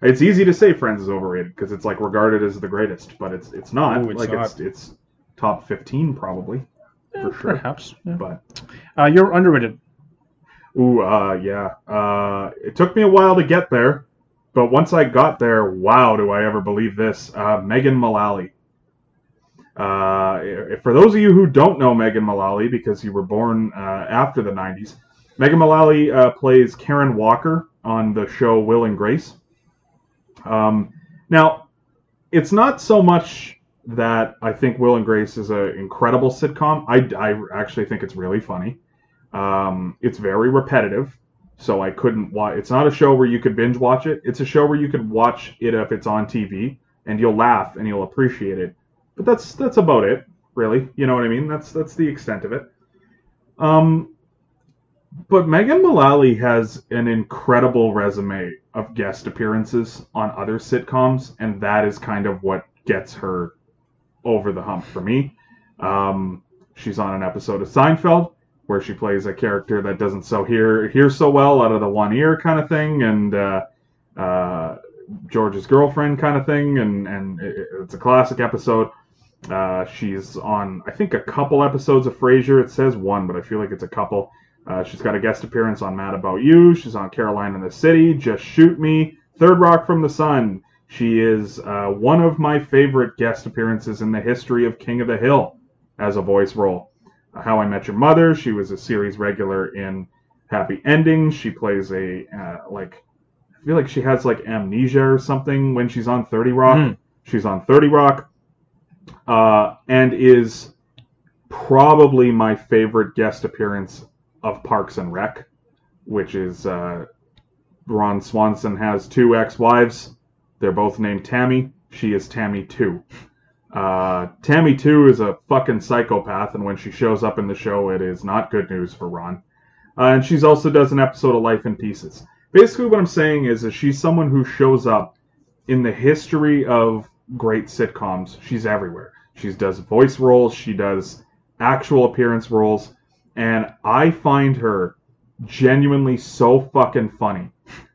S7: that it's easy to say Friends is overrated because it's like regarded as the greatest, but it's it's not.
S6: Ooh, it's
S7: like
S6: not.
S7: it's it's top fifteen probably for sure.
S6: perhaps. yeah.
S7: But
S6: Uh, you're underrated.
S7: Ooh, uh, yeah. Uh, it took me a while to get there, but once I got there, wow, do I ever believe this? Uh, Megan Mullally. Uh, for those of you who don't know Megan Mullally because you were born uh, after the 90s, Megan Mullally uh, plays Karen Walker on the show Will and Grace. Um, now, it's not so much that I think Will and Grace is an incredible sitcom. I, I actually think it's really funny. Um, it's very repetitive, so I couldn't watch. It's not a show where you could binge watch it. It's a show where you could watch it if it's on TV, and you'll laugh and you'll appreciate it. But that's that's about it, really. You know what I mean? That's that's the extent of it. Um, but Megan Mullally has an incredible resume of guest appearances on other sitcoms, and that is kind of what gets her over the hump for me. Um, she's on an episode of Seinfeld where she plays a character that doesn't so hear hear so well out of the one ear kind of thing, and uh, uh, George's girlfriend kind of thing, and and it- it's a classic episode. Uh, she's on I think a couple episodes of Frasier. It says one, but I feel like it's a couple. Uh, she's got a guest appearance on Mad About You. She's on Caroline in the City, Just Shoot Me, Third Rock from the Sun. She is uh, one of my favorite guest appearances in the history of King of the Hill as a voice role. How I Met Your Mother, she was a series regular in Happy Endings. She plays a uh, like I feel like she has like amnesia or something when she's on 30 Rock.
S6: Hmm.
S7: She's on 30 Rock uh, and is probably my favorite guest appearance of Parks and Rec, which is uh, Ron Swanson has two ex-wives. They're both named Tammy. She is Tammy Two. Uh, Tammy Two is a fucking psychopath, and when she shows up in the show, it is not good news for Ron. Uh, and she's also does an episode of Life in Pieces. Basically, what I'm saying is that she's someone who shows up in the history of great sitcoms. She's everywhere. She does voice roles. She does actual appearance roles, and I find her genuinely so fucking funny.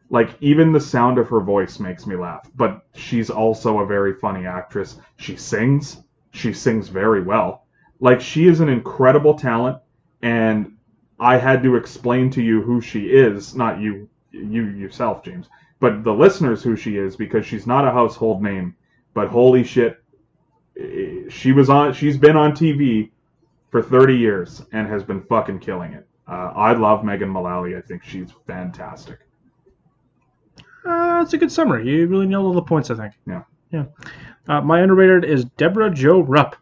S7: Like even the sound of her voice makes me laugh. But she's also a very funny actress. She sings. She sings very well. Like she is an incredible talent, and I had to explain to you who she is, not you, you yourself, James, but the listeners who she is because she's not a household name. But holy shit, she was on. She's been on TV for 30 years and has been fucking killing it. Uh, I love Megan Mullally. I think she's fantastic.
S6: Uh, that's a good summary. You really nailed all the points, I think.
S7: Yeah.
S6: Yeah. Uh, my underrated is Deborah Jo Rupp.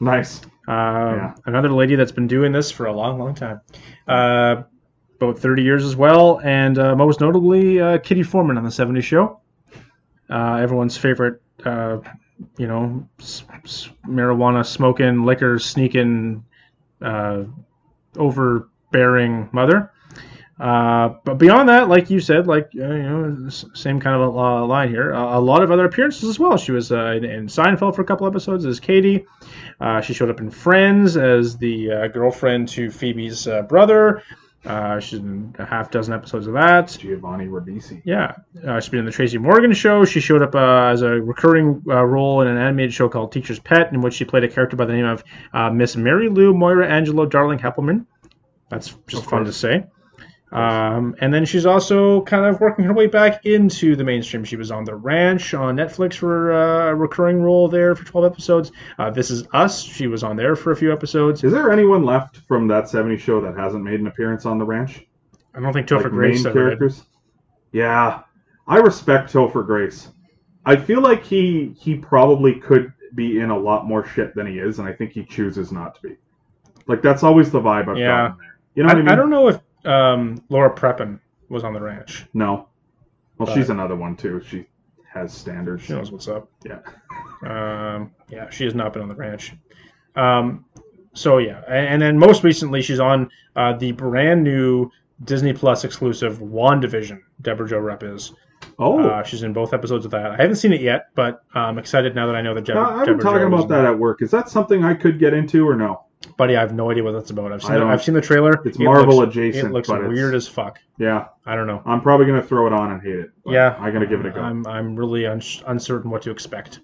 S7: Nice.
S6: Uh, Another lady that's been doing this for a long, long time. Uh, about 30 years as well, and uh, most notably, uh, Kitty Foreman on the 70s show. Uh, everyone's favorite, uh, you know, s- s- marijuana smoking, liquor sneaking, uh, overbearing mother. Uh, but beyond that, like you said, like uh, you know, same kind of uh, line here. A lot of other appearances as well. She was uh, in, in Seinfeld for a couple episodes as Katie. Uh, she showed up in Friends as the uh, girlfriend to Phoebe's uh, brother. Uh, she's in a half dozen episodes of that.
S7: Giovanni Ribisi.
S6: Yeah, uh, she's been in the Tracy Morgan show. She showed up uh, as a recurring uh, role in an animated show called Teacher's Pet, in which she played a character by the name of uh, Miss Mary Lou Moira Angelo Darling Heppelman. That's just fun to say. Um, and then she's also kind of working her way back into the mainstream. She was on The Ranch on Netflix for uh, a recurring role there for 12 episodes. Uh, this Is Us. She was on there for a few episodes.
S7: Is there anyone left from that 70s show that hasn't made an appearance on the ranch?
S6: I don't think Topher
S7: like
S6: Grace
S7: main
S6: did.
S7: characters? Yeah, I respect Topher Grace. I feel like he he probably could be in a lot more shit than he is, and I think he chooses not to be. Like that's always the vibe I've
S6: Yeah.
S7: gotten there. You know what I,
S6: I,
S7: mean?
S6: I don't know if um, Laura Prepon was on The Ranch.
S7: No. Well,
S6: But-
S7: she's another one too. She has standards.
S6: She knows what's up.
S7: Yeah.
S6: Um, yeah, she has not been on the ranch. Um, so yeah, and, and then most recently she's on uh, the brand new Disney Plus exclusive WandaVision. Deborah Jo Rupp is.
S7: Oh,
S6: Uh, she's in both episodes of that. I haven't seen it yet, but I'm excited now that I know that Deb-
S7: I've been
S6: Deborah
S7: talking
S6: Jo
S7: about
S6: in
S7: that at work. Is that something I could get into or no?
S6: Buddy, I have no idea what that's about. I've seen the, I've seen the trailer.
S7: It's
S6: It
S7: Marvel
S6: looks-
S7: adjacent,
S6: It looks weird as fuck.
S7: Yeah,
S6: I don't know.
S7: I'm probably gonna throw it on and hate it. but
S6: Yeah.
S7: I'm gonna give it a go.
S6: I'm I'm really uns- uncertain what to expect.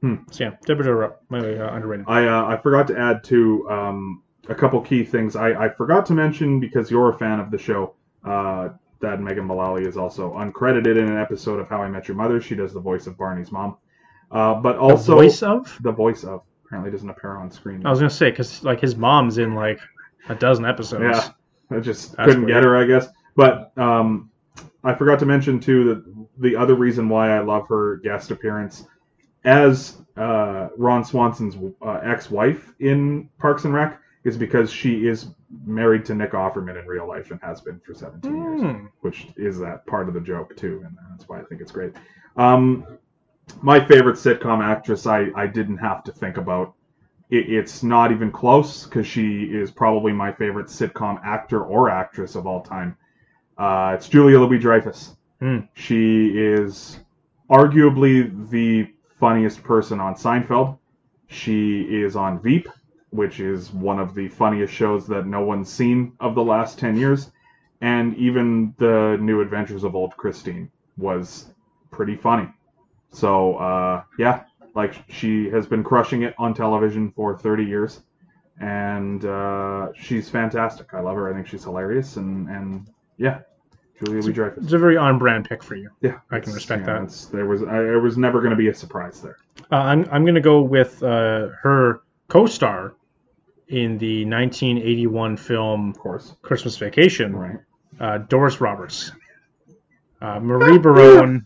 S7: Hmm.
S6: So yeah, Deborah Rupp, my uh, underrated.
S7: I uh, I forgot to add to um, a couple key things. I, I forgot to mention because you're a fan of the show. Uh, that Megan Mullally is also uncredited in an episode of How I Met Your Mother. She does the voice of Barney's mom, uh, but also
S6: the voice of.
S7: the voice of apparently doesn't appear on screen.
S6: I was gonna say because like his mom's in like a dozen episodes.
S7: Yeah, I just
S6: That's
S7: couldn't
S6: weird.
S7: get her, I guess. But um, I forgot to mention too that the other reason why I love her guest appearance as uh, Ron Swanson's uh, ex-wife in Parks and Rec is because she is married to Nick Offerman in real life and has been for 17 years,
S6: Hmm.
S7: which is that part of the joke too, and that's why I think it's great. Um, my favorite sitcom actress, I, I didn't have to think about. It, it's not even close because she is probably my favorite sitcom actor or actress of all time. Uh, it's Julia Louis Dreyfus.
S6: Hmm.
S7: She is arguably the funniest person on Seinfeld. She is on Veep, which is one of the funniest shows that no one's seen of the last 10 years. And even the New Adventures of Old Christine was pretty funny. So, uh, yeah, like she has been crushing it on television for 30 years. And uh, she's fantastic. I love her. I think she's hilarious. And, and yeah, Julia Louis Dreyfus.
S6: It's a very on-brand pick for you.
S7: Yeah,
S6: I can respect
S7: yeah,
S6: that.
S7: it's- There was I, there was never going to be a surprise there.
S6: Uh, I'm I'm gonna go with uh, her co-star in the 1981 film
S7: Of course,
S6: Christmas Vacation,
S7: right?
S6: uh, Doris Roberts, uh, Marie Barone.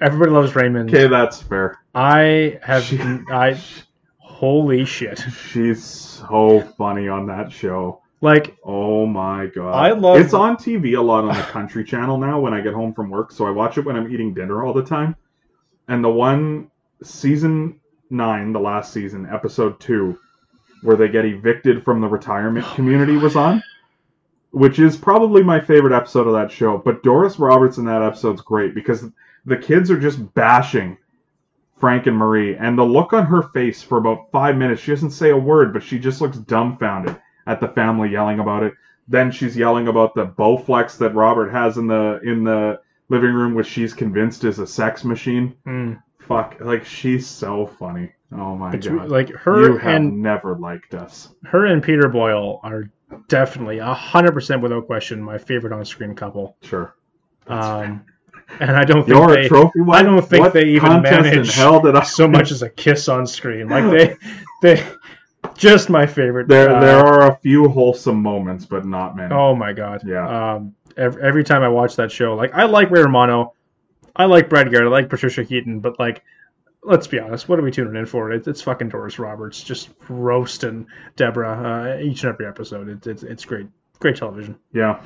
S6: Everybody loves Raymond.
S7: Okay, that's fair.
S6: I have
S7: She-
S6: I holy shit.
S7: She's so funny on that show.
S6: Like
S7: Oh my god!
S6: I love-
S7: It's on TV a lot on the Country Channel now when I get home from work, so I watch it when I'm eating dinner all the time. And the one season nine, the last season, episode two, where they get evicted from the retirement oh community was on, which is probably my favorite episode of that show. But Doris Roberts in that episode's great because the kids are just bashing Frank and Marie, and the look on her face for about five minutes, she doesn't say a word, but she just looks dumbfounded at the family yelling about it. Then she's yelling about the Bowflex that Robert has in the in the living room, which she's convinced is a sex machine.
S6: mm,
S7: Fuck, like she's so funny. Oh my
S6: between-
S7: god,
S6: like her
S7: you have
S6: and
S7: never liked us.
S6: her and Peter Boyle are definitely hundred percent without question my favorite on-screen couple.
S7: Sure,
S6: Um, and I don't think
S7: you're
S6: they,
S7: a trophy wife.
S6: I don't think
S7: What
S6: they even
S7: contest in
S6: manage
S7: hell did I
S6: so much as a kiss on screen. Like they, they, just my favorite.
S7: There,
S6: uh,
S7: there are a few wholesome moments, but not many.
S6: Oh my god.
S7: Yeah.
S6: Um, every, every time I watch that show, like I like Ray Romano, I like Brad Garrett, I like Patricia Heaton, but like, let's be honest, what are we tuning in for? It's, it's fucking Doris Roberts just roasting Deborah uh, each and every episode. It's it's it's great, great television.
S7: Yeah.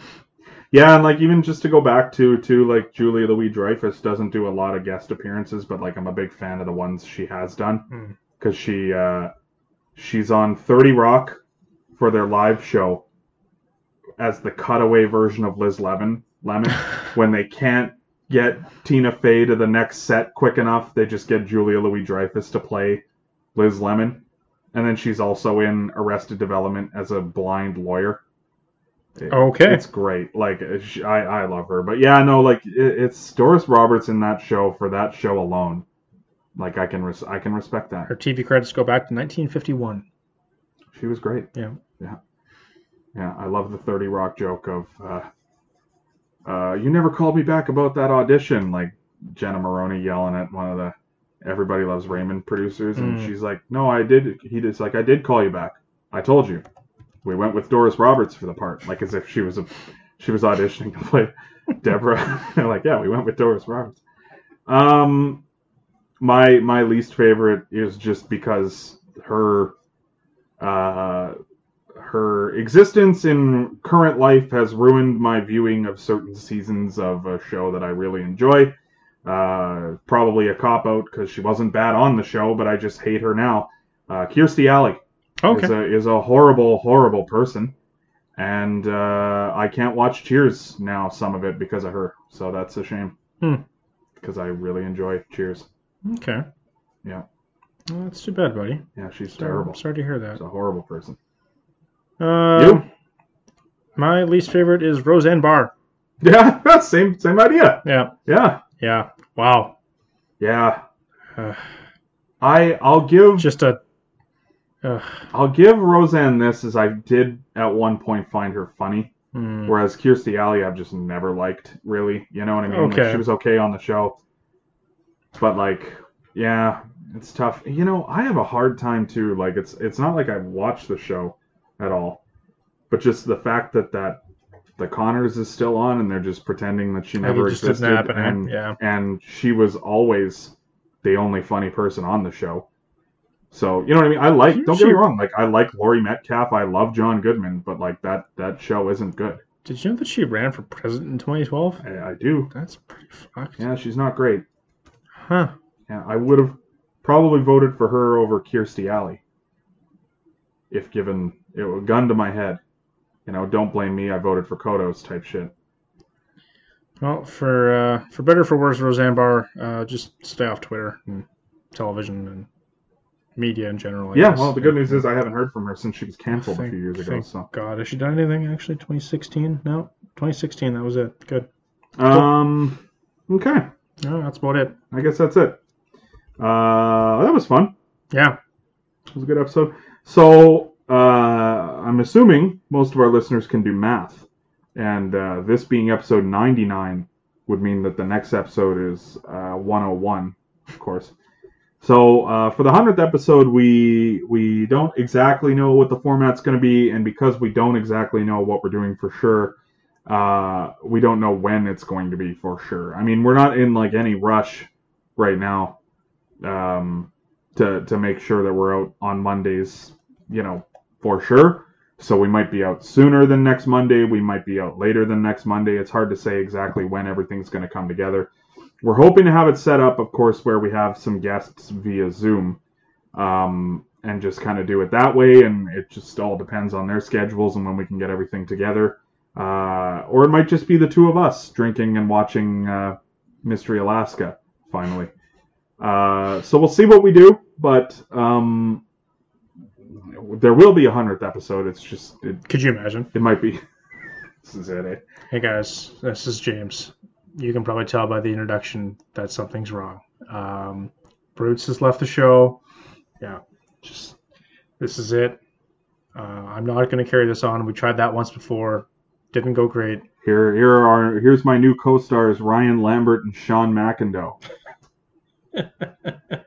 S7: Yeah, and like even just to go back to to like Julia Louis Dreyfus doesn't do a lot of guest appearances, but like I'm a big fan of the ones she has done
S6: Mm.
S7: because she uh, she's on Thirty Rock for their live show as the cutaway version of Liz Lemon. Lemon when they can't get Tina Fey to the next set quick enough, they just get Julia Louis Dreyfus to play Liz Lemon, and then she's also in Arrested Development as a blind lawyer. It-
S6: Okay.
S7: it's great. Like I, I love her, but yeah, no, like it, it's Doris Roberts in that show for that show alone. Like I can, res- I can respect that.
S6: Her TV credits go back to 1951.
S7: She was great.
S6: Yeah.
S7: Yeah. Yeah. I love the 30 Rock joke of, uh, uh, you never called me back about that audition. Like Jenna Maroney yelling at one of the Everybody Loves Raymond producers. And
S6: Mm.
S7: she's like, no, I did. He just like, I did call you back. I told you. We went with Doris Roberts for the part. Like as if she was a, she was auditioning to play Deborah. They're like, yeah, we went with Doris Roberts. Um, my, my least favorite is just because her, uh, her existence in current life has ruined my viewing of certain seasons of a show that I really enjoy. Uh, probably a cop out because she wasn't bad on the show, but I just hate her now. Uh, Kirstie Alley
S6: Okay.
S7: is a is a horrible, horrible person, and uh, I can't watch Cheers now. Some of it because of her, so that's a shame.
S6: Hmm.
S7: Because I really enjoy Cheers.
S6: Okay.
S7: Yeah.
S6: Well, that's too bad, buddy.
S7: Yeah, she's terrible.
S6: Sorry to hear that.
S7: She's a horrible person.
S6: Uh,
S7: You?
S6: My least favorite is Roseanne Barr.
S7: Yeah, same same idea.
S6: Yeah.
S7: Yeah,
S6: Yeah. Wow.
S7: yeah.
S6: Uh,
S7: I I'll give
S6: just a. Uh,
S7: I'll give Roseanne this as I did at one point find her funny,
S6: hmm.
S7: whereas Kirstie Alley I've just never liked really. You know what I mean? Like,
S6: Okay.
S7: she was okay on the show, but like, yeah, it's tough. You know, I have a hard time too. Like, it's it's not like I've watched the show at all, but just the fact that that the Connors is still on and they're just pretending that she never
S6: it just didn't
S7: existed,
S6: happen, eh?
S7: and
S6: Yeah.
S7: and she was always the only funny person on the show. So you know what I mean? I like. Don't get me wrong. Like I like Laurie Metcalf. I love John Goodman, but like that that show isn't good.
S6: Did you know that she ran for president in 2012?
S7: I, I do.
S6: That's pretty fucked.
S7: Yeah, she's not great.
S6: Huh.
S7: Yeah, I would have probably voted for her over Kirstie Alley if given it a gun to my head. You know, don't blame me. I voted for Kodos type shit.
S6: Well, for uh, for better or for worse, Roseanne Barr, uh, just stay off Twitter and television and media in general. I
S7: yeah.
S6: guess.
S7: Well, the good news is I haven't heard from her since she was canceled a few years ago.
S6: thank
S7: So,
S6: God, has she done anything actually? 2016? No, 2016. That was it. Good.
S7: um, okay.
S6: No, that's about it.
S7: I guess that's it. Uh, that was fun.
S6: Yeah.
S7: It was a good episode. So uh, I'm assuming most of our listeners can do math. and uh, this being episode 99 would mean that the next episode is uh, 101, of course. So uh, for the hundredth episode, we we don't exactly know what the format's going to be, and because we don't exactly know what we're doing for sure, uh, we don't know when it's going to be for sure. I mean, we're not in like any rush right now um, to to make sure that we're out on Mondays, you know, for sure. So we might be out sooner than next Monday. We might be out later than next Monday. It's hard to say exactly when everything's going to come together. We're hoping to have it set up, of course, where we have some guests via Zoom um, and just kind of do it that way. And it just all depends on their schedules and when we can get everything together. Uh, or it might just be the two of us drinking and watching uh, Mystery Alaska finally. Uh, so we'll see what we do, but um, there will be a hundredth episode. It's just it,
S6: Could you imagine?
S7: it might be. this is it. Eh?
S6: Hey guys, this is James. You can probably tell by the introduction that something's wrong. Um, Bruce has left the show. Yeah, just this is it. Uh, I'm not going to carry this on. We tried that once before, didn't go great.
S7: Here, here are here's my new co-stars Ryan Lambert and Sean McIndoe.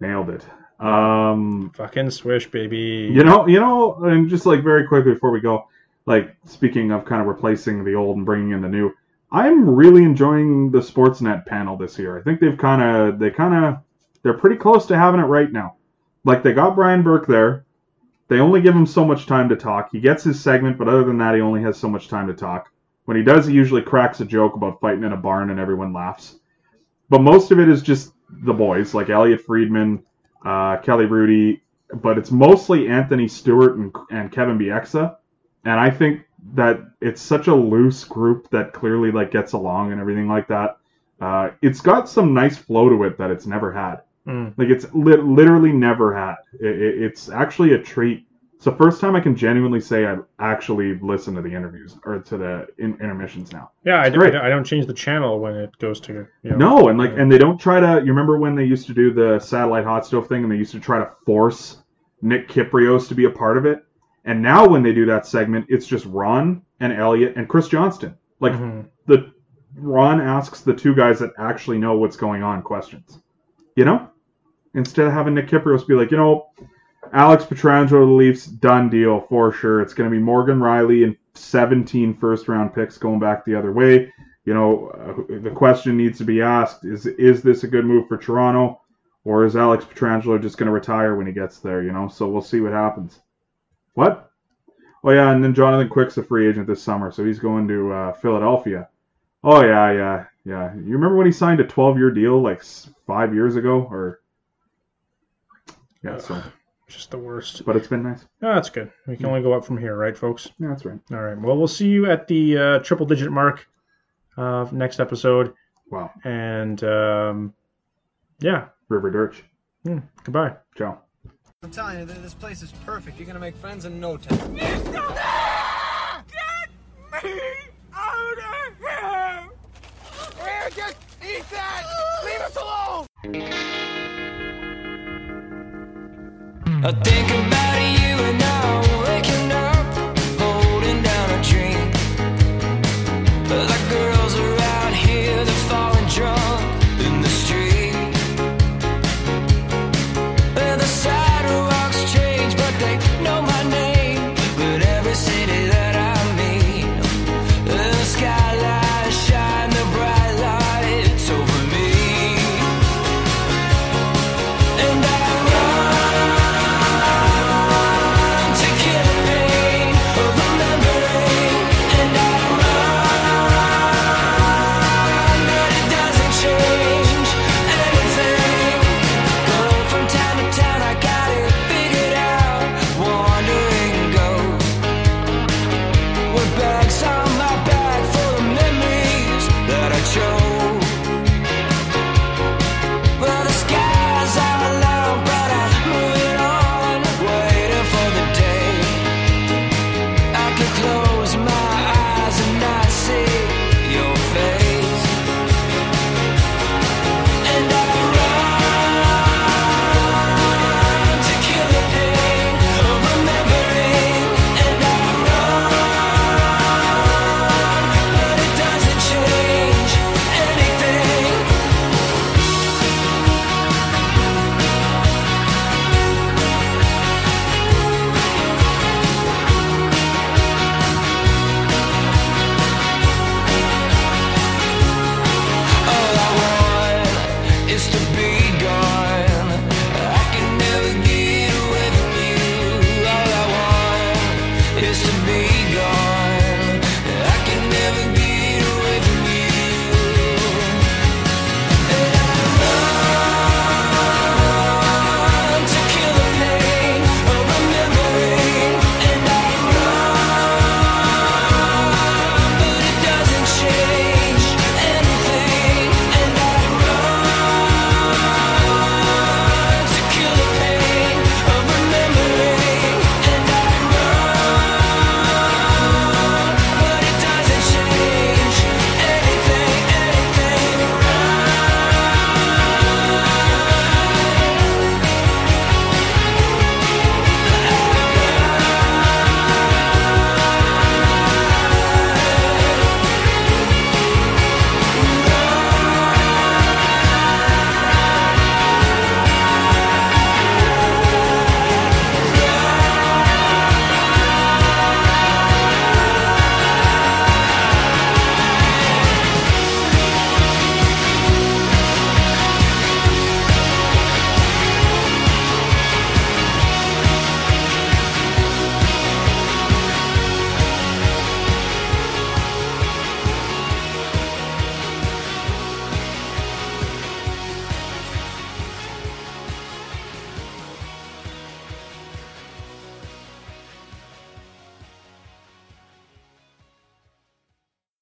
S7: Nailed it. Um,
S6: Fucking swish, baby.
S7: You know, you know, and just like very quickly before we go, like speaking of kind of replacing the old and bringing in the new, I'm really enjoying the Sportsnet panel this year. I think they've kind of, they kind of, they're pretty close to having it right now. Like they got Brian Burke there. They only give him so much time to talk. He gets his segment, but other than that, he only has so much time to talk. When he does, he usually cracks a joke about fighting in a barn and everyone laughs. But most of it is just the boys, like Elliotte Friedman, uh, Kelly Hrudey, but it's mostly Anthony Stewart and, and Kevin Bieksa. And I think that it's such a loose group that clearly like gets along and everything like that. Uh, it's got some nice flow to it that it's never had.
S6: Mm.
S7: Like it's li- literally never had. It, it, it's actually a treat. It's the first time I can genuinely say I actually listen to the interviews or to the in- intermissions now.
S6: Yeah, I,
S7: It's
S6: don't-
S7: great.
S6: I don't change the channel when it goes to you know.
S7: No, and like, and they don't try to. You remember when they used to do the satellite hot stove thing, and they used to try to force Nick Kypreos to be a part of it. And now when they do that segment, it's just Ron and Elliotte and Chris Johnston. Like
S6: Mhm.
S7: the Ron asks the two guys that actually know what's going on questions. You know, instead of having Nick Kypreos be like, you know, Alex Pietrangelo to the Leafs, done deal for sure. It's going to be Morgan Rielly and 17 first round picks going back the other way. You know, uh, the question needs to be asked: Is is this a good move for Toronto, or is Alex Pietrangelo just going to retire when he gets there? You know, so we'll see what happens. What? Oh yeah, and then Jonathan Quick's a free agent this summer, so he's going to uh, Philadelphia. Oh yeah, yeah, yeah. You remember when he signed a 12-year deal like five years ago, or yeah? So,
S6: Just the worst.
S7: but it's been nice.
S6: Oh, that's good. We can only go up from here, right, folks?
S7: Yeah, that's right.
S6: All right. Well, we'll see you at the uh, triple digit mark of next episode.
S7: Wow.
S6: And um, yeah,
S7: River Dirch.
S6: Hmm, goodbye.
S7: Ciao.
S9: I'm telling you, th- this place is perfect. You're gonna make friends in no time.
S10: Get me out of here! Here, just eat that! Leave us alone!
S3: I think about you and I